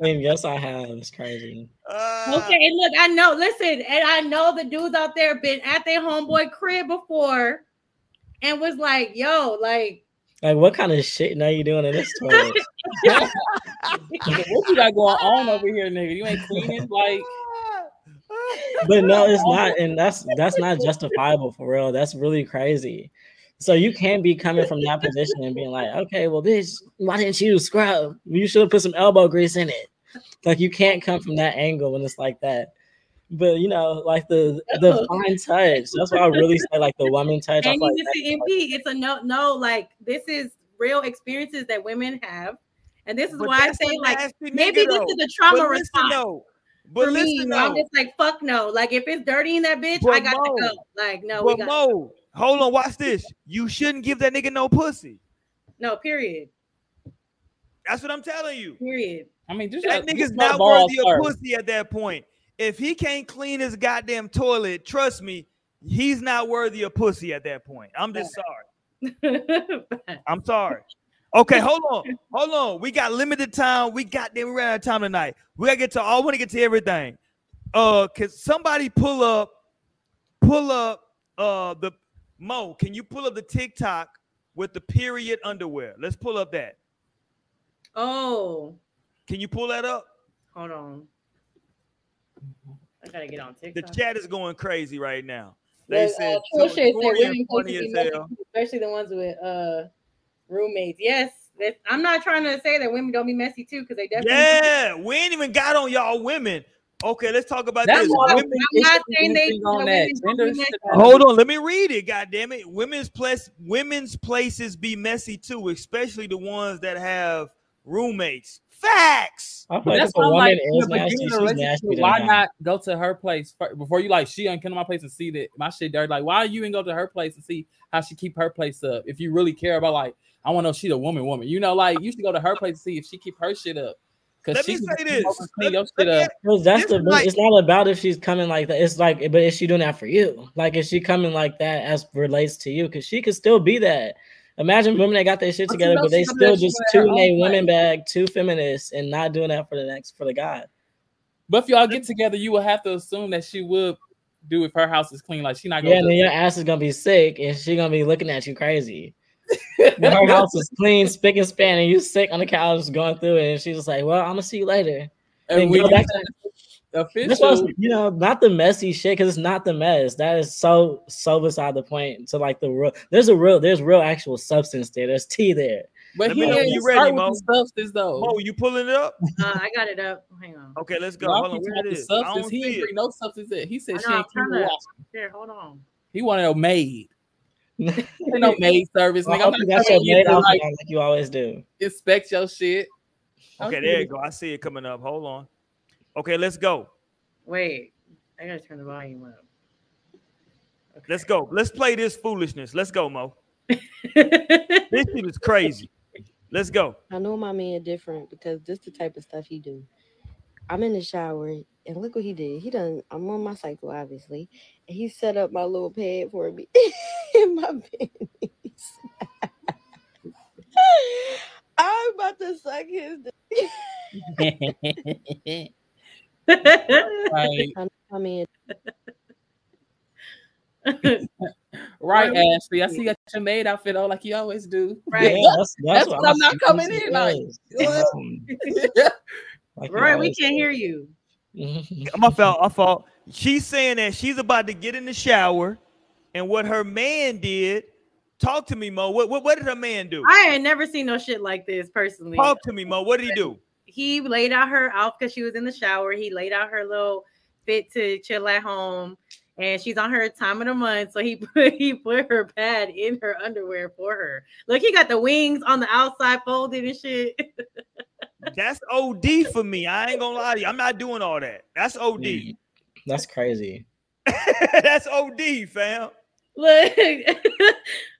I mean, yes, I have. It's crazy. Uh, Okay, and look, I know. Listen, and I know the dudes out there been at their homeboy crib before, and was like, "Yo, like, Like, what kind of shit are you doing in this toilet? what you got going on over here, nigga? You ain't cleaning like but no, it's not, and that's that's not justifiable for real. That's really crazy. So you can't be coming from that position and being like, okay, well, bitch, why didn't you scrub? You should have put some elbow grease in it. Like you can't come from that angle when it's like that. But you know, like the the fine touch. That's why I really say like the woman touch. I and you like just MP. It's a no, no. Like, this is real experiences that women have, and this is But why I say, like, maybe nigga, this though. is a trauma But response. though. But for me, listen, I'm just like, fuck no. Like, if it's dirty in that bitch, But I got Mo, to go. Like, no, we but got Mo, hold on, watch this. You shouldn't give that nigga no pussy. no. Period. That's what I'm telling you. Period. I mean, just That just nigga's not balls worthy of pussy at that point. If he can't clean his goddamn toilet, trust me, he's not worthy of pussy at that point. I'm just sorry. I'm sorry. Okay, hold on, hold on. We got limited time. We got them. We ran out of time tonight. We gotta get to. I want to get to everything. Uh, can somebody pull up, pull up, uh, the Mo? Can you pull up the TikTok with the period underwear? Let's pull up that. oh, Can you pull that up? hold on. I gotta get on TikTok. The chat is going crazy right now. They Well, said uh, Trisha said Tori women and funny as hell. especially the ones with uh roommates. Yes, that, I'm not trying to say that women don't be messy too, because they definitely. Yeah, we ain't even got on y'all women. Okay, let's talk about That this. Women, I'm not saying they on that women don't gender be messy. shit. hold on, let me read it. God damn it, women's place, women's places be messy too, especially the ones that have roommates. Facts. I feel But like that's if a why I'm woman like, is nasty, she's of the relationship, nasty. why them. not go to her place first, before you like she come to my place and see that my shit dirty? Like, why you even go to her place and see how she keep her place up? If you really care about like, I want to know if she a woman, woman. You know, like you should go to her place to see if she keep her shit up. Cause Let she me say this. over Let- your shit me- up. Well, that's This the. like- it's not about if she's coming like that. It's like, but is she doing that for you? Like, is she coming like that as relates to you? Because she could still be that. Imagine women that got their shit together, but they still just shit in two a women place. bag, two feminists, and not doing that for the next for the guy. But if y'all get together, you will have to assume that she would do if her house is clean. Like she not Yeah, going and then your ass is gonna be sick, and she gonna be looking at you crazy. When her house is clean, spick and span, and you sick on the couch going through it, and she's just like, "Well, I'm gonna see you later." And And we go back official. This was, you know, not the messy shit because it's not the mess. That is so so beside the point. To like the real, there's a real, there's real actual substance there. There's tea there. but Let he me know you ready, with Mo. the substance though. Mo, you pulling it up? Uh, I got it up. Hang on. Okay, let's go. Y'all Hold on, keep where talking it is? I substance. don't He see ain't it. bring no substance in. He said I she ain't keep trying to- washing. Here, hold on. He wanted a maid. Ain't no maid service, I nigga. I'm not you got your maid to like like you always do. inspect your shit. Okay, there you go. I see it coming up. Hold on. Okay, let's go. Wait, I gotta turn the volume up. Okay. Let's go. Let's play this foolishness. Let's go, Mo. This shit is crazy. Let's go. I know my man different because this the type of stuff he do. I'm in the shower and look what he did. He done. I'm on my cycle, obviously, and he set up my little pad for me in my panties. I'm about to suck his. dick. Right, I know my right, Ashley. I see you got your maid outfit on like you always do. Right. Yeah, that's, That's what I'm not coming in like. Yes. What? Like Right, we can't do. hear you. Mm-hmm. My fault. My fault. She's saying that she's about to get in the shower, and what her man did. Talk to me, Mo. What what, what did her man do? I ain't never seen no shit like this personally. Talk to me, Mo. What did he do? He laid out her out because she was in the shower. He laid out her little fit to chill at home, and she's on her time of the month. So he put he put her pad in her underwear for her. Look, he got the wings on the outside folded and shit. That's OD for me. I ain't gonna lie to you. I'm not doing all that. That's OD. That's crazy. That's OD, fam. Look,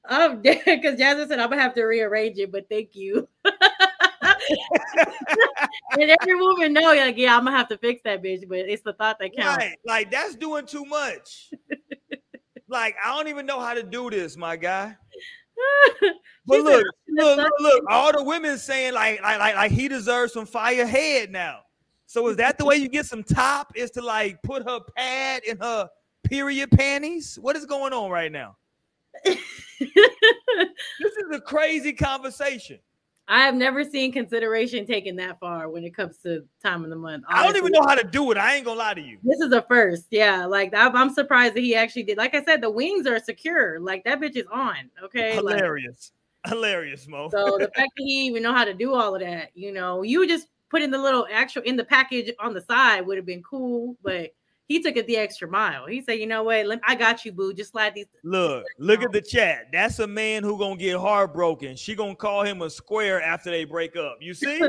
I'm dead because Jasmine said I'm gonna have to rearrange it, but thank you. and every woman know, like, yeah, I'm gonna have to fix that bitch, but it's the thought that counts. Right. Like that's doing too much. like I don't even know how to do this, my guy. But look, look, look, look, all the women saying like, like, like, like he deserves some fire head now. So is that the way you get some top? Is to like put her pad in her period panties? What is going on right now? This is a crazy conversation. I have never seen consideration taken that far when it comes to time of the month. I don't even know how to do it. I ain't gonna lie to you. This is a first, yeah. Like I'm, surprised that he actually did. Like I said, the wings are secure. Like that bitch is on. Okay, Like, Hilarious, hilarious, Mo. so the fact that he even know how to do all of that, you know, you just put in the little actual in the package on the side would have been cool, but he took it the extra mile. He said, "You know what? Let, I got you, boo. Just slide these." Look, look at the chat. That's a man who gonna get heartbroken. She gonna call him a square after they break up. You see?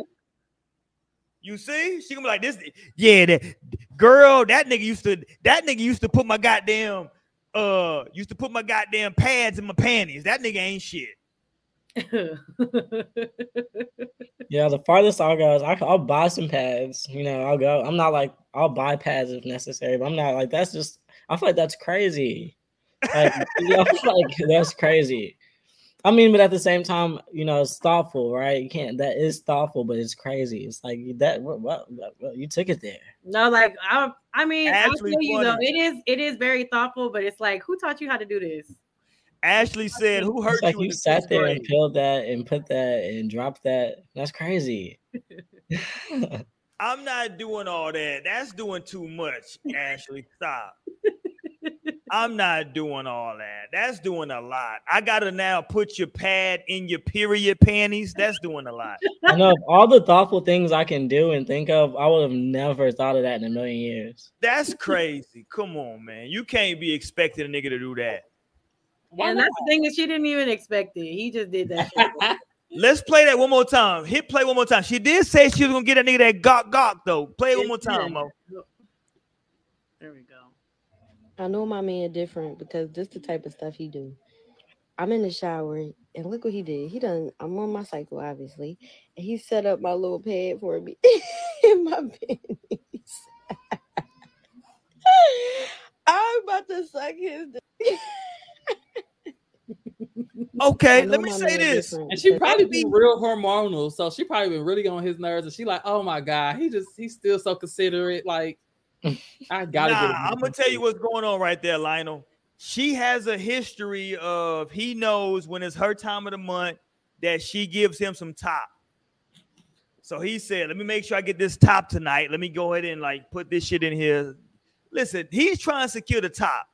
You see? She gonna be like this. Yeah, that girl. That nigga used to. That nigga used to put my goddamn. Uh, used to put my goddamn pads in my panties. That nigga ain't shit. Yeah, the farthest I'll go is I, will buy some pads. You know, I'll go. I'm not like I'll buy pads if necessary, but I'm not like that's just. I feel like that's crazy. Like, you know, I feel like that's crazy. I mean, but at the same time, you know, it's thoughtful, right? You can't. That is thoughtful, but it's crazy. It's like that. What? What? what you took it there. no, like I, I mean, I Ashley feel you though. It is, it is very thoughtful, but it's like, who taught you how to do this? Ashley said, "Who hurt It's like you?" you sat there and grade?" peeled that and put that and dropped that. That's crazy. I'm not doing all that. That's doing too much, Ashley. Stop. I'm not doing all that. That's doing a lot. I gotta now put your pad in your period panties. That's doing a lot. I know all the thoughtful things I can do and think of, I would have never thought of that in a million years. That's crazy. Come on, man. You can't be expecting a nigga to do that. Why and not? that's the thing that she didn't even expect it. He just did that. Let's play that one more time. Hit play one more time. She did say she was gonna get that nigga that gawk gawk though. Play it one more time, Mo. There we go. I know my man different because this the type of stuff he do. I'm in the shower and look what he did. He done. I'm on my cycle, obviously, and he set up my little pad for me in my panties. I'm about to suck his. Dick. Okay, let me say this. different And she probably be real hormonal, so she probably been really on his nerves. And she like, oh my god, he just he's still so considerate. Like, I gotta nah, get. I'm gonna tell you what's going on right there, Lionel. She has a history of he knows when it's her time of the month that she gives him some top. So he said, "Let me make sure I get this top tonight. Let me go ahead and like put this shit in here." Listen, he's trying to secure the top.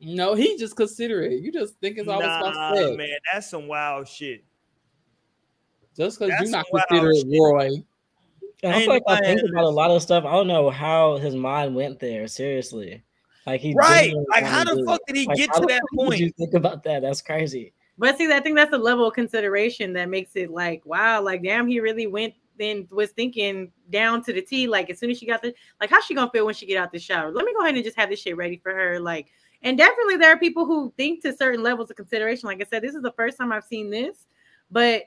No, he just consider it. You just think it's always Nah, about sex. man, that's some wild shit. Just because you're not some wild considerate, shit. Roy. And I Ain't feel like I think about a lot of stuff. I don't know how his mind went there. Seriously, like he Right? Like, how the fuck did he Like, get how to the that fuck did You think about that? That's crazy. But see, I think that's a level of consideration that makes it like, wow, like damn, he really went then was thinking down to the T. Like as soon as she got the like, how's she gonna feel when she get out the shower? Let me go ahead and just have this shit ready for her. Like, and definitely there are people who think to certain levels of consideration. Like I said, this is the first time I've seen this, but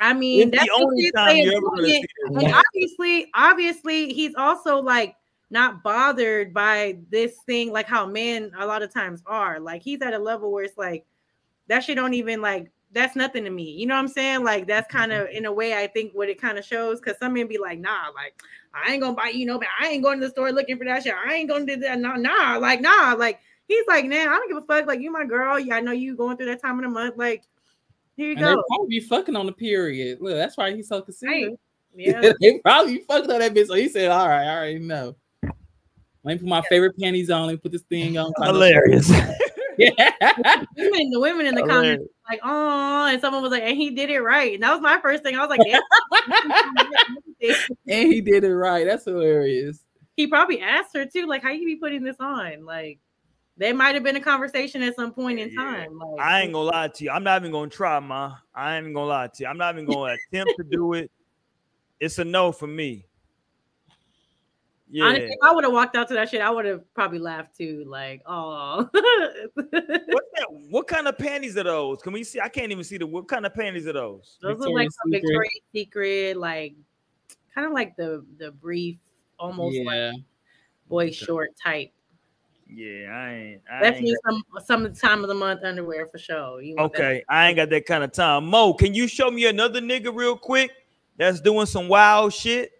I mean, It's that's the only time you're ever gonna see it. And obviously, obviously, he's also like not bothered by this thing, like how men a lot of times are. Like he's at a level where it's like that shit don't even like that's nothing to me. You know what I'm saying? Like that's kind of mm-hmm. in a way I think what it kind of shows because some men be like, nah, like I ain't gonna buy you know, but I ain't going to the store looking for that shit. I ain't gonna do that. Nah, nah, like nah, like he's like, nah, I don't give a fuck. Like you my girl. Yeah, I know you going through that time of the month. Like here you And they go. probably be fucking on the period. Look, that's why he's so considerate. Yeah. they probably be fucking on that bitch. So he said, All right, I already know. Let me put my favorite panties on. Let me put this thing on. Hilarious. yeah. women, the women in the comments like, oh, and someone was like, and he did it right. And that was my first thing. I was like, yeah. and he did it right. That's hilarious. he probably asked her too, like, how you be putting this on? Like, there might have been a conversation at some point in time. Like, I ain't gonna lie to you. I'm not even gonna try, ma. I ain't even gonna lie to you. I'm not even gonna attempt to do it. It's a no for me. Yeah. Honestly, if I would have walked out to that shit, I would have probably laughed too. Like, oh, What's? What kind of panties are those? Can we see? I can't even see the what kind of panties are those? those look like some Victoria's Secret, like kind of like the the brief, almost Yeah. like boy short type. Yeah, I ain't. I That's ain't me some some time of the month underwear for sure. You want that? Okay, I ain't got that kind of time. Mo, can you show me another nigga real quick that's doing some wild shit?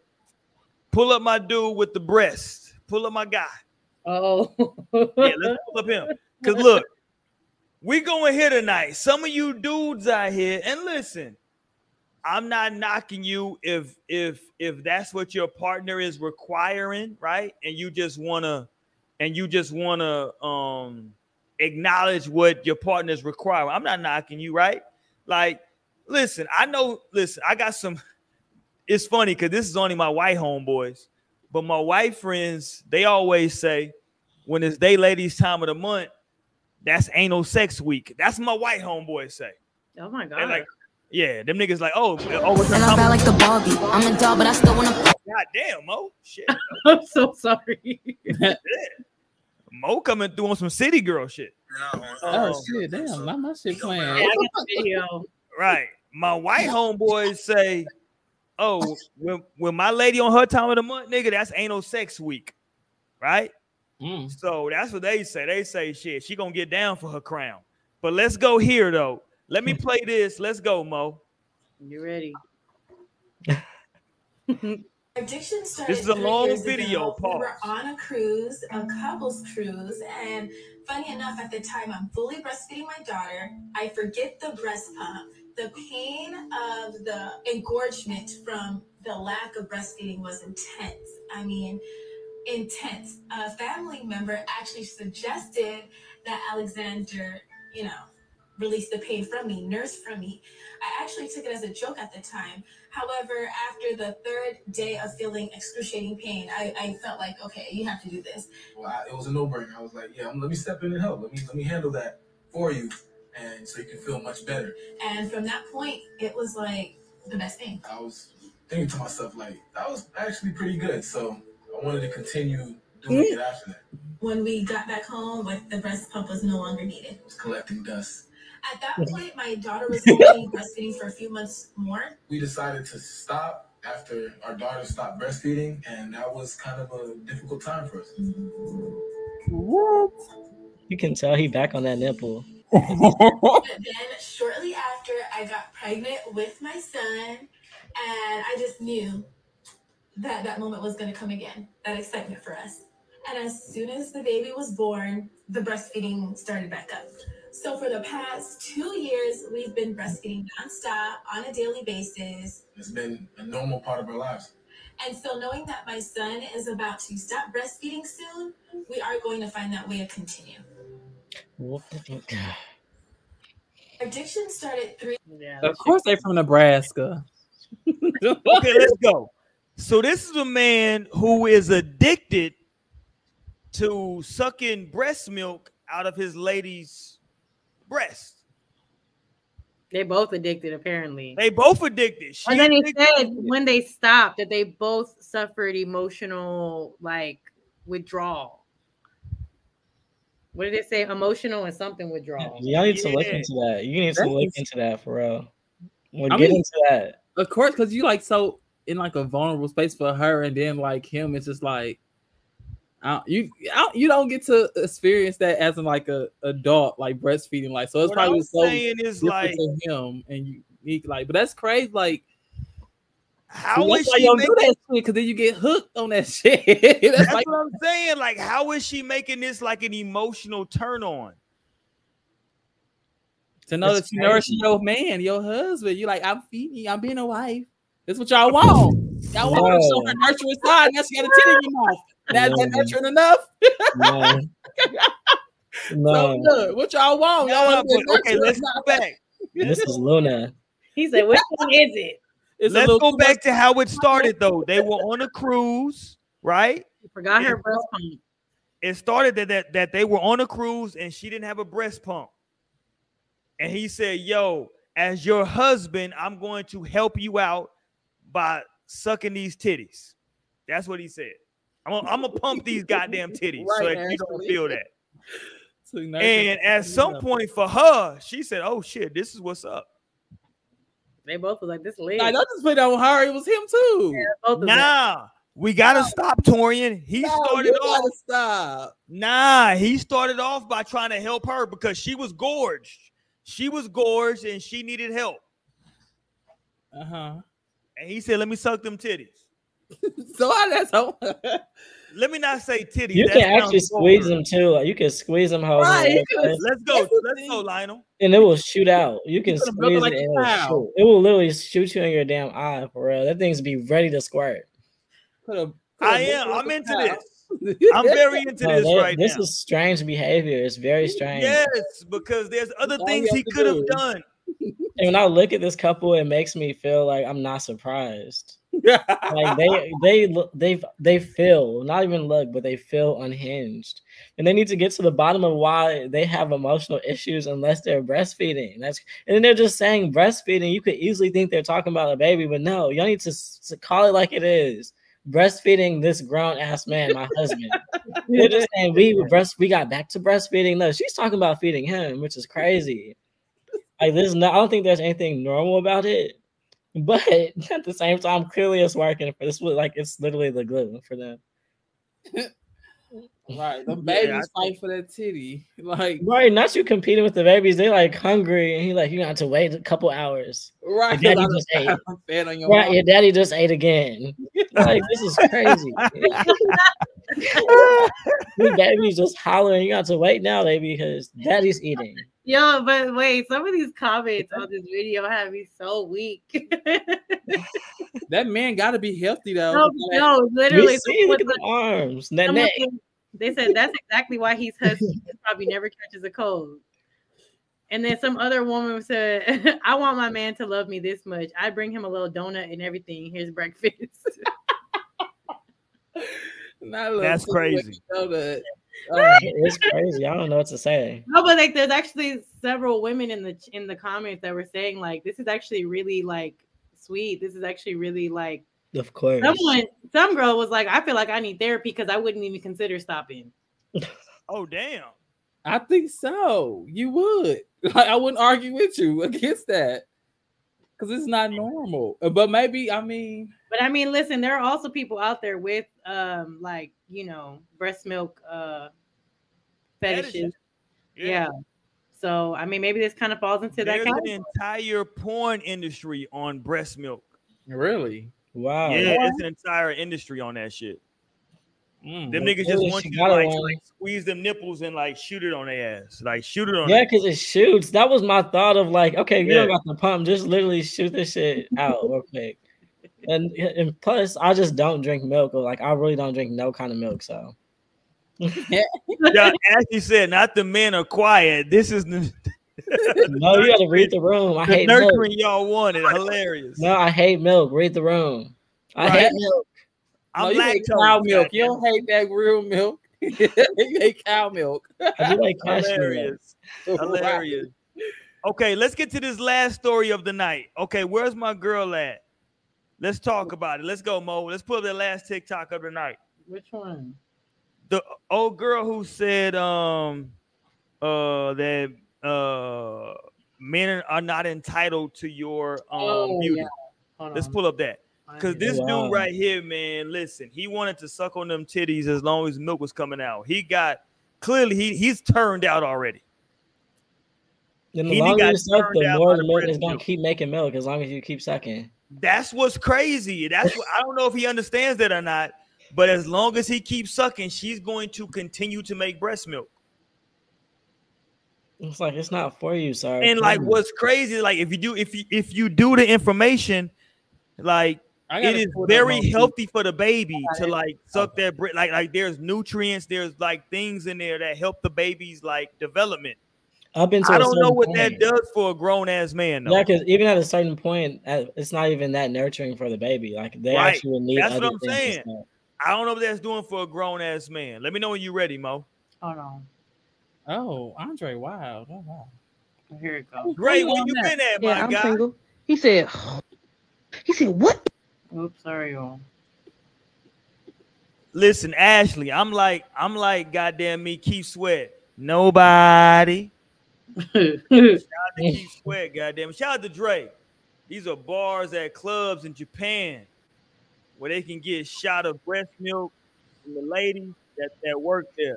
Pull up my dude with the breast. Pull up my guy. Oh, Yeah, let's pull up him. Cause look, we going here tonight. Some of you dudes out here, and listen, I'm not knocking you if if if that's what your partner is requiring, right? And you just wanna and you just wanna um acknowledge what your partner's is requiring. I'm not knocking you, right? Like, listen, I know, listen, I got some. It's funny because this is only my white homeboys, but my white friends, they always say when it's day ladies time of the month, that's anal sex week. That's my white homeboys say. oh my They're god. like, yeah, them niggas like, oh, oh, what's And I bad like the Barbie. I'm a doll, but I still wanna. God damn, Mo. Shit. I'm so sorry. yeah. Mo coming through on some city girl shit. Oh shit, damn, not my shit playing. Yeah, I got the video. Right. My white homeboys say, oh, when, when my lady on her time of the month, nigga, that's anal sex week. Right? Mm. So that's what they say. They say shit, she gonna get down for her crown. But let's go here though. Let me play this. Let's go, Mo. You ready? Addiction started This is a long video, ago. We were on a cruise, a couples cruise, and funny enough, at the time I'm fully breastfeeding my daughter. I forget the breast pump. The pain of the engorgement from the lack of breastfeeding was intense. I mean, intense. A family member actually suggested that Alexander, you know, release the pain from me, nurse from me. I actually took it as a joke at the time. However, after the third day of feeling excruciating pain, I, I felt like, okay, you have to do this. Well, I, it was a no-brainer. I was like, yeah, let me step in and help. Let me let me handle that for you, and so you can feel much better. And from that point, it was like the best thing. I was thinking to myself like, that was actually pretty good. So I wanted to continue doing mm. it after that. When we got back home, like the breast pump was no longer needed. It was collecting dust. At that point, my daughter was only breastfeeding for a few months more. We decided to stop after our daughter stopped breastfeeding, and that was kind of a difficult time for us. What? You can tell he back on that nipple. Then shortly after, I got pregnant with my son, and I just knew that that moment was going to come again, that excitement for us. And as soon as the baby was born, the breastfeeding started back up. So for the past two years, we've been breastfeeding nonstop on a daily basis. It's been a normal part of our lives. And so knowing that my son is about to stop breastfeeding soon, we are going to find that way to continue. Addiction started three. Yeah. Of course, they're from Nebraska. okay, let's go. So this is a man who is addicted to sucking breast milk out of his lady's breast. They both addicted, apparently. They both addicted. She and then he addicted- said when they stopped that they both suffered emotional like withdrawal. What did it say? Emotional and something withdrawal. Y'all need to look Yeah. into that. You need to look into that for real. We'll I get mean- into that. Of course, because you like so in like a vulnerable space for her, and then like him, it's just like I, you I, you don't get to experience that as in like a adult like breastfeeding like so it's What probably I'm so saying is different like, to him and you unique like but that's crazy like how that's is why she you don't do making? that shit because then you get hooked on that shit that's That's like what I'm saying. Like, how is she making this like an emotional turn on? to know That's that you nourish crazy. your man your husband You're like I'm feeding you I'm being a wife that's what y'all want y'all want to show her nurturing side now she got a titty in your mouth that's that No. nurturing enough No. so no. good what y'all want y'all want to but, okay, let's go back. This is Luna. He said, "Which one is it?" It's Let's go too back to how it started though. They were on a cruise, right? Forgot her Yeah. breast pump. It started that, that that they were on a cruise and she didn't have a breast pump. And he said, Yo, as your husband, I'm going to help you out by sucking these titties. That's what he said. I'm gonna, I'm gonna pump these goddamn titties so Right, that you don't feel that. So And at some yeah. point for her, she said, Oh shit, this is what's up. They both was like, "This lit." Nah, don't just put that on her. It was him too. both of them. Nah, we gotta stop Torian. He No, started off. stop. Nah, he started off by trying to help her because she was gorged. She was gorged and she needed help. Uh huh. And he said, Let me suck them titties. So I that's how. Let me not say titty. You that can actually squeeze them too. You can squeeze them how Right, you can- Let's go. Let's thing. go, Lionel. and it will shoot out. You can could've it squeeze like it and it will, it will literally shoot you in your damn eye for real. That thing's be ready to squirt. Could've- I could've am. I'm into cow. this. I'm very into No, this that- right this now. This is strange behavior. It's very strange. Yes, because there's other things he could have do. done. And when I look at this couple, it makes me feel like I'm not surprised. Like they they they they feel not even look but they feel unhinged. And they need to get to the bottom of why they have emotional issues unless they're breastfeeding. That's and then they're just saying breastfeeding. You could easily think they're talking about a baby but no y'all need to, to call it like it is. Breastfeeding this grown ass man my husband. They're just saying we were breast we got back to breastfeeding. No she's talking about feeding him which is crazy. Like this is not i don't think there's anything normal about it but at the same time, clearly it's working for this. Was like it's literally the glue for them. right. The Yeah, babies I fight for that titty. Like Right, not you competing with the babies. They like hungry, and he like you got to wait a couple hours. right. Your daddy just ate. done fed on your Right, mom. your daddy just ate again. Like this is crazy. your baby's just hollering. You got to wait now, baby, because daddy's eating. Yo, but wait, some of these comments on this video have me so weak. That man got to be healthy though. no, Like, no, literally. We see, look at someone- the arms, that neck. said- They said that's exactly why he's husky. He probably never catches a cold. And then some other woman said, I want my man to love me this much. I bring him a little donut and everything. Here's breakfast. not a little That's crazy. so that- oh, It's crazy. I don't know what to say. no, but like there's actually several women in the in the comments that were saying like this is actually really like sweet. This is actually really like Of course. someone some girl was like, I feel like I need therapy because I wouldn't even consider stopping. Oh damn. I think so. You would. Like, I wouldn't argue with you against that because it's not normal. But maybe I mean, But I mean, listen, there are also people out there with um like you know breast milk uh fetishes. Fetishes. Yeah. So I mean, maybe this kind of falls into that There's category. an entire porn industry on breast milk. really. Wow. Yeah, it's an entire industry on that shit. Mm, Them niggas just want you to like, like squeeze them nipples and like shoot it on their ass. Like shoot it on Yeah, their because it shoots. That was my thought of like, okay, you Yeah. don't got the pump, just literally shoot this shit out real quick. And and plus, I just don't drink milk. Or like, I really don't drink no kind of milk. So Yeah, as you said, not the men are quiet. This is the, no, you got to read the room. I the hate milk. y'all wanted. Hilarious. No, I hate milk. Read the room. I Right. hate milk. I'm no, you hate lactose, cow milk. You don't hate that real milk. you hate cow milk. I do like cashew milk. Hilarious. Hilarious. Okay, let's get to this last story of the night. Okay, where's my girl at? Let's talk about it. Let's go, Mo. Let's pull up the last TikTok of the night. Which one? The old girl who said um uh that uh men are not entitled to your um Oh, beauty. yeah. Let's pull up that. Because this Wow. dude right here, man, listen, he wanted to suck on them titties as long as milk was coming out. He got clearly he he's turned out already. And the He longer you suck, the more the the milk is gonna milk. keep making milk as long as you keep sucking. That's what's crazy. That's what I don't know if he understands that or not. But as long as he keeps sucking, she's going to continue to make breast milk. It's like it's not for you, sir. And like, what's crazy, like if you do, if you if you do the information, like I it gotta is pull that very healthy for the baby to like suck that breast. Like like there's nutrients, there's like things in there that help the baby's like development. Up until I a don't know what point. that does for a grown ass man. Though. Yeah, because even at a certain point, uh, it's not even that nurturing for the baby. Like they Right. actually need. That's what other I'm things saying. I don't know what that's doing for a grown ass man. Let me know when you're ready, Mo. Hold on. Oh, Andre Wild. Oh, wow. Here it goes. Ray, where you that. been at, Yeah, my I'm guy? single. He said, he said, what? Oops, sorry, y'all. Listen, Ashley, I'm like, I'm like, goddamn me, keep Sweat. Nobody. Shout out to Keith Sweat, goddamn. Shout out to Dre. These are bars at clubs in Japan where they can get shot of breast milk from the lady that, that work there.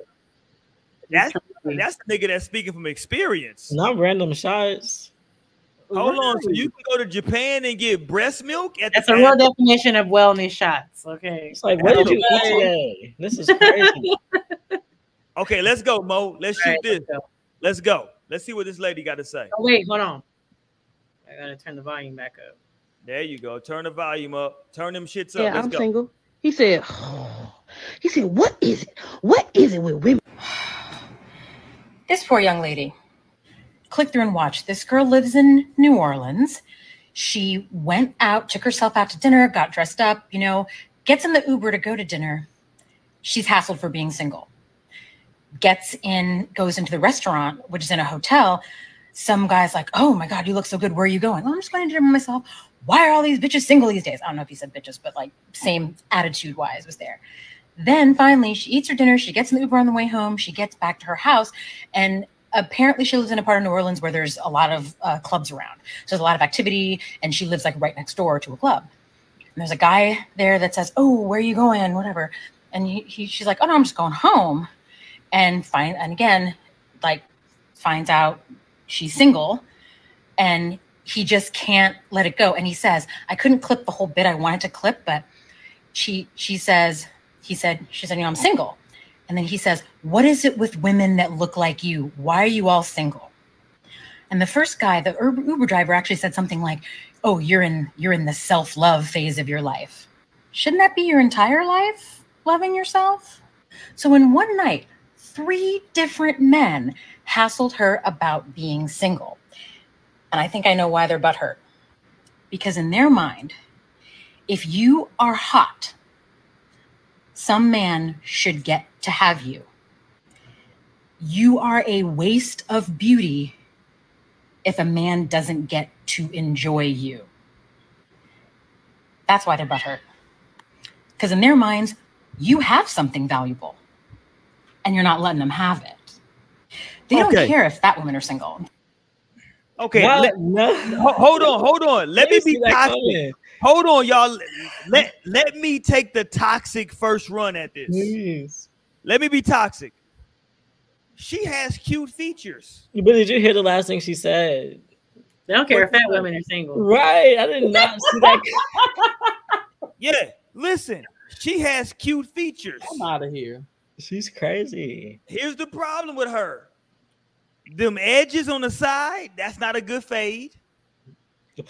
That's that's the nigga that's speaking from experience. Not random shots. Hold on, so you can go to Japan and get breast milk at That's the a real definition of wellness shots. Okay. It's like, what did you eat today? This is crazy. Okay, let's go, Mo. Let's shoot All right, this. let's go. Let's go. Let's see what this lady got to say. Oh, wait, hold on. I gotta turn the volume back up. There you go. Turn the volume up. Turn them shits up. Yeah, Let's I'm go. single. He said, he said, what is it? What is it with women? This poor young lady. Click through and watch. This girl lives in New Orleans. She went out, took herself out to dinner, got dressed up, you know, gets in the Uber to go to dinner. She's hassled for being single. Gets in, goes into the restaurant, which is in a hotel. Some guy's like, Oh my God, you look so good. Where are you going? Oh, I'm just going to dinner by myself. Why are all these bitches single these days? I don't know if he said bitches, but like same attitude wise was there. Then finally, she eats her dinner. She gets in the Uber on the way home. She gets back to her house, and apparently, she lives in a part of New Orleans where there's a lot of uh, clubs around. So there's a lot of activity, and she lives like right next door to a club. And there's a guy there that says, "Oh, where are you going?" Whatever, and he, he she's like, "Oh no, I'm just going home," and find and again, like finds out she's single, and he just can't let it go. And he says, "I couldn't clip the whole bit I wanted to clip, but." She she says he said she said you know I'm single, and then he says what is it with women that look like you? Why are you all single? And the first guy, the Uber, driver, actually said something like, "Oh, you're in you're in the self love phase of your life. Shouldn't that be your entire life, loving yourself?" So in one night, three different men hassled her about being single, and I think I know why they're butthurt. Because in their mind, if you are hot, some man should get to have you. You are a waste of beauty if a man doesn't get to enjoy you. That's why they're butthurt. Because in their minds, you have something valuable and you're not letting them have it. They don't care if that women are single. Okay, No, let- no. hold on, hold on. Let me Let me be toxic. Hold on, y'all. Let let me take the toxic first run at this. Please. Let me be toxic. She has cute features. But did you hear the last thing she said? They don't care if fat women are single. Right. I did not see that. Yeah, listen. She has cute features. I'm out of here. She's crazy. Here's the problem with her. Them edges on the side, that's not a good fade.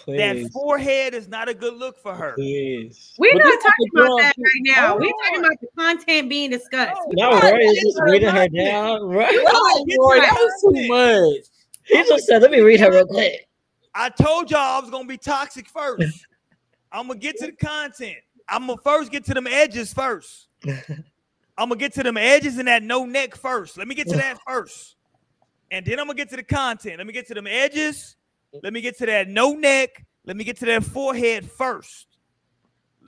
That forehead is not a good look for her. Please. We're But not talking about that right now. Oh. Hold We're talking about the content being discussed. No, Roy is just reading her down. Right. Right, get Roy, that was too much. He just said, let me read her real quick. I told y'all I was gonna be toxic first. I'm gonna get to the content. I'm gonna first get to them edges first. I'm gonna get to them edges and that no neck first. Let me get to that first. And then I'm gonna get to the content. Let me get to them edges. Let me get to that no neck. Let me get to that forehead first.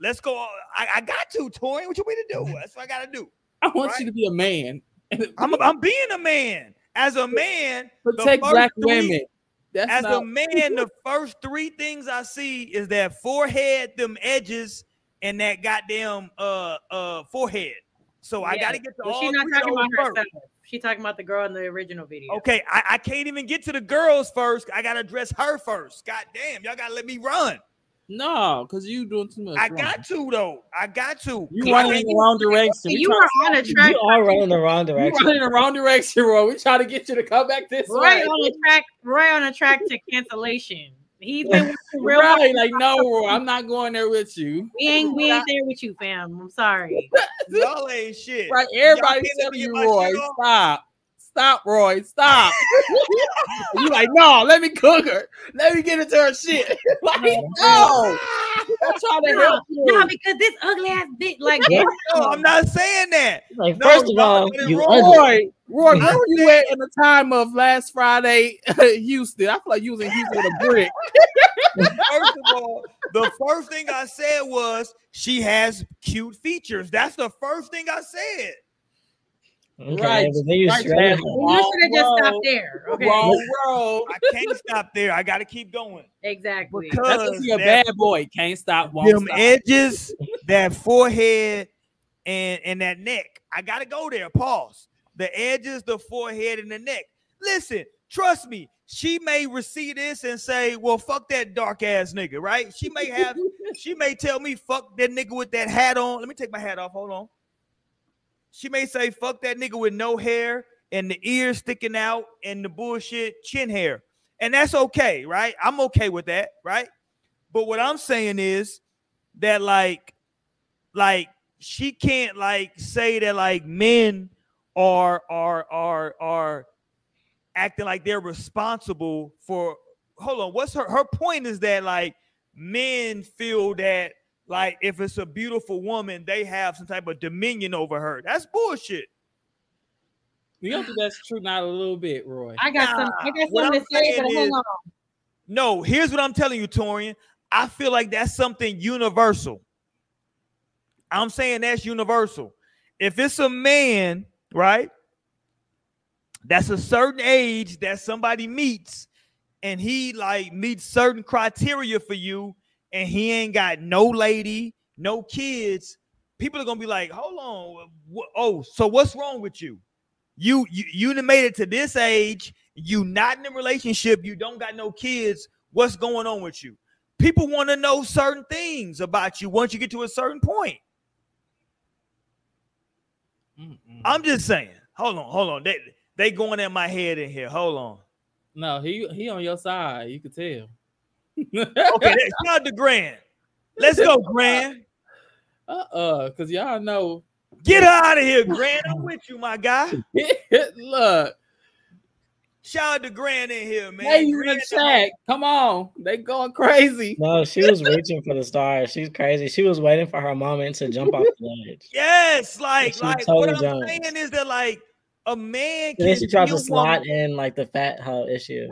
Let's go. I, I got to, Torian. What you want to do? That's what I gotta do. I want Right. you to be a man. I'm, I'm being a man. As a man, Protect black three- women. That's As not, a man, the first three things I see is that forehead, them edges, and that goddamn uh uh forehead. So I gotta get to but all she's not three talking about those first. herself. She's talking about the girl in the original video. Okay, I, I can't even get to the girls first. I gotta address her first. God damn, y'all gotta let me run. no, because you doing too much. I wrong. got to though. I got to. You running in the wrong direction. You are on a track. You are running the wrong direction. You running in the wrong direction, Roy. We trying to get you to come back this Right way. on a track, right on a track to cancellation. He's been real Right, like no, I'm not going there with you. We ain't we ain't there with you, fam. I'm sorry. Y'all ain't shit. Right, everybody can't telling you, Roy, stop. Stop, Roy, stop. you like, no, let me cook her. Let me get into her shit. like, no. I'm trying to No, help you. no, because this ugly ass bitch, like Yeah. No, I'm not saying that. Like, No, first of all, you roll. Roy, Roy, where were you at in the time of last Friday, Houston? I feel like you was in Houston with a brick. First of all, the first thing I said was she has cute features. That's the first thing I said. Okay, Right, but then you right, shredded Chad. you should have just stopped there. Okay, Wrong road. I can't stop there. I gotta keep going. exactly. Because That's because you're a that- bad boy. Can't stop, won't them stop. edges, that forehead, and and that neck. I gotta go there. Pause. The edges, the forehead, and the neck. Listen, trust me. She may receive this and say, "Well, fuck that dark ass nigga," right? She may have. she may tell me, "Fuck that nigga with that hat on." Let me take my hat off. Hold on. She may say, "Fuck that nigga with no hair and the ears sticking out and the bullshit chin hair," and that's okay, right? I'm okay with that, right? But what I'm saying is that like like she can't like say that like men are are are are acting like they're responsible for hold on what's her her point is that like men feel that like if it's a beautiful woman they have some type of dominion over her that's bullshit You don't think that's true? Not a little bit, Roy. I got some. I got What something to say, saying but hold on. no here's what i'm telling you torian i feel like that's something universal i'm saying that's universal if it's a man right that's a certain age that somebody meets and he like meets certain criteria for you and he ain't got no lady no kids people are gonna be like hold on oh so what's wrong with you? You you you made it to this age you not in a relationship you don't got no kids what's going on with you? People want to know certain things about you once you get to a certain point. Mm-mm. i'm just saying. Hold on hold on. They they going at my head in here. Hold on. No, he he on your side. You could tell. Okay that- shout out to grand let's go grand Uh-uh, because y'all know. get out of here grand i'm with you my guy Look, shout out to grand in here man hey, you in the chat. Come on. They going crazy. No, she was reaching for the stars. She's crazy. She was waiting for her moment to jump off the ledge. yes like like totally what i'm jumped. saying is that like a man And then can she tried be to a slot woman- in like the fat hoe issue.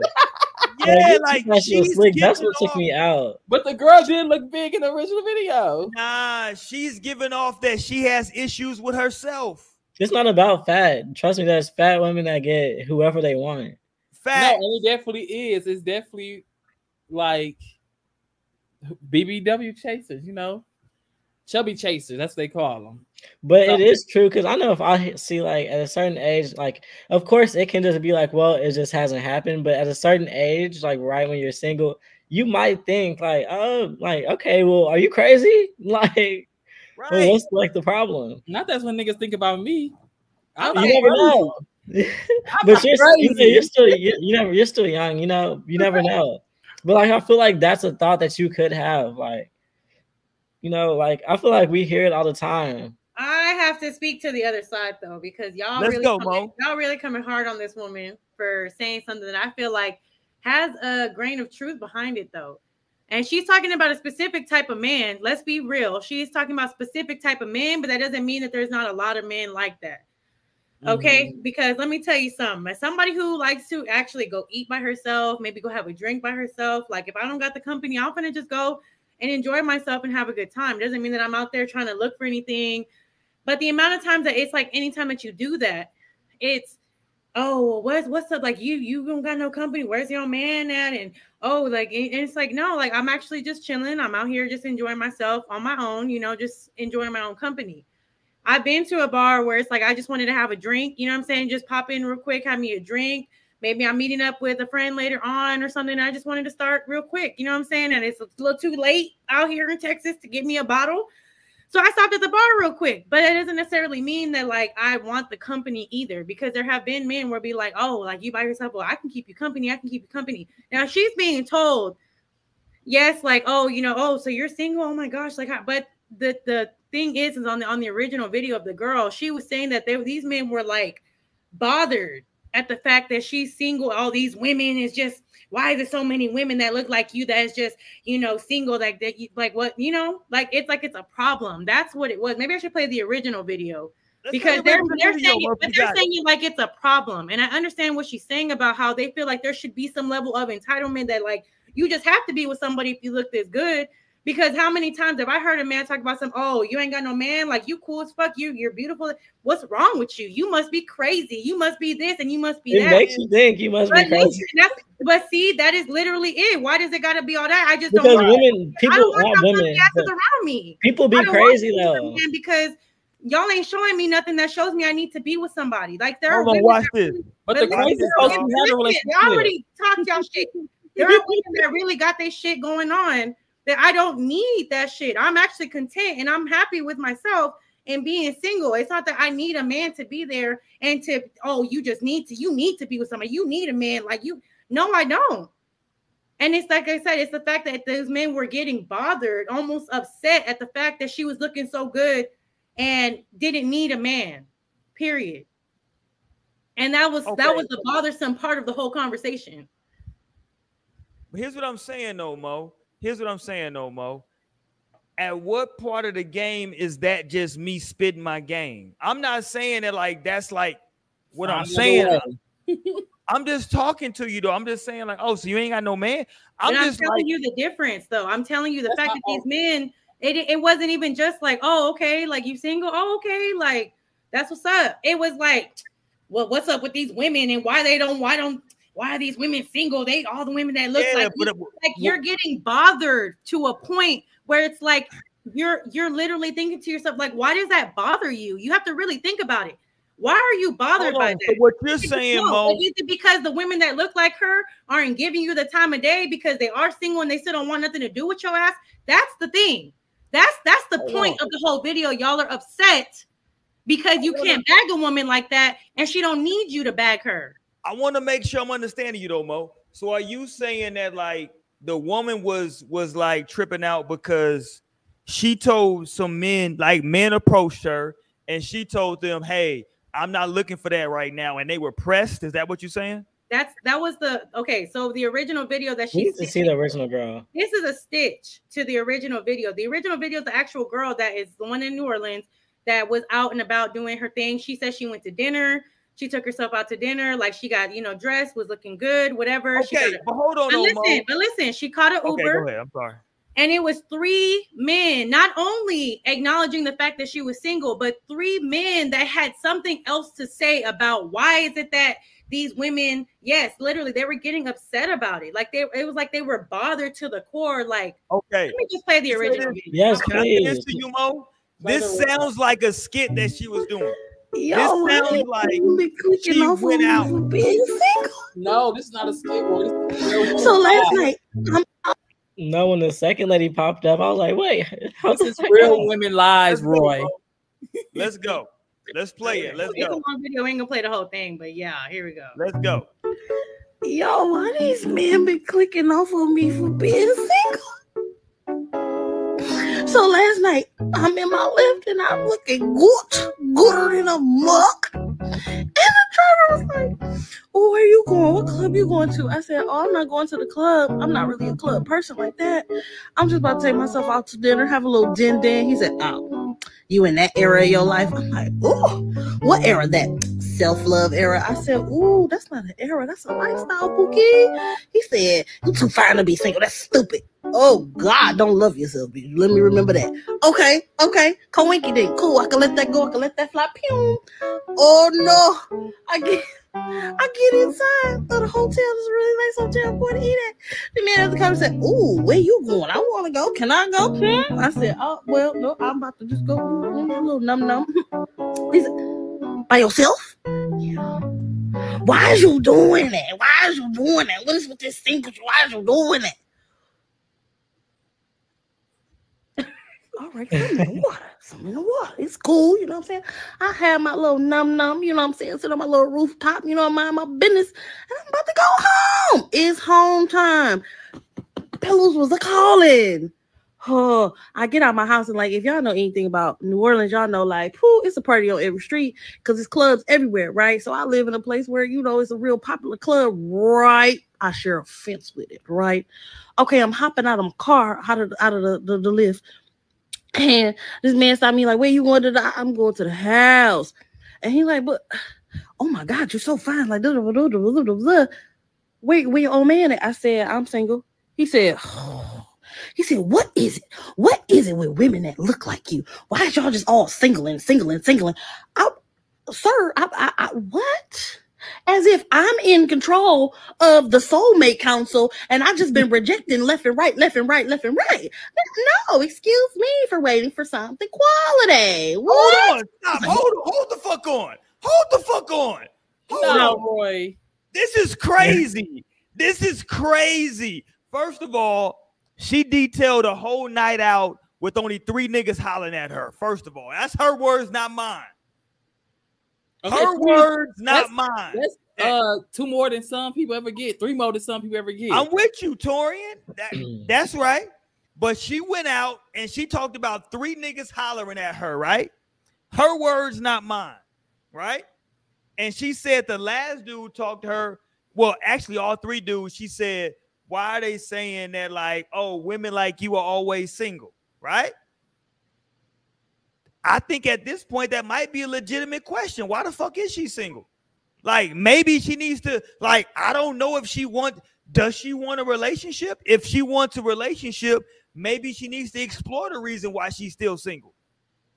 Yeah you like thought she was she's slick. That's giving what took off- me out. But the girl did look big in the original video. Nah, she's giving off that she has issues with herself. It's not about fat. Trust me, there's fat women that get whoever they want. Fat. No, and it definitely is. It's definitely like BBW chasers, you know, chubby chasers. That's what they call them. But it is true because I know if I see like at a certain age, like of course it can just be like, well, it just hasn't happened. But at a certain age, like right when you're single, you might think like, oh, like okay, well, are you crazy? Like, Well, what's like the problem? Not that's when niggas think about me. I'm You never know. but you're, you know, you're still you, you never you're still young. You know you never know. But like I feel like that's a thought that you could have. Like, you know, like I feel like we hear it all the time. I have to speak to the other side though, because y'all Let's really go, coming, y'all really coming hard on this woman for saying something that I feel like has a grain of truth behind it though. And she's talking about a specific type of man. Let's be real. She's talking about specific type of men, but that doesn't mean that there's not a lot of men like that. Okay, mm-hmm. because let me tell you something. As somebody who likes to actually go eat by herself, maybe go have a drink by herself, like if I don't got the company, I'm gonna just go and enjoy myself and have a good time. Doesn't mean that I'm out there trying to look for anything. But the amount of times that it's like anytime that you do that, it's oh, what's what's up? Like you you don't got no company. Where's your man at? And oh, like and it's like no, like I'm actually just chilling. I'm out here just enjoying myself on my own. You know, just enjoying my own company. I've been to a bar where it's like I just wanted to have a drink, you know what I'm saying? Just pop in real quick, have me a drink. Maybe I'm meeting up with a friend later on or something. I just wanted to start real quick, you know what I'm saying? And it's a little too late out here in Texas to get me a bottle. So I stopped at the bar real quick, but it doesn't necessarily mean that like I want the company either, because there have been men where be like, oh, like you by yourself, well, I can keep you company, I can keep you company. Now she's being told, yes, like, oh, you know, oh, so you're single, oh my gosh, like, but the the thing is, is on the on the original video of the girl, she was saying that they these men were like bothered at the fact that she's single. All these women is just why is there so many women that look like you that's just you know single like that you like what you know like it's like it's a problem. That's what it was. Maybe I should play the original video because they're they're video, saying it, but they're saying it like it's a problem, and I understand what she's saying about how they feel like there should be some level of entitlement that like you just have to be with somebody if you look this good. Because how many times have I heard a man talk about some? Oh, you ain't got no man. Like you cool as fuck. You you're beautiful. What's wrong with you? You must be crazy. You must be this and you must be It that. makes you think you must be But, crazy. but see, that is literally it. Why does it got to be all that? I just Because don't. want- women, I people don't want women. fucking asses but around me. People be I don't want crazy to be with a though. because y'all ain't showing me nothing that shows me I need to be with somebody. Like there are on, women watch this. really- But the listen, crazy listen, folks who a relationship. Y'all already talked y'all shit. There are women that really got their shit going on that I don't need that shit. I'm actually content and I'm happy with myself and being single. It's not that I need a man to be there and to oh you just need to you need to be with somebody. You need a man like you. No, I don't. And it's like I said, it's the fact that those men were getting bothered, almost upset at the fact that she was looking so good and didn't need a man. Period. And that was that was the bothersome part of the whole conversation. Here's what I'm saying, though, Mo. Here's what I'm saying, though, Mo. At what part of the game is that just me spitting my game? I'm not saying that like that's like what I'm Find saying. I'm just talking to you though. I'm just saying like, oh, so you ain't got no man. I'm and I'm just telling like, you the difference, though. I'm telling you the fact that these men, it, it wasn't even just like, oh, okay, like you single, oh, okay, like that's what's up. It was like, well, what's up with these women and why they don't, why don't, why are these women single? They all the women that look Yeah, like, but uh, you, it- like you're getting bothered to a point where it's like you're you're literally thinking to yourself, like, why does that bother you? You have to really think about it. Why are you bothered by that? So what you're saying, Mo? is it because the women that look like her aren't giving you the time of day because they are single and they still don't want nothing to do with your ass? That's the thing. That's that's the point of the whole video. Y'all are upset because you can't bag a woman like that and she don't need you to bag her. I want to make sure I'm understanding you though, Mo. So are you saying that like the woman was was like tripping out because she told some men, like men approached her, and she told them, "Hey, I'm not looking for that right now," and they were pressed. Is that what you're saying? That's that was the okay. So the original video that she need to see the original girl. this is a stitch to the original video. The original video is the actual girl that is the one in New Orleans that was out and about doing her thing. She said she went to dinner. She took herself out to dinner, like she got you know dressed, was looking good, whatever. she Okay, got a- but hold on, but though, listen, Mo. but listen, she caught an Okay, Uber go ahead. I'm sorry. and it was three men not only acknowledging the fact that she was single but three men that had something else to say about why is it that these women yes literally they were getting upset about it like they it was like they were bothered to the core like Okay. let me just play the original it- video. Yes, Can I this to you, Mo? This sounds like a skit that she was doing. Y'all this sounds really like be clicking she off went out. for being single. No, this is not a skit. boy. This is real So last night, I'm No, when the second lady popped up, I was like, wait, how's This is this real women lies, Roy. Let's go. Let's play it. Let's It's a go. long video. We ain't gonna play the whole thing, but yeah, here we go. Let's go. Yo, why these men been clicking off on me for being single? So last night, I'm in my Lyft and I'm looking good, gooder than a muck. And the driver was like, Oh, where you going? What club you going to? I said, Oh, I'm not going to the club. I'm not really a club person like that. I'm just about to take myself out to dinner, have a little din din. He said, Oh, you in that era of your life? I'm like, Ooh, what era that? Self-love era. I said, Ooh, that's not an era, that's a lifestyle, Pookie. He said, You too fine to be single. That's stupid. Oh God, don't love yourself. Let me remember that. Okay, okay. Coinky then. Cool. I can let that go. I can let that fly. Pew. Oh no. I get I get inside. Oh, the hotel is a really nice hotel. I'm going to eat at. The man at the counter said, Ooh, where you going? I want to go. Can I go? Hmm? I said, Oh, well, no, I'm about to just go a little num num. He said, By yourself? Yeah. Why is you doing that? Why is you doing that? What is with this thing? Why is you doing that? All right, some in the water. Some in the water. It's cool, you know what I'm saying? I have my little num num, you know what I'm saying? Sit on my little rooftop, you know, mind my business. And I'm about to go home. It's home time. Pillows was a calling. Oh, I get out my house and like if y'all know anything about New Orleans, y'all know like whoo, it's a party on every street because it's clubs everywhere, right? So I live in a place where you know it's a real popular club, right? I share a fence with it, right? Okay, I'm hopping out of my car, out of out of the, the, the Lyft. And this man stopped me like, where you going to the I'm going to the house. And he like, but oh my God, you're so fine. Like, duh, duh, duh, duh, duh, duh. wait, where your old man? I said, I'm single. He said, he said, what is it? What is it with women that look like you? Why is y'all just all single and single and single? I, sir, I, I, I what? As if I'm in control of the soulmate council and I've just been rejecting left and right, left and right, left and right. No, excuse me for waiting for something quality. Hold What? on. Stop. Hold, hold the fuck on. Hold the fuck on. Hold No, on. Roy. This is crazy. This is crazy. First of all, she detailed a whole night out with only three niggas hollering at her. First of all, that's her words, not mine. Okay, her words, not mine. That's uh two more than some people ever get, three more than some people ever get. I'm with you, Torian. That, that's right. But she went out and she talked about three niggas hollering at her, right? Her words, not mine, right? And she said the last dude talked to her. Well, actually, all three dudes, she said, why are they saying that, like, oh, women like you are always single, right? I think at this point that might be a legitimate question. Why the fuck is she single? Like maybe she needs to like I don't know if she want does she want a relationship? If she wants a relationship, maybe she needs to explore the reason why she's still single.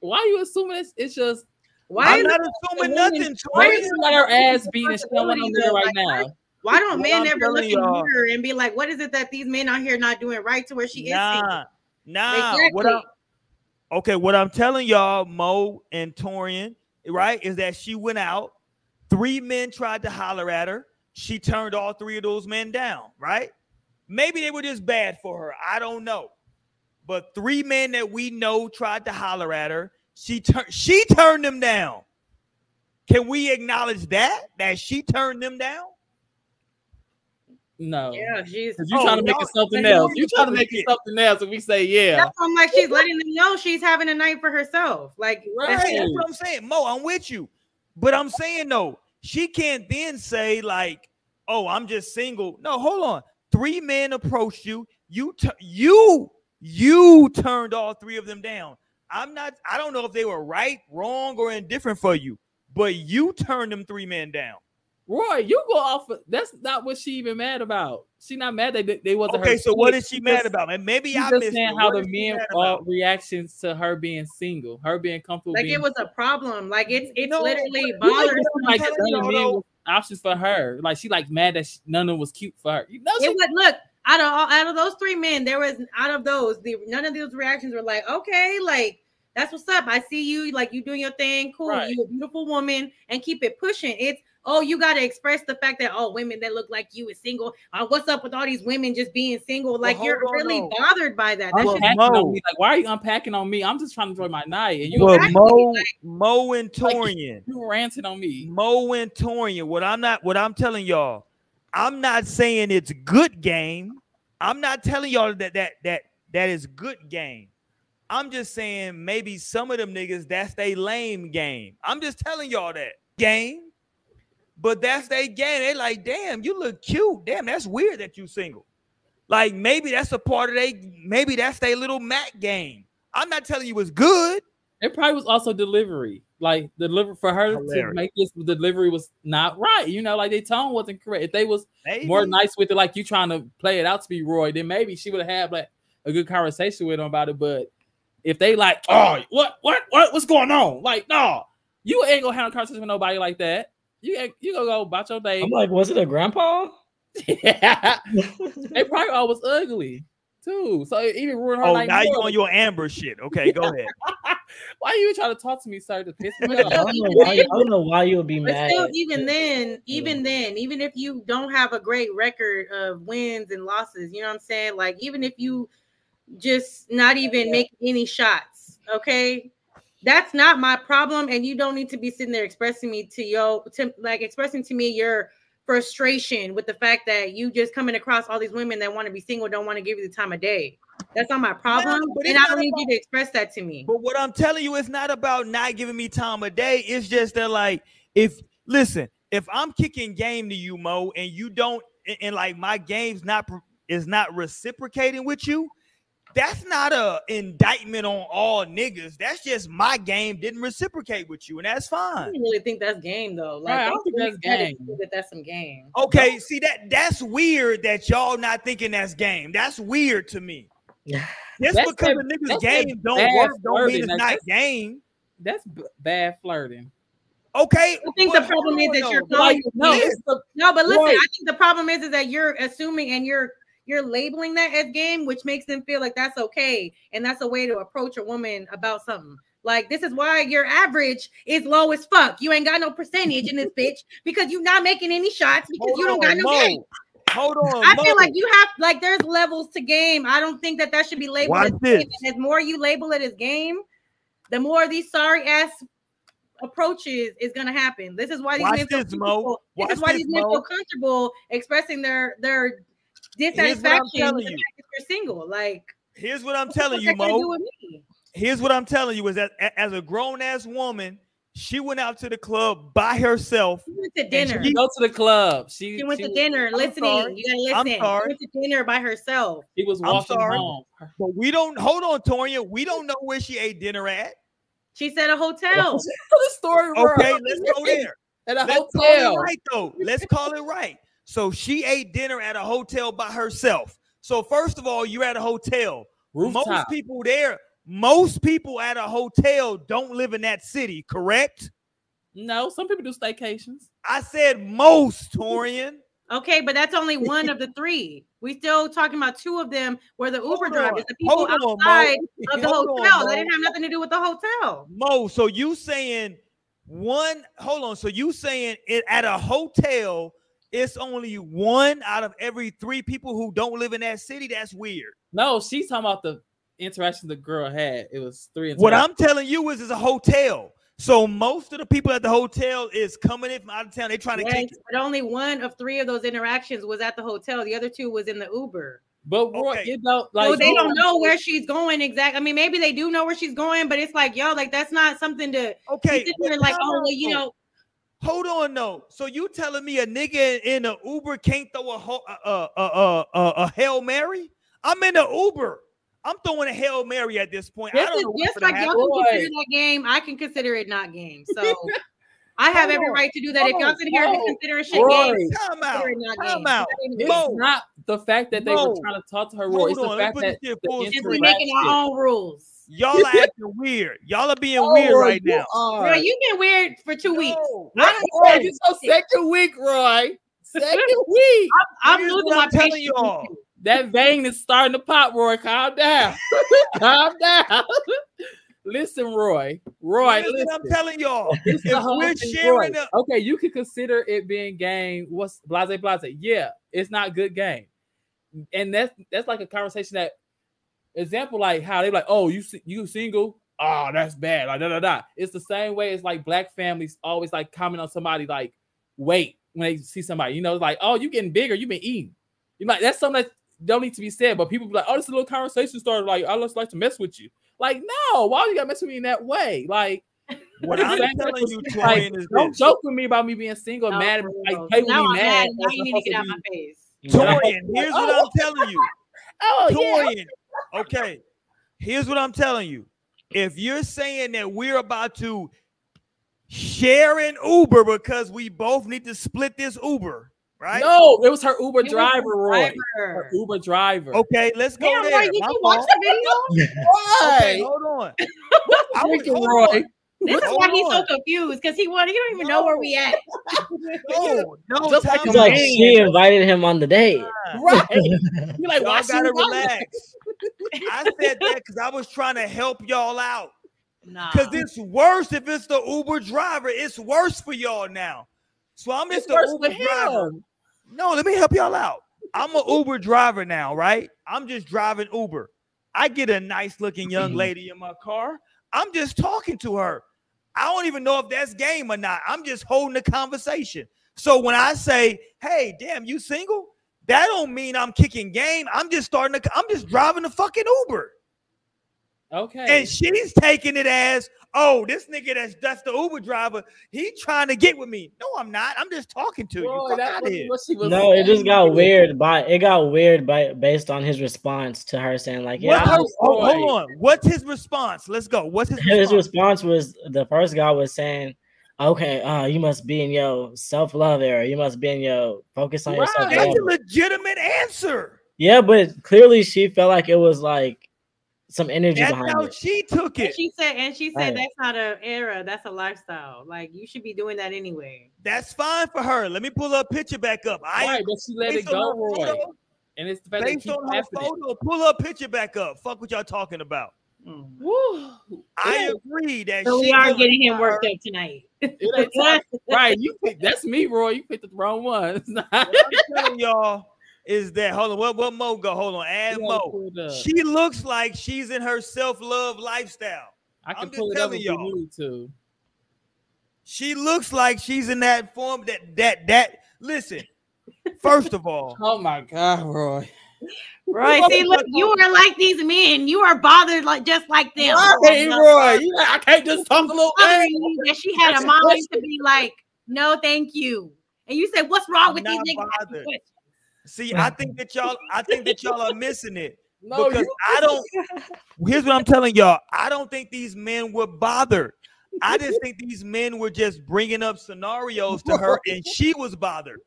Why are you assuming it's, it's just why I'm not assuming nothing. Why Tori. is let her ass beat and she don't want right now? Why don't men ever look telling in the mirror and be like, what is it that these men out here not doing right to where she is? Nah, single? nah. What Exactly. I'm, okay, what I'm telling y'all, Mo and Torian, right, is that she went out. Three men tried to holler at her. She turned all three of those men down, right? Maybe they were just bad for her. I don't know. But three men that we know tried to holler at her. She turned she turned them down. Can we acknowledge that? That she turned them down? No. Yeah, she's. Because you Oh, trying to make y'all- it something else. y'all You trying to make it something else, and we say yeah. That's why I'm like, she's letting them know she's having a night for herself. Like, that's Right, it. that's what I'm saying. Mo, I'm with you. But I'm saying though, she can't then say, like, oh, I'm just single. No, hold on. Three men approached you. You tu- you you turned all three of them down. I'm not, I don't know if they were right, wrong, or indifferent for you, but you turned them three men down. Roy, you go off. Of, that's not what she even mad about. She not mad that they, they wasn't. Okay, her so what shit. she She mad just- about? And maybe she I just missed saying how the men mad are reactions to her being single, her being comfortable. Like being it was a problem. Like it's it's No, literally but- Like, like none of men options for her. Like she like mad that she, none of them was cute for her. You know, she, It would look out of all, out of those three men, there was out of those the none of those reactions were like okay, like That's what's up. I see you like you doing your thing. Cool. Right. You a beautiful woman and keep it pushing. It's oh, you got to express the fact that oh, women that look like you is single. Uh, what's up with all these women just being single? Like you're on, really though. bothered by that. That Well, shit- Mo- on me. Like, why are you unpacking on me? I'm just trying to enjoy my night, and you Well, Exactly, Mo, like- Mo and like, you ranting on me. Mo and Torian. What I'm not, what I'm telling y'all, I'm not saying it's good game. I'm not telling y'all that that that that is good game. I'm just saying maybe some of them niggas that's they lame game. I'm just telling y'all that game. But that's they game. They like, damn, you look cute. Damn, that's weird that you single. Like maybe that's a part of they. Maybe that's their little Mac game. I'm not telling you it's good. It probably was also delivery. Like deliver for her to make this delivery was not right. You know, like their tone wasn't correct. If they was Maybe. more nice with it, like you trying to play it out to be Roy, then maybe she would have had like a good conversation with him about it. But if they like, oh, what, what, what, what's going on? Like, no, you ain't gonna have a conversation with nobody like that. You ain't, you gonna go about your day. I'm like, was it a grandpa? yeah, they probably all was ugly too. So it even ruined her Oh, night now you on your Amber shit. Okay, go ahead. Why are you trying to talk to me, sir? To piss me off? I don't know why. I don't know why you'll be But mad. still, even then, even then, even if you don't have a great record of wins and losses, you know what I'm saying? Like, even if you just not even make any shots, okay, that's not my problem, and you don't need to be sitting there expressing me to yo, to like expressing to me your frustration with the fact that you just coming across all these women that want to be single, don't want to give you the time of day. That's not my problem, but and I don't need about- you to express that to me. But what I'm telling you, it's not about not giving me time of day. It's just that, like, if listen, if I'm kicking game to you, Mo, and you don't, and, and, like my game's not is not reciprocating with you, that's not a indictment on all niggas. That's just my game didn't reciprocate with you, and that's I fine. don't really think that's game though. Like, Right, I don't think really game. do That that's some game. Okay, see that that's weird that y'all not thinking that's game. That's weird to me. Just That's because that- a nigga's game don't bad work, don't flirting. mean it's Like, not that's- game. That's b- bad flirting. Okay, I think the problem is that you're though. calling no, no, no, but listen, I think the problem is, is that you're assuming and you're you're labeling that as game, which makes them feel like that's okay, and that's a way to approach a woman about something. Like this is why your average is low as fuck. You ain't got no percentage in this bitch because you're not making any shots because Hold you don't got no Mo. game. Hold on, I Mo. feel like you have like there's levels to game. I don't think that that should be labeled Watch as this. game. And the more you label it as game, the more these sorry ass approaches is gonna happen. This is why these Watch men feel this, Mo. This is why this, these men Mo. feel comfortable expressing their their dissatisfaction telling the you. fact that they're single. Like Here's what I'm telling fuck you, that Mo. Here's what I'm telling you is that as a grown ass woman, she went out to the club by herself. She went to dinner. She go to the club. She, She went to dinner. I'm listening, sorry. you gotta listen. I'm listen. sorry. She went to dinner by herself. She was I'm walking sorry. home. But we don't hold on, Tonya. We don't know where she ate dinner at. She said a hotel. the story. Okay, wrong. let's go there. At a Let's call it right though. Let's call it right. So she ate dinner at a hotel by herself. So first of all, you're at a hotel. Rooftop. Most people there, most people at a hotel don't live in that city, correct? No, some people do staycations. I said most, Torian. Okay, but that's only one of the three. We still talking about two of them where the Uber Hold drivers, the people Hold on, outside of the Hold hotel. Mo. that didn't have nothing to do with the hotel. Mo, so you saying one? Hold on. So you saying it at a hotel? It's only one out of every three people who don't live in that city. That's weird. No, she's talking about the interaction the girl had. It was three. What I'm telling you is, it's a hotel. So most of the people at the hotel is coming in from out of town. They're trying to Yes, take. but only one of three of those interactions was at the hotel. The other two was in the Uber. But Roy, Okay. you know, like so they don't know where she's going exactly. I mean, maybe they do know where she's going, but it's like, yo, like that's not something to Okay, be sitting but like, oh, well, you know, Hold on, no. So you telling me a nigga in an Uber can't throw a ho- a a a, a, a hail mary? I'm in an Uber. I'm throwing a hail mary at this point. I just, don't know what's just like y'all can consider that game, I can consider it not game. So I have Hold every right to do that. If y'all Hold sit here on. and consider shit Roy. game, Time out. consider it not Time game. out. It's Mo. not the fact that they Mo. were trying to talk to her. Roy. It's Hold the on, let me fact put that this shit the full Since making our own rules. Y'all are acting weird. Y'all are being Oh, weird Roy, right you now. are. Bro, you've been weird for two weeks. No. I don't Roy, know. you so second week, Roy. Second week. I'm Here's losing my I'm telling patience. y'all. That vein is starting to pop, Roy. Calm down. Calm down. listen, Roy. Roy, Listen, listen. I'm telling y'all, if is the whole we're sharing Roy. the okay, you could consider it being game. What's blase blase? Yeah, it's not good game, and that's that's like a conversation that example like how they like, oh, you you single? Oh, that's bad. Like da da da. It's the same way as like black families always like comment on somebody like weight when they see somebody. You know, it's like, oh, you getting bigger? You been eating? You like that's something that don't need to be said, but people be like, oh, this is a little conversation started. Like, I just like to mess with you. Like, no, why you gotta mess with me in that way? Like, What it's I'm the telling you, like, Torian, is don't this. joke with me about me being single, No, mad, for like real. play with me I'm mad. mad. Now you need to get out be- my face. Torian, here's what Oh, I'm telling you. Oh, yeah. Okay. Here's what I'm telling you. If you're saying that we're about to share an Uber because we both need to split this Uber, right? No, it was her Uber It driver, the Roy. driver. Her Uber driver. Okay, let's go Damn, there. Roy, did My you watch the video? Okay, hold on. I was- drinking, hold Roy. on. This is why he's so confused because he want he don't even know where we at. No, no, Just like like she invited him on the date. Right. You like, why Y'all she gotta relax. I said that because I was trying to help y'all out. Nah. Because it's worse if it's the Uber driver. It's worse for y'all now. So I'm It's just the Uber driver. No, let me help y'all out. I'm an Uber driver now, right? I'm just driving Uber. I get a nice looking young lady in my car. I'm just talking to her. I don't even know if that's game or not. I'm just holding the conversation. So when I say, "Hey, damn, you single?" That don't mean I'm kicking game. I'm just starting to. I'm just driving the fucking Uber, Okay. and she's taking it as, "Oh, this nigga that's that's the Uber driver. He trying to get with me." No, I'm not. I'm just talking to you. Fuck that out of here. what she was No, it just got weird by it got weird by based on his response to her saying like, yeah, her- was- hold, hold on. What's his response? Let's go. What's his response? his response? response was the first guy was saying, "Okay, uh, you must be in your self love era. You must be in your focus on yourself." That's a legitimate answer. Yeah, but clearly she felt like it was like some energy That's behind how it. she took And it. she said, and she said Right. that's not an era, that's a lifestyle. Like you should be doing that anyway. That's fine for her. Let me pull her picture back up. I Right, but she let it go, Roy. photo- And it's the fact that Based keep on her happening. photo, pull her picture back up. Fuck what y'all talking about. Mm. Woo. I It- agree that So we are getting him worked up tonight. it ain't time- right, you picked, that's me, Roy. You picked the wrong one. It's not- I'm telling y'all is that hold on. What what Mo go? Hold on. Add You Mo. pull it up. She looks like she's in her self love lifestyle. I can I'm just pull it telling if you y'all. need to. She looks like she's in that form. That that that. Listen. First of all, Oh my God, Roy. Roy, See, look, you are like these men. You are bothered like just like them. Hey, Roy, you like, I can't just talk a little. Bothering you that she had a mind to be like, no, thank you. And you said, what's wrong I'm with these niggas? Asking bothered. questions? See, I think that y'all, I think that y'all are missing it. No, because you- I don't. Here's what I'm telling y'all. I don't think these men were bothered. I just think these men were just bringing up scenarios to her, and she was bothered.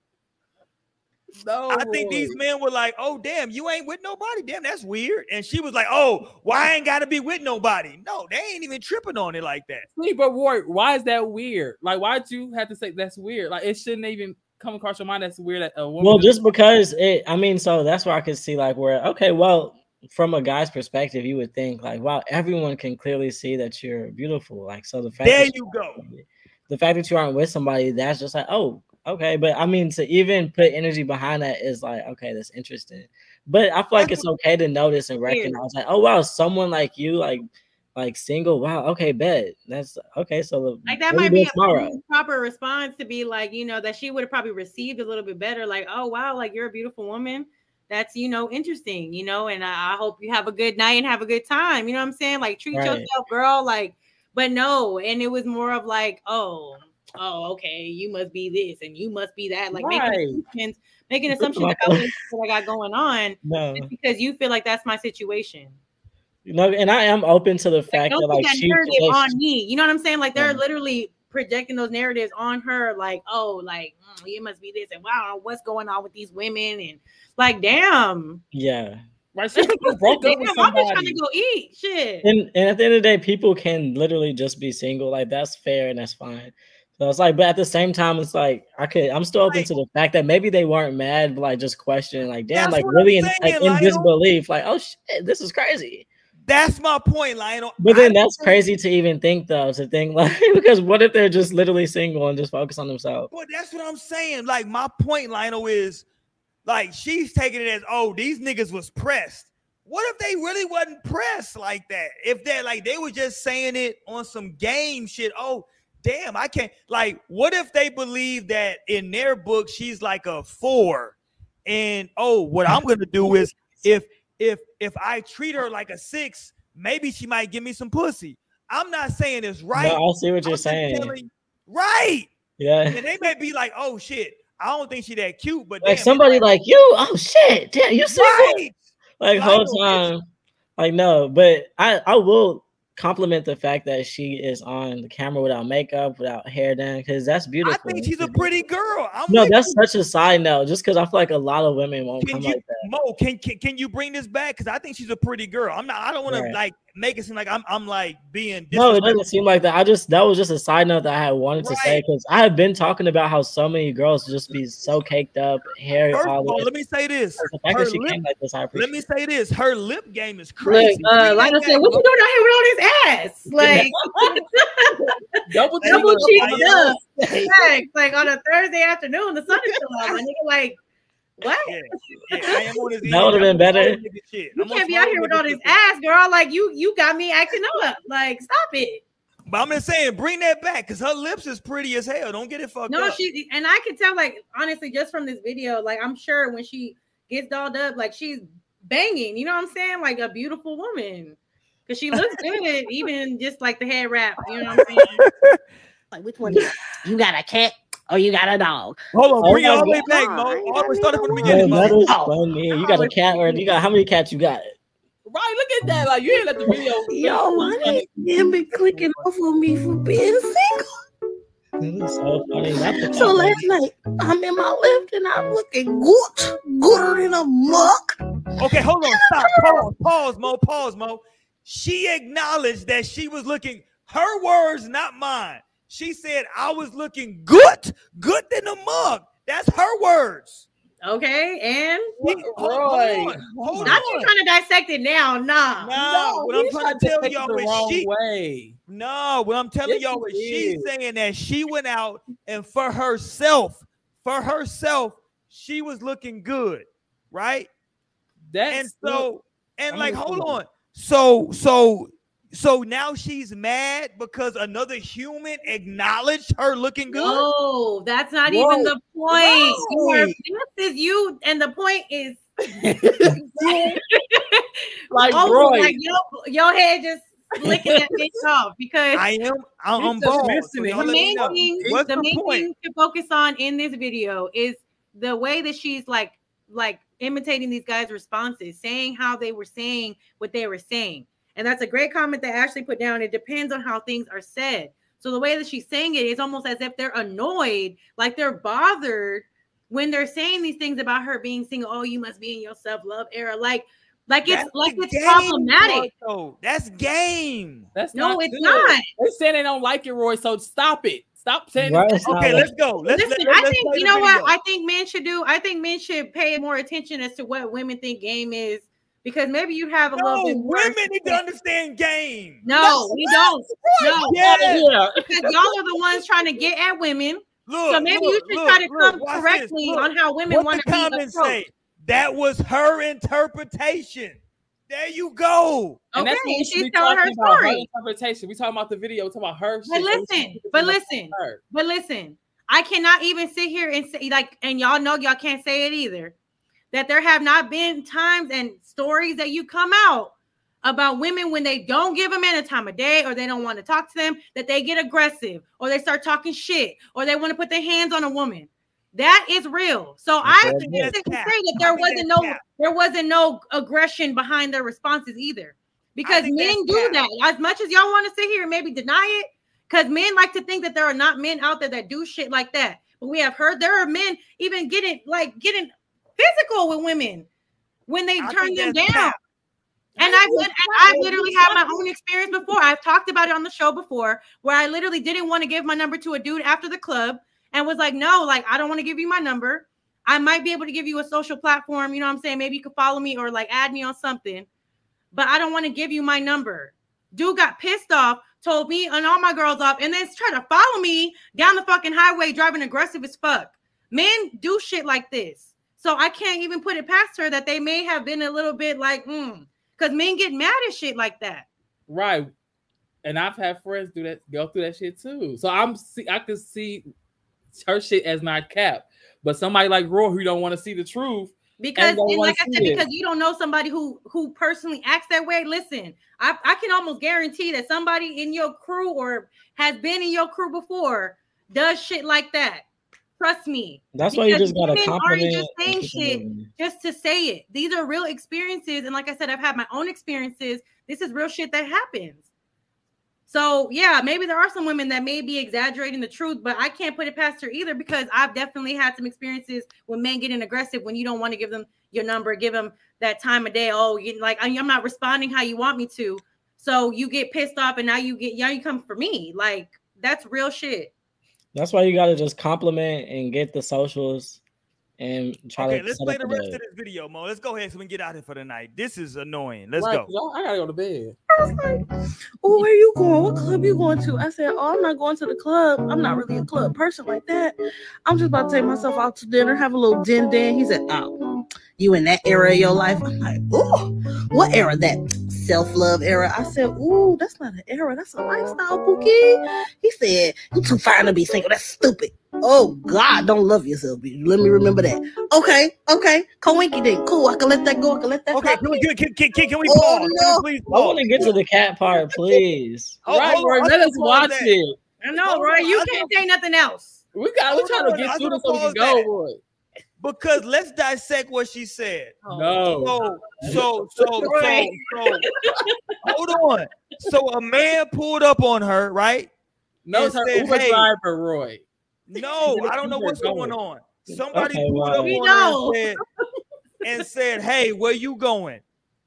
No, I think these men were like, "Oh, damn, you ain't with nobody. Damn, that's weird." And she was like, "Oh, why I ain't got to be with nobody?" No, they ain't even tripping on it like that. See, but Roy, why is that weird? Like, why'd you have to say that's weird? Like, it shouldn't even come across your mind that's weird that a woman. Well, just because it, I mean, so that's where I could see like where okay, well, from a guy's perspective, you would think like, wow, everyone can clearly see that you're beautiful. Like, so the fact There that you go. the fact that you aren't with somebody, that's just like, oh, okay. But I mean, to even put energy behind that is like, okay, that's interesting. But I feel like it's okay to notice and recognize, like, oh wow, someone like you, like, like single. Wow, okay, bet that's okay. So Like that might be doing a proper response to be like, you know, that she would have probably received a little bit better. Like, oh wow, like you're a beautiful woman. That's you know interesting, you know, and I, I hope you have a good night and have a good time. You know what I'm saying? Like treat Right. yourself, girl. Like, but no, and it was more of like, oh, oh, okay, you must be this and you must be that. Like Right. making assumptions, making assumptions about what I got going on No, just because you feel like that's my situation. You know, and I am open to the Like, fact don't that put like that she, narrative that on me. You know what I'm saying? Like they're Yeah. literally projecting those narratives on her. Like, oh, like mm, you must be this, and wow, what's going on with these women? And like, damn, yeah. right? She just broke up damn, with I'm just trying to go eat. Shit. And and at the end of the day, people can literally just be single. Like that's fair and that's fine. So it's like, but at the same time, it's like I could I'm still open Right. to the fact that maybe they weren't mad, but like just questioning, like, damn, like really in like in disbelief, like, oh shit, this is crazy. That's my point, Lionel. But then I that's crazy to even think though, to think like because what if they're just literally single and just focus on themselves? But that's what I'm saying. Like my point, Lionel, is like she's taking it as oh, these niggas was pressed. What if they really wasn't pressed like that? If they're like they were just saying it on some game shit. Oh, damn, I can't like what if they believe that in their book she's like a four? And oh, what I'm gonna do is if if if I treat her like a six, maybe she might give me some pussy. I'm not saying it's right. No, I see what I'm you're saying. telling- right. Yeah. And they may be like, oh shit, I don't think she that cute, but Like damn, somebody like you, oh shit, damn, you single? Right. Like Like, whole time. Like no, but I I will compliment the fact that she is on the camera without makeup, without hair done, because that's beautiful. I think she's a pretty girl. I'm no, that's such a side note. Just because I feel like a lot of women won't come you, like that. Mo? Can, can can you bring this back? Because I think she's a pretty girl. I'm not. I don't want Right. to like make it seem like I'm. I'm like being. No, it doesn't seem like that. I just that was just a side note that I had wanted to say because I have been talking about how so many girls just be so caked up, hair First all of all, let me say this. The fact Her that she lip- came like this, I appreciate. let me say this. Her lip game is Look, crazy. uh, Bring Lionel that said, "What you doing out here with all this ass? Like Double double cheek up. up, like on a Thursday afternoon, the sun is still out. My nigga, like what? Yeah, yeah, I am on his That would've been better. You I'm can't be out here with all this ass, girl. Like you, you got me acting up. Like stop it. But I'm just saying, bring that back because her lips is pretty as hell. Don't get it fucked No, up. she and I can tell, like honestly, just from this video, like I'm sure when she gets dolled up, like she's banging. You know what I'm saying? Like a beautiful woman, because she looks good, even just like the head wrap. You know what I'm saying? Like which one? You got a cat or you got a dog? Hold on, Oh bring it my all the way back, Mo. I ain't All the way started from the beginning, Man, Mo. that is Oh. funny. You got a cat or you got how many cats you got? Right, look at that. Like you ain't let the video. Yo, why they him been clicking off on me for being single? That is so funny. Not the So last night I'm in my Lyft and I'm looking good, gooder than a muck. Okay, hold on. Stop. Pause. Pause, Mo. Pause, Mo. She acknowledged that she was looking, her words, not mine. She said, I was looking good, good than a mug. That's her words. Okay, and She- hold, hold on. Hold not on. you trying to dissect it now. Nah. No, what I'm trying to tell y'all the is wrong she, way. no, what I'm telling Yes, y'all he is she's saying that she went out and for herself, for herself, she was looking good, right? That's and so and I'm like hold say- on so so so now she's mad because another human acknowledged her looking good Oh, that's not Whoa. even the point. You this is you, and the point is like oh, Roy. like your, your head just flicking that bitch off because i am i'm, I'm bald, missing so it. the let me main thing, What's the the main point? thing to focus on in this video is the way that she's like, like imitating these guys' responses, saying how they were saying what they were saying, and that's a great comment that Ashley put down. It depends on how things are said. So the way that she's saying it, it is almost as if they're annoyed, like they're bothered when they're saying these things about her being single. Oh, you must be in your self love era, like, like it's That's like it's game problematic. part, that's game That's No, not it's good. not. They're saying they don't like it, Roy. So stop it. Stop saying Right, it. okay let's go let's, Listen, let, I let's think you know what video. I think men should do. I think men should pay more attention as to what women think game is because maybe you have a little no bit more. women need to understand game No, we don't. No, Yeah. Yeah. because y'all are the ones trying to get at women. look So maybe look, you should look, try to look, come correctly look. on how women want to be comments approached. say that was her interpretation there you go And Okay, what we she's telling her talking about. Her story. interpretation. We talking about the video. Talking about her. But shit, listen, should keep it but listen, her. but listen. I cannot even sit here and say like, and y'all know y'all can't say it either. That there have not been times and stories that you come out about women when they don't give a man a time of day or they don't want to talk to them, that they get aggressive or they start talking shit or they want to put their hands on a woman. That is real. So I That's can't right. sit and That's say that there wasn't no cap. there wasn't no aggression behind their responses either. Because think men that's do cap. that. As much as y'all want to sit here and maybe deny it, because men like to think that there are not men out there that do shit like that. But we have heard there are men even getting like getting physical with women when they I turn them down. And I've and I've literally had my own experience before. I've talked about it on the show before, where I literally didn't want to give my number to a dude after the club and was like, no, like I don't want to give you my number. I might be able to give you a social platform. You know what I'm saying? Maybe you could follow me or like add me on something. but I don't want to give you my number. Dude got pissed off, told me and all my girls off, and then tried to follow me down the fucking highway driving aggressive as fuck. Men do shit like this. So I can't even put it past her that they may have been a little bit like, mm, because men get mad at shit like that. Right. And I've had friends do that, go through that shit too. So I'm see, I can see her shit as not cap. But somebody like Roy who don't want to see the truth. Because like I said, it. because you don't know somebody who who personally acts that way. Listen, I, I can almost guarantee that somebody in your crew or has been in your crew before does shit like that. Trust me. That's why you just women aren't compliment just saying shit just to say it. These are real experiences, and like I said, I've had my own experiences. This is real shit that happens. So yeah, maybe there are some women that may be exaggerating the truth, but I can't put it past her either because I've definitely had some experiences when men getting aggressive when you don't want to give them your number, give them that time of day. Oh, you like I'm not responding how you want me to, so you get pissed off, and now you get now you come for me. Like that's real shit. That's why you gotta just compliment and get the socials and try Okay, to let's set play up the rest date. of this video, Mo. Let's go ahead so we can get out of here for the night. This is annoying. Let's Right, go. 'cause I I gotta go to bed. I was like, Oh, where you going? What club you going to? I said, Oh, I'm not going to the club. I'm not really a club person like that. I'm just about to take myself out to dinner, have a little din din. He said, Oh, you in that era of your life? I'm like, Oh, what era that? Self-love era. I said, Ooh, that's not an era, that's a lifestyle, Pookie. He said, You too fine to be single. That's stupid. Oh God, don't love yourself. Let me remember that. Okay, okay. Coinky dink. Cool. I can let that go. I can let that Okay, can we, can, can, can, can we Oh, pause? Can we no. please I want to get to the cat part, please. Hold- right, hold on, Roy, let us watch that. it. I know, Hold Roy. You can't say nothing else. We got we Hold trying to get I through just this so we wanna can go, that. Roy. Because let's dissect what she said. No. So, so, so, so, so, hold on. So a man pulled up on her, right? No, it's her said, Uber "Hey." driver, Roy. No, I don't know what's going. going on. Somebody Okay, pulled right. up We on know. her and said, and said, "Hey, where you going?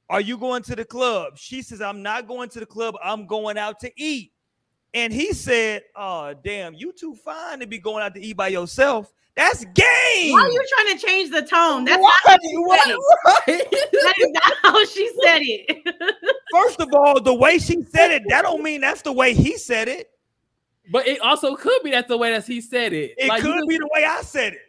Are you going to the club?" She says, "I'm not going to the club. I'm going out to eat." And he said, "Oh, damn, you too fine to be going out to eat by yourself. That's game." Why are you trying to change the tone? That's Right, not how she right, said it. right. That is not how she said it. First of all, the way she said it, that don't mean that's the way he said it. But it also could be that's the way that he said it. It Like, you could be the way I said it.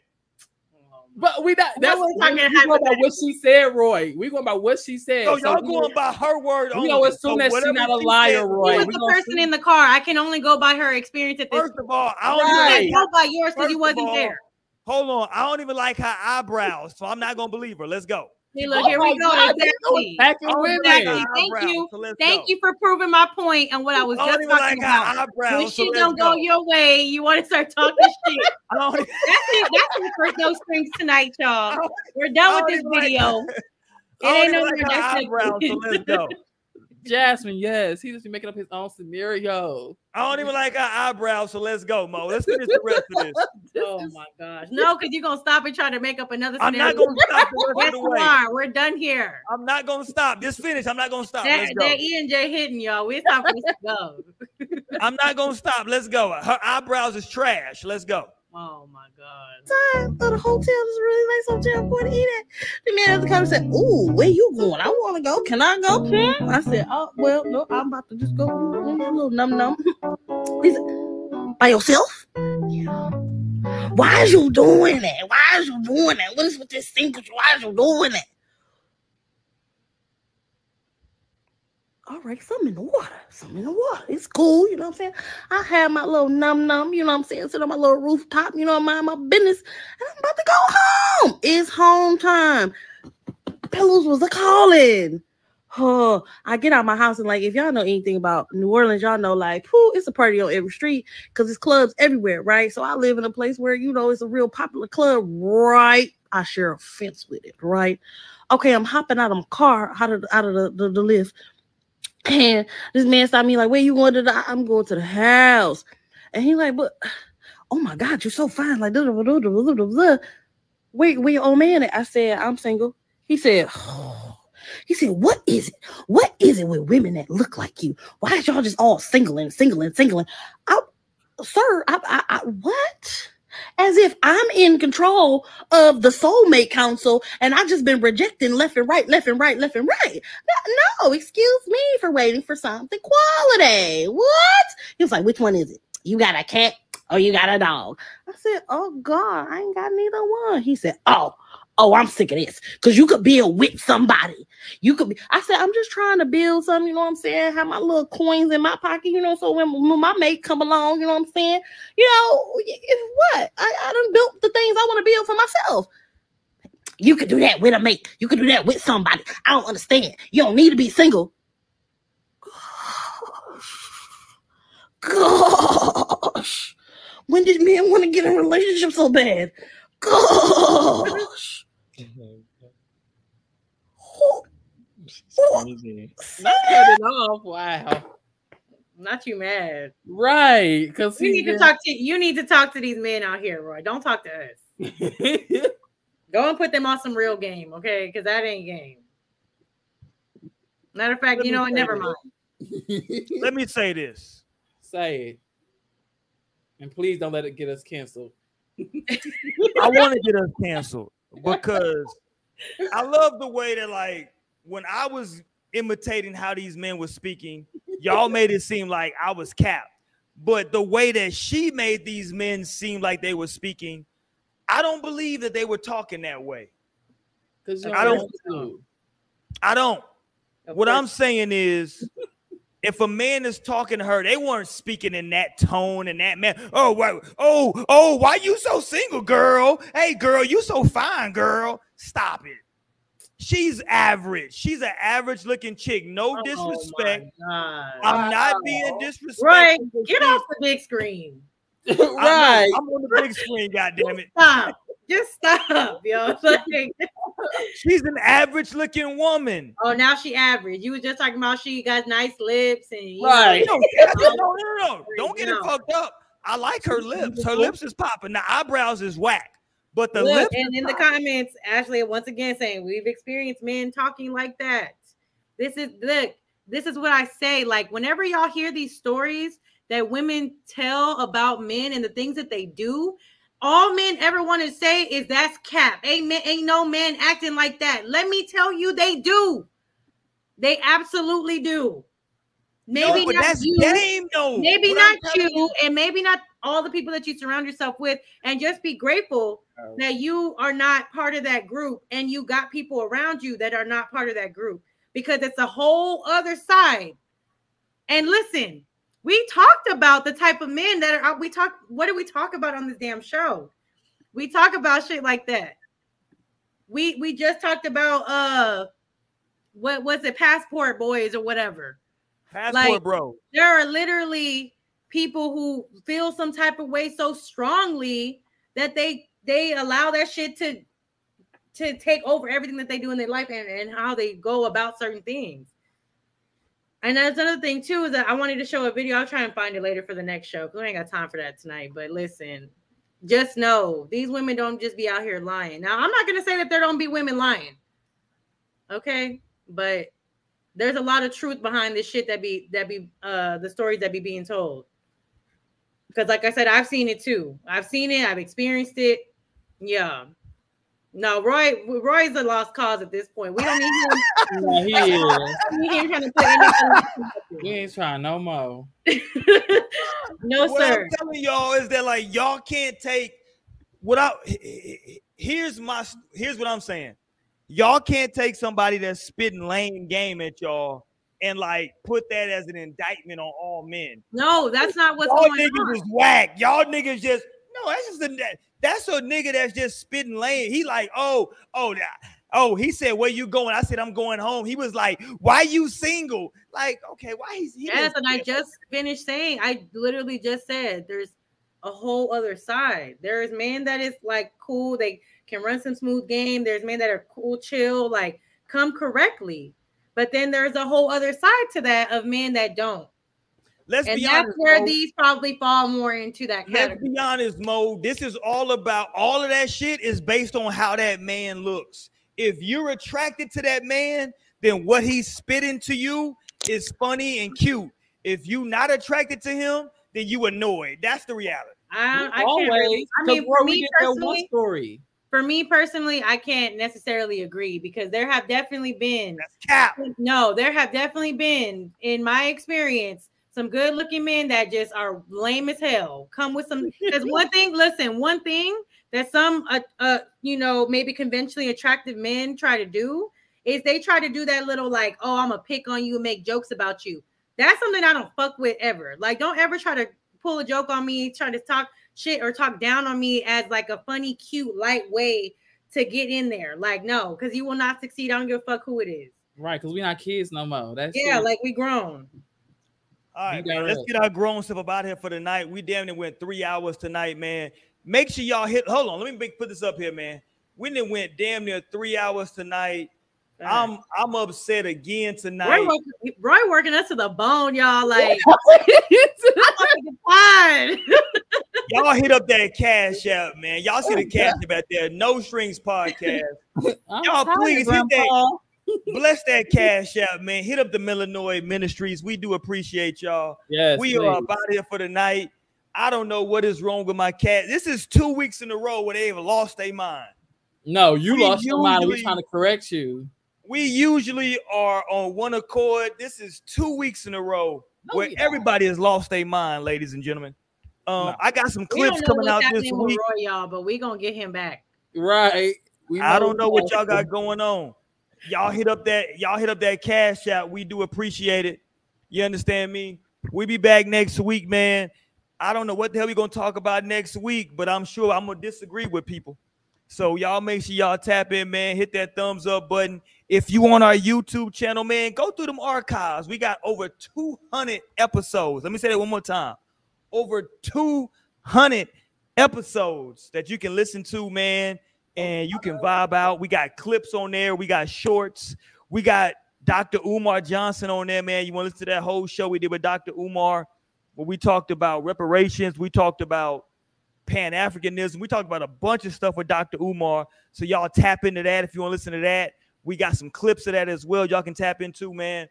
But we not. That's we're we, talking we going by what she said, Roy. We going by what she said. So So y'all we- going by her word We only. know as soon So as she whatever not a liar, said- Roy. He was we the person see- in the car. I can only go by her experience at this. First of all, I don't Right. Even can't go by yours because you wasn't all, there. Hold on, I don't even like her eyebrows, so I'm not gonna believe her. Let's go. See, look, Oh here we go. God, Exactly. attacking I don't even women. like her Exactly. Thank eyebrows, you. so Thank go. you for proving my point and what I was just talking like about. eyebrows, When so she let's don't go go. your way, you want to start talking shit. I That's it. That's it for no strings tonight, y'all. We're done with this even like- video. It ain't no like more her eyebrows, so let's go. Jasmine, yes, he just be making up his own scenario. I don't even like her eyebrows, so let's go, Mo. Let's finish the rest of this. Oh my gosh. No, because you're gonna stop and try to make up another I'm scenario. not gonna stop the rest Yes, of the you way. are. We're done here. I'm not gonna stop. Just finish. I'm not gonna stop. That, Let's go. that E and J hitting y'all. It's time for us to go. I'm not gonna stop. Let's go. Her eyebrows is trash. Let's go. Oh my god. time of the hotel. Is a really nice hotel. I'm going to eat at. The man at the counter said, Ooh, where you going? I want to go. Can I go? Hmm? I said, Oh, well, no, I'm about to just go. Mm, A little num num. He said, By yourself? Yeah. Why is you doing that? Why is you doing that? What is with this single? Why is you doing that? All right, some in the water. Some in the water. It's cool, you know what I'm saying? I have my little num num, you know what I'm saying? Sit on my little rooftop, you know, mind my business. And I'm about to go home. It's home time. Pillows was a calling. Oh, I get out my house and like if y'all know anything about New Orleans, y'all know like whoo, it's a party on every street because it's clubs everywhere, right? So I live in a place where you know it's a real popular club, right? I share a fence with it, right? Okay, I'm hopping out of my car, out of out of the, the, the Lyft, and this man stopped me like, "Where you going to? The, I'm going to the house." And he like, "But oh my God, you're so fine!" Like, duh, duh, duh. wait, your old man? I said, "I'm single." He said, "He said, what is it? What is it with women that look like you? Why is y'all just all single and single and single?" I, sir, I, I, I what? As if I'm in control of the soulmate council and I've just been rejecting left and right, left and right, left and right. No, excuse me for waiting for something quality. What? He was like, which one is it? You got a cat or you got a dog? I said, oh God, I ain't got neither one. He said, oh, oh, I'm sick of this. Cause you could build with somebody. You could be. I said, I'm just trying to build something, you know what I'm saying? Have my little coins in my pocket, you know. So when, when my mate come along, you know what I'm saying? You know, if what? I, I done built the things I want to build for myself. You could do that with a mate. You could do that with somebody. I don't understand. You don't need to be single. Gosh. When did men want to get in a relationship so bad? Gosh. Crazy. Not cut it off. Wow. Not you mad. Right. Because You need to talk to you need to talk to these men out here, Roy. Don't talk to us. Go and put them on some real game, okay? Because that ain't game. Matter of fact, Let you know what? Never mind. Let me say this. Say it. And please don't let it get us canceled. I want to get us canceled because I love the way that like when I was imitating how these men were speaking, y'all made it seem like I was capped. But the way that she made these men seem like they were speaking, I don't believe that they were talking that way. Because I don't. I don't. What I'm saying is, if a man is talking to her, they weren't speaking in that tone and that man. Oh, why, oh, oh, why you so single, girl? Hey, girl, you so fine, girl. Stop it. She's average. She's an average looking chick. No oh disrespect. I'm not being disrespectful. Right. Get off the big screen. I know, right. I'm on the big screen, goddamn it. Stop. Just stop, yo. Like, She's an average looking woman. oh, now she average. You were just talking about she got nice lips and you know, Right. No, no, no, no, no. Don't get it fucked up. I like her lips. Her lips is popping. The eyebrows is whack, but the Look, lips. and in the comments, Ashley once again saying we've experienced men talking like that. This is look, this is what I say. Like, whenever y'all hear these stories that women tell about men and the things that they do, all men ever want to say is that's cap. Ain't ain't no man acting like that. Let me tell you, they do. They absolutely do. Maybe no, not you. game, though. Maybe not I'm you, and maybe not all the people that you surround yourself with, and just be grateful Oh. that you are not part of that group and you got people around you that are not part of that group because it's a whole other side. And listen, we talked about the type of men that are we talk what do we talk about on this damn show? We talk about shit like that. We we just talked about uh what was it passport boys or whatever. Passport, Like, bro. There are literally people who feel some type of way so strongly that they they allow that shit to to take over everything that they do in their life and, and how they go about certain things. And that's another thing too is that I wanted to show a video. I'll try and find it later for the next show because we ain't got time for that tonight. But listen, just know these women don't just be out here lying. Now I'm not gonna say that there don't be women lying. Okay, but there's a lot of truth behind this shit that be that be uh the stories that be being told. Because like I said, I've seen it too. I've seen it, I've experienced it. Yeah. No, Roy, Roy's a lost cause at this point. We don't need him. No, he is. We ain't trying to put anything. We ain't trying no more. No, sir. what sir. I'm telling y'all is that like y'all can't take without. Here's my. Here's what I'm saying. Y'all can't take somebody that's spitting lame game at y'all and like put that as an indictment on all men. No, that's not what's y'all going niggas on. is whack. Y'all niggas just no. That's just a that's a nigga that's just spitting lame. He like oh oh oh he said where you going? I said I'm going home. He was like why you single? Like okay why he's he Yes, and I just finished saying, I literally just said there's a whole other side. There is men that is like cool, they can run some smooth game. There's men that are cool, chill, like come correctly. But then there's a whole other side to that of men that don't. Let's and be that's honest, where Mo. these probably fall more into that Let's be honest, Mo. This is all about all of that shit is based on how that man looks. If you're attracted to that man, then what he's spitting to you is funny and cute. If you not attracted to him, then you annoyed. That's the reality. I, I can't. Really, I 'cause mean, for me get that one personally, story. for me personally, I can't necessarily agree because there have definitely been cap. No, there have definitely been, in my experience, some good looking men that just are lame as hell. Come with some because one thing, listen, one thing that some uh, uh you know maybe conventionally attractive men try to do is they try to do that little like, oh, I'm gonna pick on you and make jokes about you. That's something I don't fuck with ever. Like, don't ever try to pull a joke on me, try to talk shit or talk down on me as like a funny, cute, light way to get in there. Like, no, because you will not succeed. I don't give a fuck who it is. Right, because we're not kids no more. That's Yeah, it. like we grown. All right, man, let's get our grown stuff about here for the night. We damn near went three hours tonight, man. Make sure y'all hit. Hold on, let me make, put this up here, man. We done went damn near three hours tonight. I'm I'm upset again tonight. Roy working, Roy working us to the bone, y'all. Like, I'm Y'all hit up that cash app, man. Y'all see the oh, cash app out there. No strings podcast. Y'all please hit that. Grandpa. Bless that cash out, man. Hit up the Millinois Ministries. We do appreciate y'all. Yes, we are about here for the night. I don't know what is wrong with my cat. This is two weeks in a row where they've lost their mind. No, you We lost your mind. We're trying to correct you. We usually are on one accord. This is two weeks in a row where everybody has lost their mind, ladies and gentlemen. Um, I got some clips coming out this week. Roy, y'all, but we're gonna get him back. Right. We I don't know what y'all got going on. Y'all hit up that y'all hit up that cash out. We do appreciate it. You understand me? We be back next week, man. I don't know what the hell we gonna talk about next week, but I'm sure I'm gonna disagree with people. So y'all make sure y'all tap in, man. Hit that thumbs up button. If you on our YouTube channel, man, go through them archives. We got over 200 episodes. Let me say that one more time. Over 200 episodes that you can listen to, man, and you can vibe out. We got clips on there. We got shorts. We got Dr. Umar Johnson on there, man. You want to listen to that whole show we did with Dr. Umar, where we talked about reparations. We talked about Pan Africanism. We talked about a bunch of stuff with Dr. Umar. So y'all tap into that if you want to listen to that. We got some clips of that as well. Y'all can tap into, man.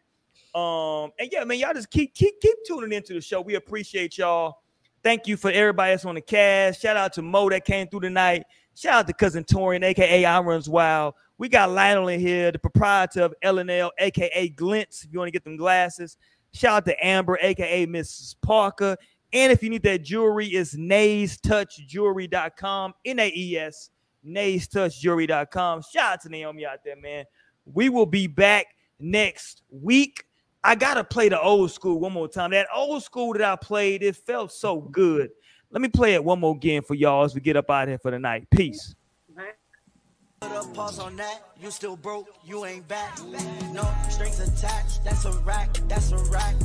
Um, and yeah, man, y'all just keep keep keep tuning into the show. We appreciate y'all. Thank you for everybody that's on the cast. Shout out to Mo that came through tonight. Shout out to cousin Torian, aka I Runs Wild. We got Lionel in here, the proprietor of L&L, aka Glints. If you want to get them glasses, shout out to Amber, aka Mrs. Parker. And if you need that jewelry, it's naestouchjewelry.com. N-A-E-S, naestouchjewelry.com. Shout out to Naomi out there, man. We will be back next week. I gotta play the old school one more time. That old school that I played, it felt so good. Let me play it one more again for y'all as we get up out of here for the night. Peace. Pause on that. You still broke, you ain't back. No strings attached. That's a rack. That's a rack.